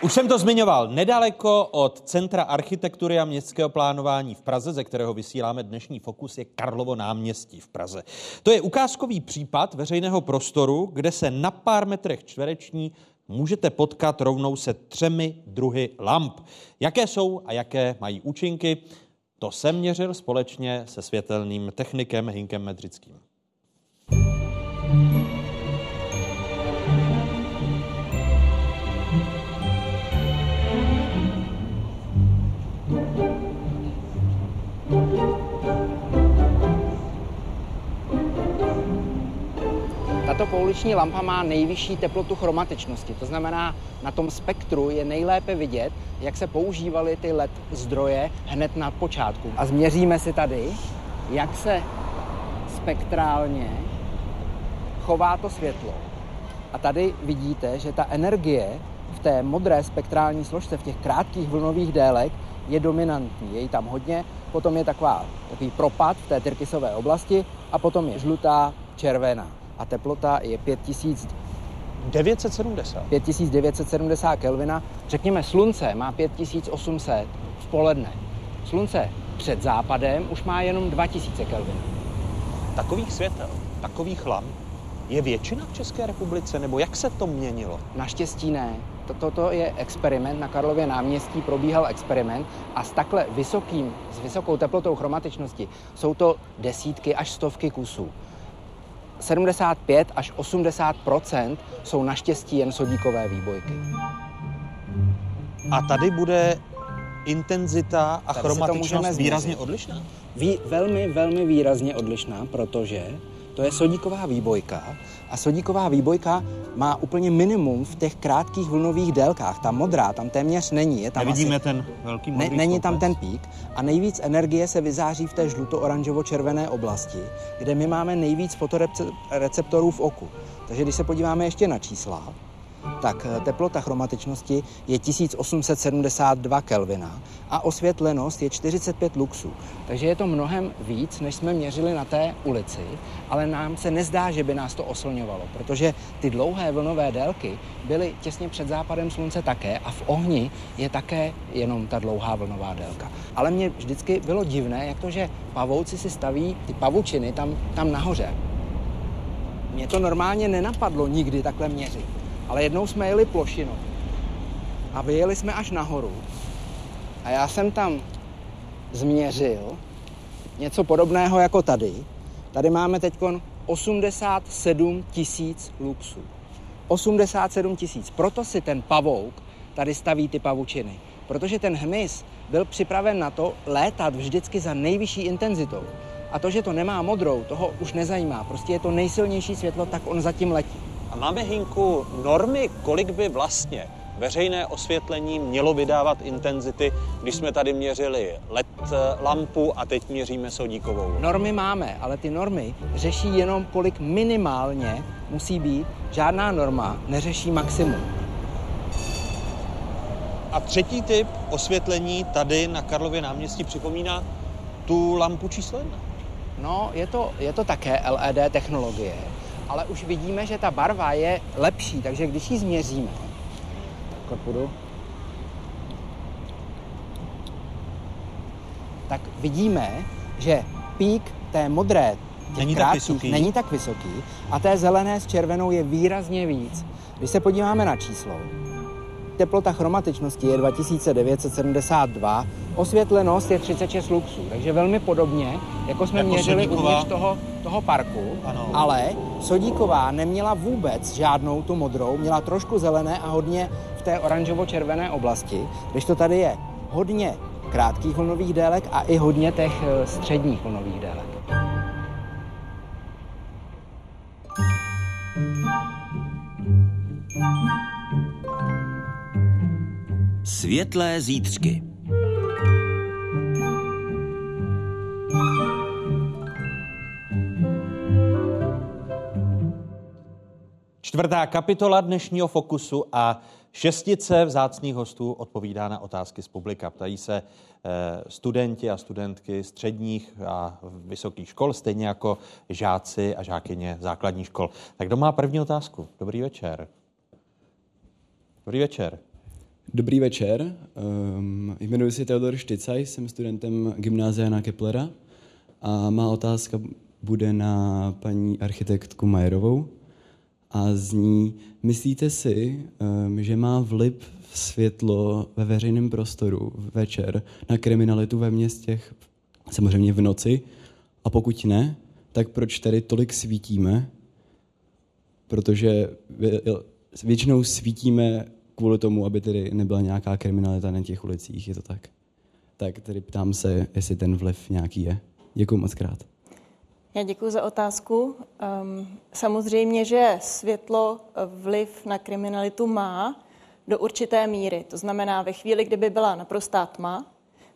Už jsem to zmiňoval, nedaleko od Centra architektury a městského plánování v Praze, ze kterého vysíláme dnešní fokus, je Karlovo náměstí v Praze. To je ukázkový případ veřejného prostoru, kde se na pár metrech čtvereční můžete potkat rovnou se třemi druhy lamp. Jaké jsou a jaké mají účinky, to jsem měřil společně se světelným technikem Hinkem Medřickým. Tato pouliční lampa má nejvyšší teplotu chromatičnosti, to znamená, na tom spektru je nejlépe vidět, jak se používaly ty LED zdroje hned na počátku. A změříme si tady, jak se spektrálně chová to světlo. A tady vidíte, že ta energie v té modré spektrální složce, v těch krátkých vlnových délek, je dominantní. Je jí tam hodně, potom je taková, takový propad v té tyrkysové oblasti a potom je žlutá, červená a teplota je 5970. 5970 Kelvina. Řekněme, slunce má 5800 v poledne. Slunce před západem už má jenom 2000 Kelvina. Takových světel, takových lamp je většina v České republice, nebo jak se to měnilo? Naštěstí ne. Toto je experiment, na Karlově náměstí probíhal experiment a s takhle vysokým, s vysokou teplotou chromatičnosti jsou to desítky až stovky kusů. 75 až 80% jsou naštěstí jen sodíkové výbojky. A tady bude intenzita a tady chromatičnost výrazně odlišná? Ví, velmi, velmi výrazně odlišná, protože to je sodíková výbojka a sodíková výbojka má úplně minimum v těch krátkých vlnových délkách. Ta modrá tam téměř není. Je tam Nevidíme asi, ten velký modrý ne, Není tam ten pík a nejvíc energie se vyzáří v té žluto-oranžovo-červené oblasti, kde my máme nejvíc fotoreceptorů v oku. Takže když se podíváme ještě na čísla, tak eh, teplota chromatičnosti je 1872 Kelvina a osvětlenost je 45 luxů. Takže je to mnohem víc, než jsme měřili na té ulici, ale nám se nezdá, že by nás to oslňovalo, protože ty dlouhé vlnové délky byly těsně před západem slunce také a v ohni je také jenom ta dlouhá vlnová délka. Ale mě vždycky bylo divné, jak to, že pavouci si staví ty pavučiny tam, tam nahoře. Mě to normálně nenapadlo nikdy takhle měřit. Ale jednou jsme jeli plošinou a vyjeli jsme až nahoru a já jsem tam změřil něco podobného jako tady. Tady máme teď 87 tisíc luxů. 87 tisíc. Proto si ten pavouk tady staví ty pavučiny. Protože ten hmyz byl připraven na to létat vždycky za nejvyšší intenzitou. A to, že to nemá modrou, toho už nezajímá. Prostě je to nejsilnější světlo, tak on zatím letí. A máme, Hinku, normy, kolik by vlastně veřejné osvětlení mělo vydávat intenzity, když jsme tady měřili LED lampu a teď měříme sodíkovou. Normy máme, ale ty normy řeší jenom, kolik minimálně musí být. Žádná norma neřeší maximum. A třetí typ osvětlení tady na Karlově náměstí připomíná tu lampu číslo jedna. No, je to, je to také LED technologie, ale už vidíme, že ta barva je lepší, takže když ji změříme, tak půjdu, tak vidíme, že pík té modré není krátkých, tak vysoký. není tak vysoký a té zelené s červenou je výrazně víc. Když se podíváme na číslo, teplota chromatičnosti je 2972, osvětlenost je 36 luxů, takže velmi podobně, jako jsme jako měřili sodíková. uvnitř toho, toho parku, Ano. ale Sodíková neměla vůbec žádnou tu modrou, měla trošku zelené a hodně v té oranžovo-červené oblasti, když to tady je hodně krátkých vlnových délek a i hodně těch eh, středních vlnových délek. Světlé zítřky. Čtvrtá kapitola dnešního Fokusu a šestice vzácných hostů odpovídá na otázky z publika. Ptají se eh, studenti a studentky středních a vysokých škol, stejně jako žáci a žákyně základních škol. Tak kdo má první otázku? Dobrý večer. Dobrý večer. Dobrý večer, um, jmenuji se Teodor Štycaj, jsem studentem gymnázia na Keplera a má otázka bude na paní architektku Majerovou a zní, myslíte si, um, že má vliv světlo ve veřejném prostoru večer na kriminalitu ve městech, samozřejmě v noci, a pokud ne, tak proč tady tolik svítíme? Protože většinou svítíme kvůli tomu, aby tedy nebyla nějaká kriminalita na těch ulicích, je to tak? Tak tedy ptám se, jestli ten vliv nějaký je. Děkuji moc krát. Já děkuji za otázku. Um, samozřejmě, že světlo vliv na kriminalitu má do určité míry. To znamená, ve chvíli, kdyby byla naprostá tma,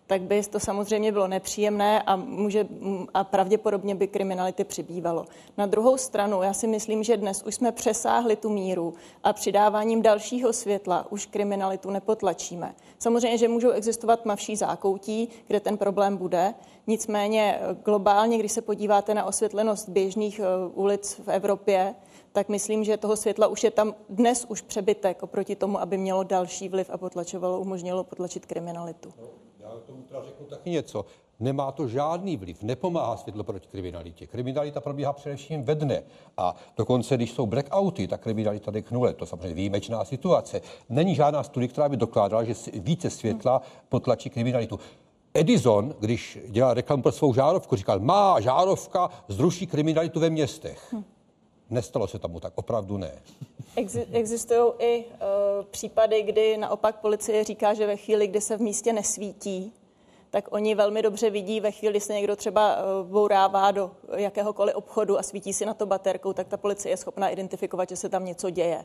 tak by to samozřejmě bylo nepříjemné a, může, a pravděpodobně by kriminality přibývalo. Na druhou stranu, já si myslím, že dnes už jsme přesáhli tu míru a přidáváním dalšího světla už kriminalitu nepotlačíme. Samozřejmě, že můžou existovat tmavší zákoutí, kde ten problém bude, nicméně eh, globálně, když se podíváte na osvětlenost běžných eh, ulic v Evropě, tak myslím, že toho světla už je tam dnes už přebytek oproti tomu, aby mělo další vliv a potlačovalo, umožnilo potlačit kriminalitu. Já tomu teda řeknu taky něco. Nemá to žádný vliv, nepomáhá světlo proti kriminalitě. Kriminalita probíhá především ve dne. A dokonce, když jsou blackouty, tak kriminalita jde k nule. To samozřejmě výjimečná situace. Není žádná studie, která by dokládala, že více světla potlačí kriminalitu. Edison, když dělal reklamu pro svou žárovku, říkal, má žárovka zruší kriminalitu ve městech. Hm. Nestalo se tomu tak, opravdu ne. Existují i uh, případy, kdy naopak policie říká, že ve chvíli, kdy se v místě nesvítí, tak oni velmi dobře vidí ve chvíli, kdy se někdo třeba uh, bourává do jakéhokoliv obchodu a svítí si na to baterkou, tak ta policie je schopná identifikovat, že se tam něco děje.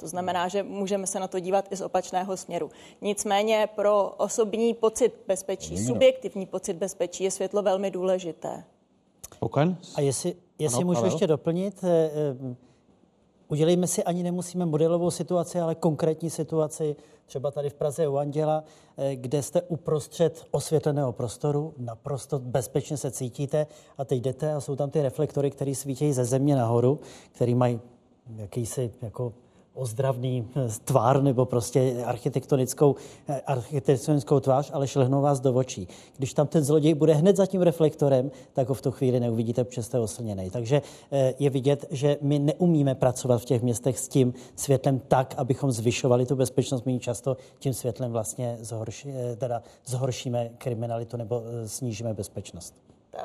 To znamená, že můžeme se na to dívat i z opačného směru. Nicméně pro osobní pocit bezpečí, subjektivní pocit bezpečí je světlo velmi důležité. Spokojen? A jestli, jestli ano, můžu Pavel? ještě doplnit, eh, eh, udělejme si ani nemusíme modelovou situaci, ale konkrétní situaci, třeba tady v Praze u Anděla, eh, kde jste uprostřed osvětleného prostoru, naprosto bezpečně se cítíte a teď jdete a jsou tam ty reflektory, které svítí ze země nahoru, které mají jakýsi jako ozdravný eh, tvár nebo prostě architektonickou, eh, architektonickou tvář, ale šlehnou vás do očí. Když tam ten zloděj bude hned za tím reflektorem, tak ho v tu chvíli neuvidíte, protože jste oslněný. Takže eh, je vidět, že my neumíme pracovat v těch městech s tím světlem tak, abychom zvyšovali tu bezpečnost. My často tím světlem vlastně zhorši, teda zhoršíme kriminalitu nebo snížíme bezpečnost.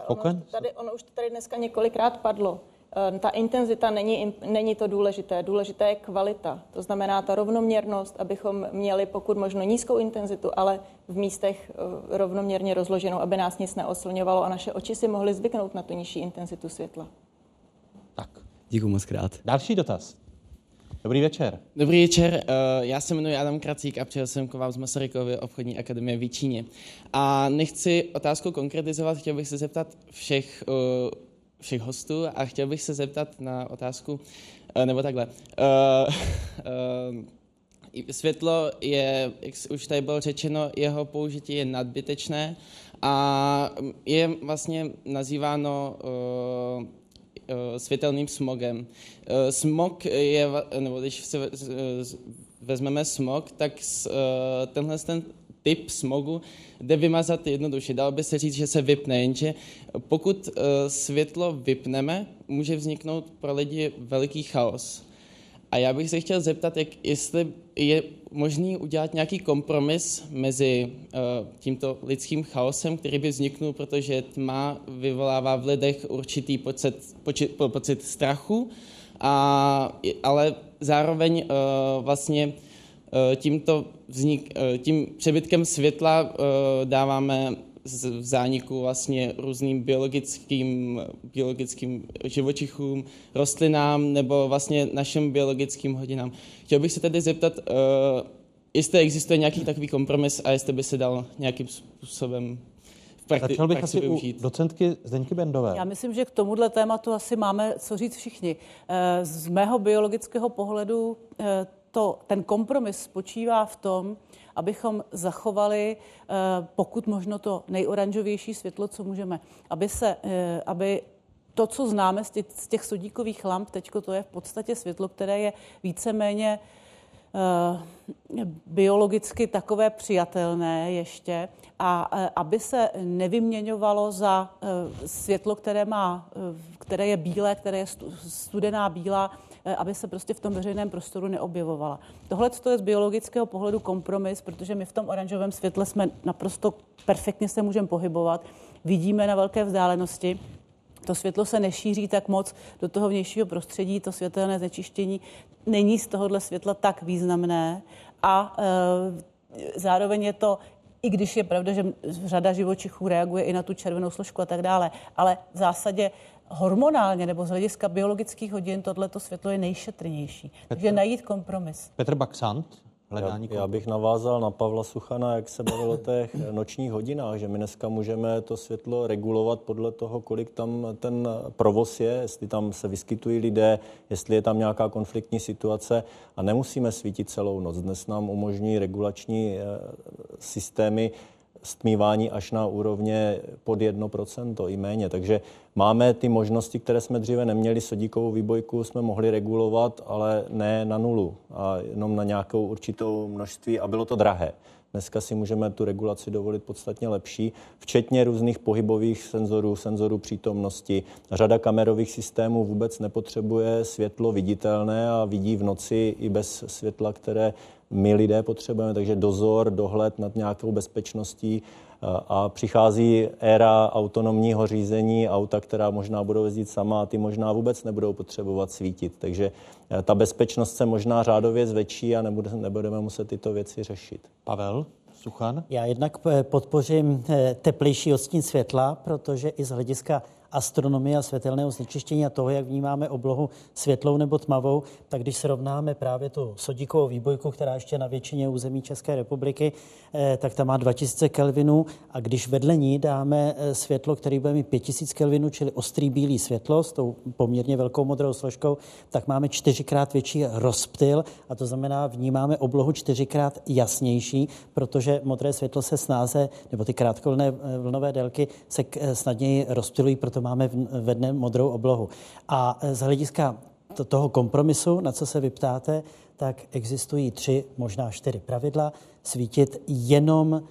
Ono, tady, ono už to tady dneska několikrát padlo. Ehm, ta intenzita není, není to důležité. Důležité je kvalita. To znamená ta rovnoměrnost, abychom měli pokud možno nízkou intenzitu, ale v místech eh, rovnoměrně rozloženou, aby nás nic neoslňovalo a naše oči si mohly zvyknout na tu nižší intenzitu světla. Tak. Děkuji moc krát. Další dotaz. Dobrý večer. Dobrý večer, eh, já se jmenuji Adam Kracík a přijel jsem k vám z Masarykovy obchodní akademie v Víčíně. A nechci otázku konkretizovat, chtěl bych se zeptat všech eh, všech hostů a chtěl bych se zeptat na otázku, eh, nebo takhle. Eh, eh, světlo je, jak už tady bylo řečeno, jeho použití je nadbytečné a je vlastně nazýváno světelným smogem. Smog je, nebo když se vezmeme smog, tak tenhle ten typ smogu jde vymazat jednoduše. Dalo by se říct, že se vypne, jenže pokud uh, světlo vypneme, může vzniknout pro lidi veliký chaos. A já bych se chtěl zeptat, jak, jestli je možný udělat nějaký kompromis mezi uh, tímto lidským chaosem, který by vzniknul, protože tma vyvolává v lidech určitý pocit, pocit, pocit strachu, a, ale zároveň uh, vlastně Eh, tímto vznik, eh, tím přebytkem světla eh, dáváme v zániku vlastně různým biologickým, biologickým živočichům, rostlinám nebo vlastně našim biologickým hodinám. Chtěl bych se tedy zeptat, jestli existuje nějaký takový kompromis a jestli by se dal nějakým způsobem prakti- Začal bych asi využít. u docentky Zdeňky Bendové. Já myslím, že k tomuhle tématu asi máme co říct všichni. Z mého biologického pohledu to, ten kompromis spočívá v tom, abychom zachovali eh, pokud možno to nejoranžovější světlo, co můžeme. Aby, se, eh, aby to, co známe z těch, sodíkových lamp, teď to je v podstatě světlo, které je víceméně biologicky takové přijatelné ještě a aby se nevyměňovalo za světlo, které, má, které je bílé, které je studená bílá, aby se prostě v tom veřejném prostoru neobjevovala. Tohle je z biologického pohledu kompromis, protože my v tom oranžovém světle jsme naprosto perfektně se můžeme pohybovat, vidíme na velké vzdálenosti, to světlo se nešíří tak moc do toho vnějšího prostředí, to světelné znečištění není z tohohle světla tak významné a e, zároveň je to i když je pravda, že řada živočichů reaguje i na tu červenou složku a tak dále, ale v zásadě hormonálně nebo z hlediska biologických hodin tohleto světlo je nejšetrnější. Petr, Takže najít kompromis. Petr Baxant, hledání já, já bych navázal na Pavla Suchana, jak se bavil o těch nočních hodinách, že my dneska můžeme to světlo regulovat podle toho, kolik tam ten provoz je, jestli tam se vyskytují lidé, jestli je tam nějaká konfliktní situace a nemusíme svítit celou noc. Dnes nám umožní regulační eh, systémy stmívání až na úrovně pod 1% i méně. Takže máme ty možnosti, které jsme dříve neměli. Sodíkovou výbojku jsme mohli regulovat, ale ne na nulu a jenom na nějakou určitou množství a bylo to drahé. Dneska si můžeme tu regulaci dovolit podstatně lepší, včetně různých pohybových senzorů, senzorů přítomnosti. Řada kamerových systémů vůbec nepotřebuje světlo viditelné a vidí v noci i bez světla, které my lidé potřebujeme, takže dozor, dohled nad nějakou bezpečností a přichází éra autonomního řízení auta, která možná budou jezdit sama a ty možná vůbec nebudou potřebovat svítit. Takže e, ta bezpečnost se možná řádově zvětší a nebudeme muset tyto věci řešit. Pavel? Suchan? Já jednak e, podpořím teplejší odstín světla, protože i z hlediska astronomie a světelného znečištění a toho, jak vnímáme oblohu světlou nebo tmavou, tak když srovnáme právě tu sodíkovou výbojku, která ještě na většině území České republiky, eh, tak ta má 2000 kelvinů. A když vedle ní dáme eh, světlo, který bude mít 5000 kelvinů, čili ostrý bílý světlo s tou poměrně velkou modrou složkou, tak máme čtyřikrát větší rozptyl. A to znamená, vnímáme oblohu čtyřikrát jasnější, protože modré světlo se snáze, nebo ty krátkovlné eh, vlnové délky se snadněji rozptylují, proto máme ve dne modrou oblohu. A z hlediska toho kompromisu, na co se vyptáte, tak existují tři, možná čtyři pravidla. Svítit jenom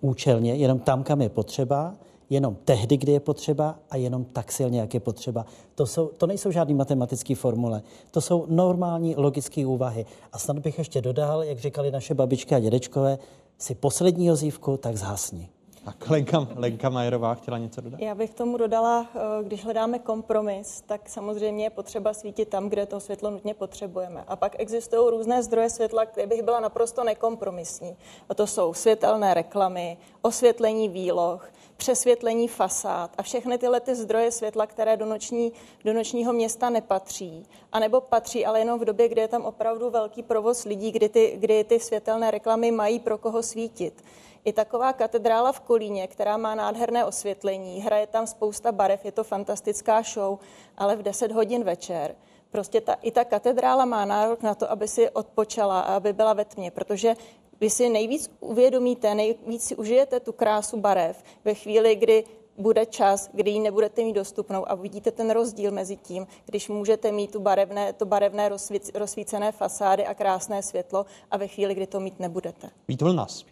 účelně, jenom tam, kam je potřeba, jenom tehdy, kdy je potřeba a jenom tak silně, jak je potřeba. To, jsou, to nejsou žádné matematické formule, to jsou normální logické úvahy. A snad bych ještě dodal, jak říkali naše babičky a dědečkové, si poslední ozívku, tak zhasni. Tak Lenka, Lenka Majerová chtěla něco dodat? Já bych tomu dodala, eh, když hledáme kompromis, tak samozřejmě je potřeba svítit tam, kde to světlo nutně potřebujeme. A pak existují různé zdroje světla, které bych byla naprosto nekompromisní. A to jsou světelné reklamy, osvětlení výloh, přesvětlení fasád a všechny tyhle ty zdroje světla, které do, noční, do nočního města nepatří. A nebo patří, ale jenom v době, kdy je tam opravdu velký provoz lidí, kdy ty, kdy ty světelné reklamy mají pro koho svítit. I taková katedrála v Kolíně, která má nádherné osvětlení, hraje tam spousta barev, je to fantastická show, ale v 10 hodin večer prostě ta, i ta katedrála má nárok na to, aby si odpočala a aby byla ve tmě, protože vy si nejvíc uvědomíte, nejvíc si užijete tu krásu barev ve chvíli, kdy bude čas, kdy ji nebudete mít dostupnou a vidíte ten rozdíl mezi tím, když můžete mít tu barevné, to barevné rozsvícené fasády a krásné světlo a ve chvíli, kdy to mít nebudete. Vít Vlnas.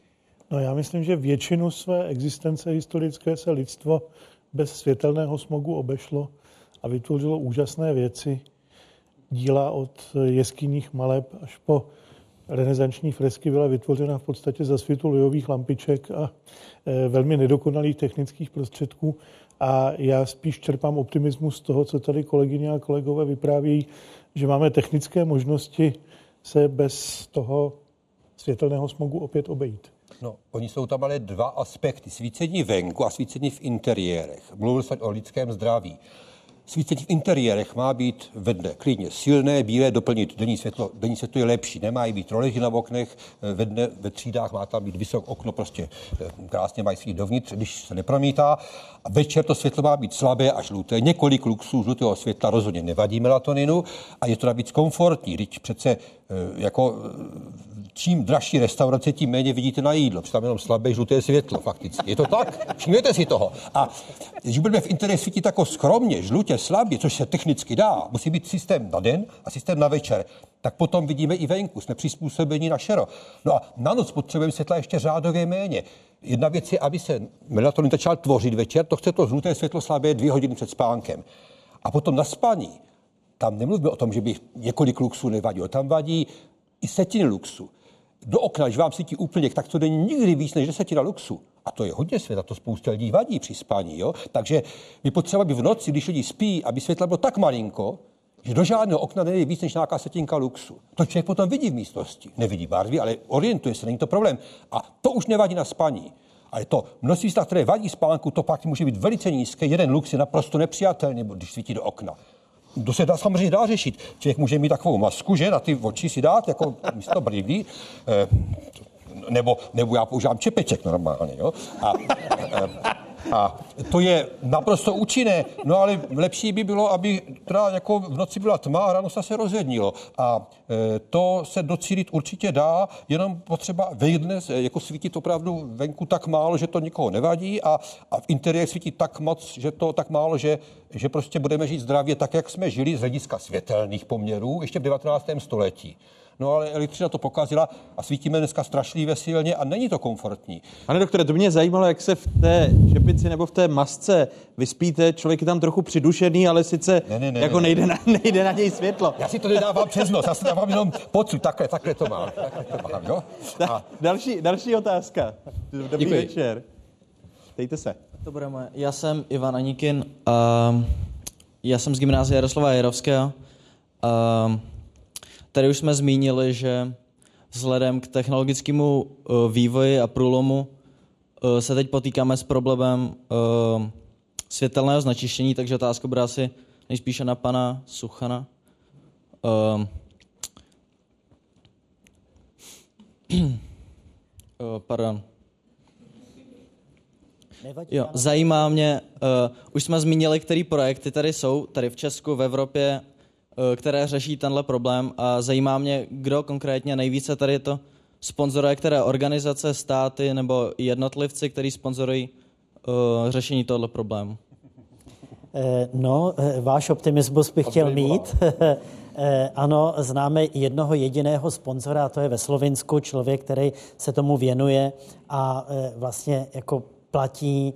No já myslím, že většinu své existence historické se lidstvo bez světelného smogu obešlo a vytvořilo úžasné věci. Díla od jeskyních maleb až po renesanční fresky byla vytvořena v podstatě za světu lojových lampiček a e, velmi nedokonalých technických prostředků. A já spíš čerpám optimismus z toho, co tady kolegyně a kolegové vyprávějí, že máme technické možnosti se bez toho světelného smogu opět obejít. No, oni jsou tam ale dva aspekty. Svícení venku a svícení v interiérech. Mluvil jsem o lidském zdraví. Svícení v interiérech má být ve dne klidně silné, bílé, doplnit denní světlo. Denní světlo je lepší, nemají být roleži na oknech, ve dne ve třídách má tam být vysoké okno, prostě eh, krásně mají svít dovnitř, když se nepromítá. A večer to světlo má být slabé a žluté. Několik luxů žlutého světla rozhodně nevadí melatoninu a je to navíc komfortní. Když přece jako eh, čím dražší restaurace, tím méně vidíte na jídlo. Přitom jenom slabé žluté světlo, fakticky. Je to tak? Všimněte si toho. A když budeme v internetu svítit jako skromně, žlutě, slabě, což se technicky dá, musí být systém na den a systém na večer, tak potom vidíme i venku, jsme přizpůsobeni na šero. No a na noc potřebujeme světla ještě řádově méně. Jedna věc je, aby se melatonin začal tvořit večer, to chce to žluté světlo slabé dvě hodiny před spánkem. A potom na spaní, tam nemluvíme o tom, že by několik luxů nevadilo, tam vadí i setiny luxu. Do okna, když vám svítí úplně, tak to není nikdy víc než desetina luxu. A to je hodně světa, to spousta lidí vadí při spání. Jo? Takže my potřebujeme v noci, když lidi spí, aby světla bylo tak malinko, že do žádného okna není víc než nějaká setinka luxu. To člověk potom vidí v místnosti. Nevidí barvy, ale orientuje se, není to problém. A to už nevadí na spaní. Ale to množství světla, které vadí spánku, to pak může být velice nízké. Jeden lux je naprosto nepřijatelný, když svítí do okna. To se dá samozřejmě dá řešit. Člověk může mít takovou masku, že na ty oči si dát, jako místo brýlí, eh, nebo, nebo já používám čepeček normálně, jo. A, eh, a to je naprosto účinné. No ale lepší by bylo, aby teda jako v noci byla tma a ráno se se rozjednilo. A e, to se docílit určitě dá, jenom potřeba vejdne, jako svítit opravdu venku tak málo, že to nikoho nevadí a, a v interiéru svítí tak moc, že to tak málo, že, že prostě budeme žít zdravě tak, jak jsme žili z hlediska světelných poměrů ještě v 19. století. No ale elektřina to pokazila a svítíme dneska strašlivě silně a není to komfortní. Pane doktore, to mě zajímalo, jak se v té čepici nebo v té masce vyspíte. Člověk je tam trochu přidušený, ale sice ne, ne, ne, jako ne, nejde, Na, nejde na něj světlo. Já si to nedávám přes noc, já si dávám jenom pocit, takhle, takhle to mám. Takhle to mám jo? A... Další, další otázka. Dobrý Děkuji. večer. Dejte se. Dobré moje. Já jsem Ivan Anikin. Uh, já jsem z gymnázia Jaroslava Jarovského. Uh, Tady už jsme zmínili, že vzhledem k technologickému eh, vývoji a průlomu eh, se teď potýkáme s problémem eh, světelného znečištění, takže otázka bude asi nejspíše na pana Suchana. Pardon. Jo, zajímá mě, uh, už jsme zmínili, které projekty tady jsou, tady v Česku, v Evropě které řeší tenhle problém a zajímá mě, kdo konkrétně nejvíce tady to sponzoruje, které organizace, státy nebo jednotlivci, kteří sponzorují uh, řešení tohle problému. Eh, no, váš optimismus bych chtěl mít. Ano, známe jednoho jediného sponzora, a to je ve Slovinsku, člověk, který se tomu věnuje a vlastně jako platí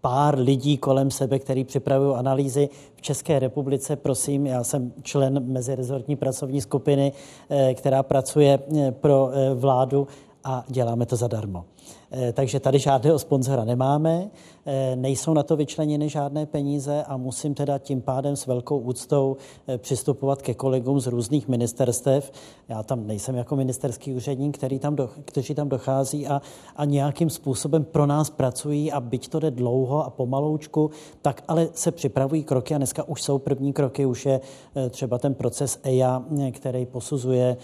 pár lidí kolem sebe, který připravují analýzy v České republice. Prosím, já jsem člen mezirezortní pracovní skupiny, eh, která pracuje eh, pro eh, vládu a děláme to zadarmo. Takže tady žádného sponzora nemáme, nejsou na to vyčleněny žádné peníze a musím teda tím pádem s velkou úctou eh, přistupovat ke kolegům z různých ministerstev. Já tam nejsem jako ministerský úředník, který tam do, kteří tam dochází a, a nějakým způsobem pro nás pracují a byť to jde dlouho a pomaloučku, tak ale se připravují kroky a dneska už jsou první kroky, už je třeba ten proces EIA, který posuzuje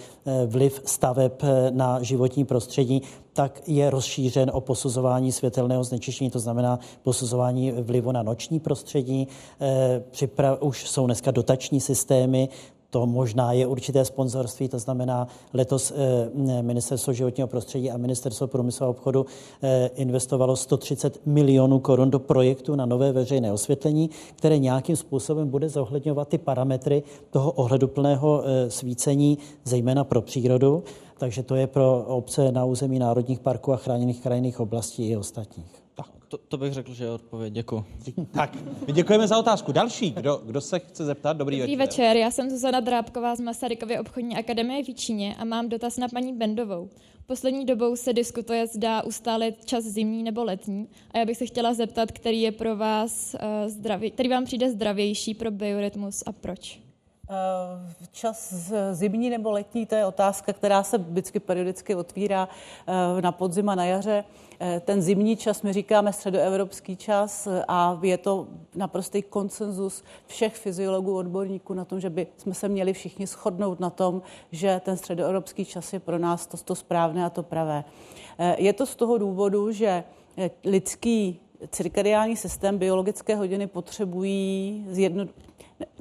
vliv staveb na životní prostředí tak je rozšířen o posuzování světelného znečištění, to znamená posuzování vlivu na noční prostředí. Eh, už jsou dneska dotační systémy, to možná je určité sponzorství, to znamená letos eh, Ministerstvo životního prostředí a Ministerstvo průmyslu a obchodu eh, investovalo 130 milionů korun do projektu na nové veřejné osvětlení, které nějakým způsobem bude zohledňovat ty parametry toho ohleduplného svícení, zejména pro přírodu takže to je pro obce na území národních parků a chráněných krajinných oblastí i ostatních. Tak, to, to bych řekl, že je odpověď. Děkuji. Tak, my děkujeme za otázku. Další, kdo, kdo se chce zeptat? Dobrý, Dobrý večer. večer. Já jsem Zuzana Drábková z Masarykovy obchodní akademie v Číně a mám dotaz na paní Bendovou. Poslední dobou se diskutuje, zda ustálit čas zimní nebo letní. A já bych se chtěla zeptat, který je pro vás uh, zdravý, který vám přijde zdravější pro biorytmus a proč? Eh, čas zimní nebo letní, to je otázka, která se vždycky periodicky otvírá eh, na podzim a na jaře. Eh, ten zimní čas my říkáme středoevropský čas a je to naprostý konsenzus všech fyziologů, odborníků na tom, že by jsme se měli všichni shodnout na tom, že ten středoevropský čas je pro nás to, to správné a to pravé. Je to z toho důvodu, že lidský cirkadiální systém biologické hodiny potřebují zjedno,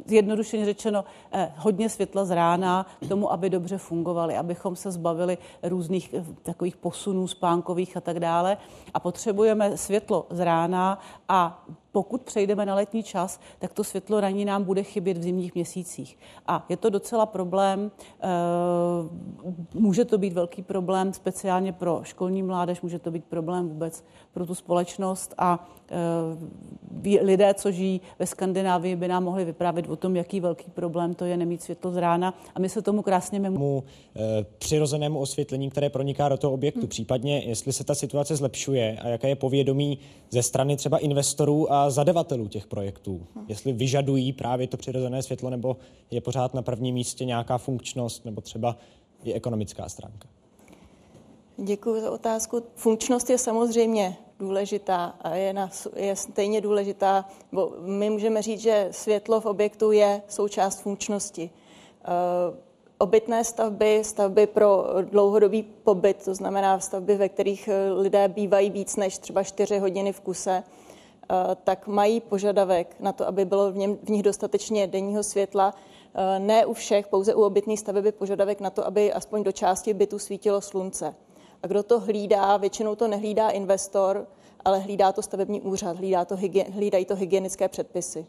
zjednodušeně řečeno eh, hodně světla z rána k tomu, aby dobře fungovaly, abychom se zbavili různých eh, takových posunů spánkových a tak dále. A potřebujeme světlo z rána a pokud přejdeme na letní čas, tak to světlo ranní nám bude chybět v zimních měsících. A je to docela problém. Eh, může to být velký problém speciálně pro školní mládež, může to být problém vůbec pro tu společnost a eh, lidé, co žijí ve Skandinávii, by nám mohli vyprávět o tom, jaký velký problém to je nemít světlo z rána. A my se tomu krásně mu eh, přirozenému osvětlení, které proniká do toho objektu. Hmm. Případně, jestli se ta situace zlepšuje a jaké je povědomí ze strany třeba investorů a zadavatelů těch projektů. Jestli vyžadují právě to přirozené světlo, nebo je pořád na prvním místě nějaká funkčnost, nebo třeba i ekonomická stránka. Děkuji za otázku. Funkčnost je samozřejmě důležitá a je, na, je stejně důležitá, bo my můžeme říct, že světlo v objektu je součást funkčnosti. Uh, obytné stavby, stavby pro dlouhodobý pobyt, to znamená stavby, ve kterých lidé bývají víc než třeba 4 hodiny v kuse, Eh, tak mají požadavek na to, aby bylo v, něm, v nich dostatečně denního světla. Eh, ne u všech, pouze u obytných staveb je požadavek na to, aby aspoň do části bytu svítilo slunce. A kdo to hlídá, většinou to nehlídá investor, ale hlídá to stavební úřad, hlídá to hygien, hlídají to hygienické předpisy.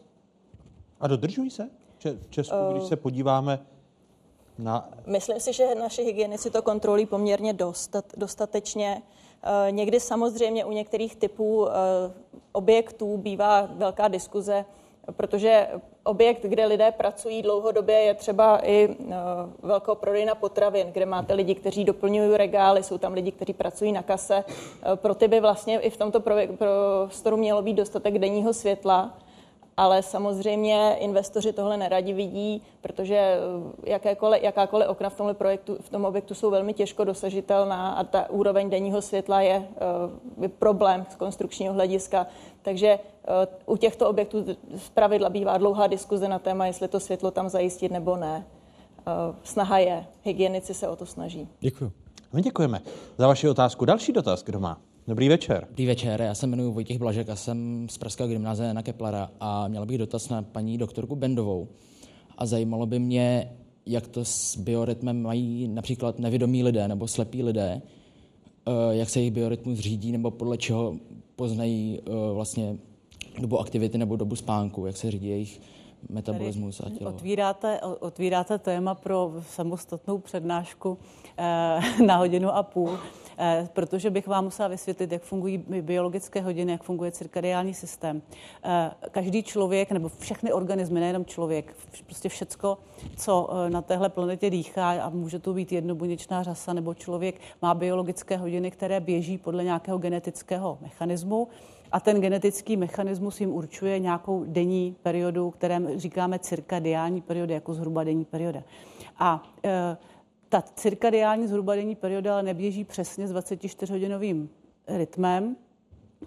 A dodržují se? V Česku, když se podíváme na... Myslím si, že naši hygienici to kontrolují poměrně dostat, dostatečně. Eh, někdy samozřejmě u některých typů eh, objektů bývá velká diskuze, protože objekt, kde lidé pracují dlouhodobě, je třeba i eh, velkou prodejna potravin, kde máte lidi, kteří doplňují regály, jsou tam lidi, kteří pracují na kase. Pro ty by vlastně i v tomto prostoru mělo být dostatek denního světla ale samozřejmě investoři tohle neradi vidí, protože eh, jakékoliv, jakákoliv okna v tomhle projektu, v tom objektu jsou velmi těžko dosažitelná a ta úroveň denního světla je, eh, je problém z konstrukčního hlediska. Takže eh, u těchto objektů z pravidla bývá dlouhá diskuze na téma, jestli to světlo tam zajistit nebo ne. Snaha je, hygienici se o to snaží. Děkuji. My děkujeme za vaši otázku. Další dotaz, kdo má? Dobrý večer. Dobrý večer, já se jmenuji Vojtěch Blažek a jsem z Pražského gymnázia na Keplera a měl bych dotaz na paní doktorku Bendovou. A zajímalo by mě, jak to s biorytmem mají například nevědomí lidé nebo slepí lidé, eh, jak se jejich biorytmus řídí nebo podle čeho poznají eh, vlastně dobu aktivity nebo dobu spánku, jak se řídí jejich metabolismus a tělo. Otvíráte, otvíráte téma pro samostatnou přednášku eh, na hodinu a půl. Eh, protože bych vám musela vysvětlit, jak fungují biologické hodiny, jak funguje cirkadiální systém. Eh, každý člověk, nebo všechny organismy, nejenom člověk, prostě všecko, co eh, na téhle planetě dýchá, a může to být jednobuněčná řasa nebo člověk, má biologické hodiny, které běží podle nějakého genetického mechanismu a ten genetický mechanismus jim určuje nějakou denní periodu, kterém říkáme cirkadiální periody, jako zhruba denní perioda. A e, ta cirkadiální zhruba denní perioda neběží přesně s 24-hodinovým rytmem,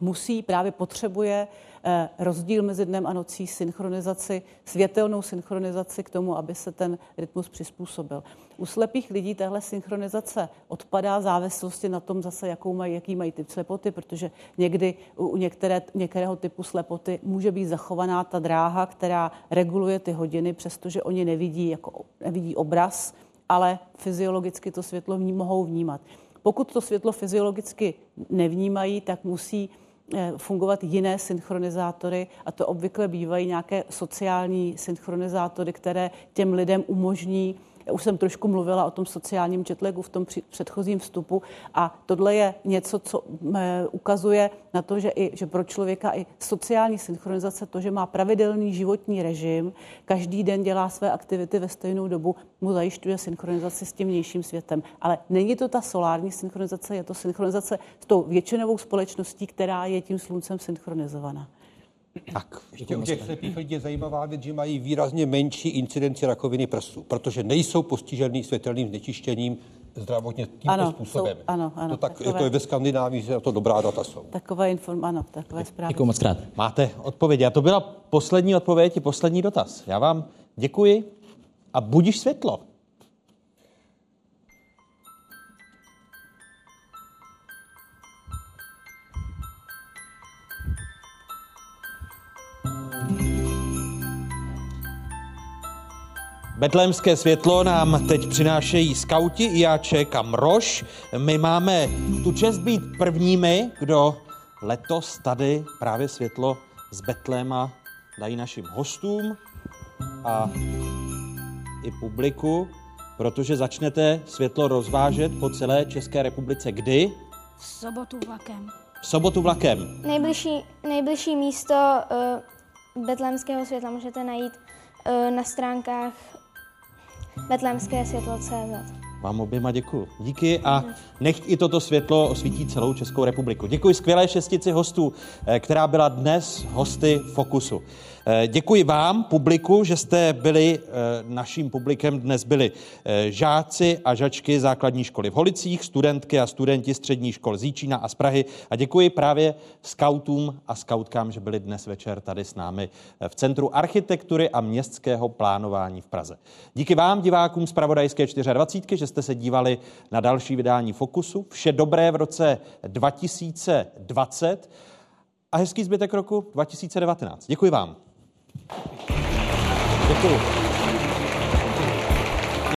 musí, právě potřebuje eh, rozdíl mezi dnem a nocí, synchronizaci, světelnou synchronizaci k tomu, aby se ten rytmus přizpůsobil. U slepých lidí tahle synchronizace odpadá v závislosti na tom zase, jakou mají, jaký mají typ slepoty, protože někdy u některé, některého typu slepoty může být zachovaná ta dráha, která reguluje ty hodiny, přestože oni nevidí, jako, nevidí obraz, ale fyziologicky to světlo vní, mohou vnímat. Pokud to světlo fyziologicky nevnímají, tak musí eh, fungovat jiné synchronizátory a to obvykle bývají nějaké sociální synchronizátory, které těm lidem umožní už jsem trošku mluvila o tom sociálním jetlagu v tom předchozím vstupu a tohle je něco, co eh, ukazuje na to, že, i, že pro člověka i sociální synchronizace, to, že má pravidelný životní režim, každý den dělá své aktivity ve stejnou dobu, mu zajišťuje synchronizaci s tím vnějším světem. Ale není to ta solární synchronizace, je to synchronizace s tou většinovou společností, která je tím sluncem synchronizovaná. Tak, ještě u těch slepých lidí je zajímavá věc, že mají výrazně menší incidenci rakoviny prsu, protože nejsou postižený světelným znečištěním zdravotně tímto ano, způsobem. Jsou, ano, ano. To tak, takové, to je ve Skandinávii, že to dobrá data jsou. Takové inform, ano, takové zprávy. Děkuji moc krát. Máte odpověď. A to byla poslední odpověď i poslední dotaz. Já vám děkuji a budíš světlo. Betlémské světlo nám teď přinášejí skauti, Iáček a Mrož. My máme tu čest být prvními, kdo letos tady právě světlo z Betléma dají našim hostům a i publiku, protože začnete světlo rozvážet po celé České republice. Kdy? V sobotu vlakem. V sobotu vlakem. Nejbližší, nejbližší místo uh, betlémského světla můžete najít uh, na stránkách betlémské světlo.cz. Vám oběma děkuji. Díky a nechť i toto světlo osvítí celou Českou republiku. Děkuji skvělé šestici hostů, eh, která byla dnes hosty Fokusu. Eh, děkuji vám, publiku, že jste byli eh, naším publikem. Dnes byli eh, žáci a žačky základní školy v Holicích, studentky a studenti střední škol z Jíčína a z Prahy. A děkuji právě skautům a skautkám, že byli dnes večer tady s námi v Centru architektury a městského plánování v Praze. Díky vám, divákům z Pravodajské 24, že jste se dívali na další vydání Fokusu. Vše dobré v roce 2020 a hezký zbytek roku 2019. Děkuji vám. Děkuji.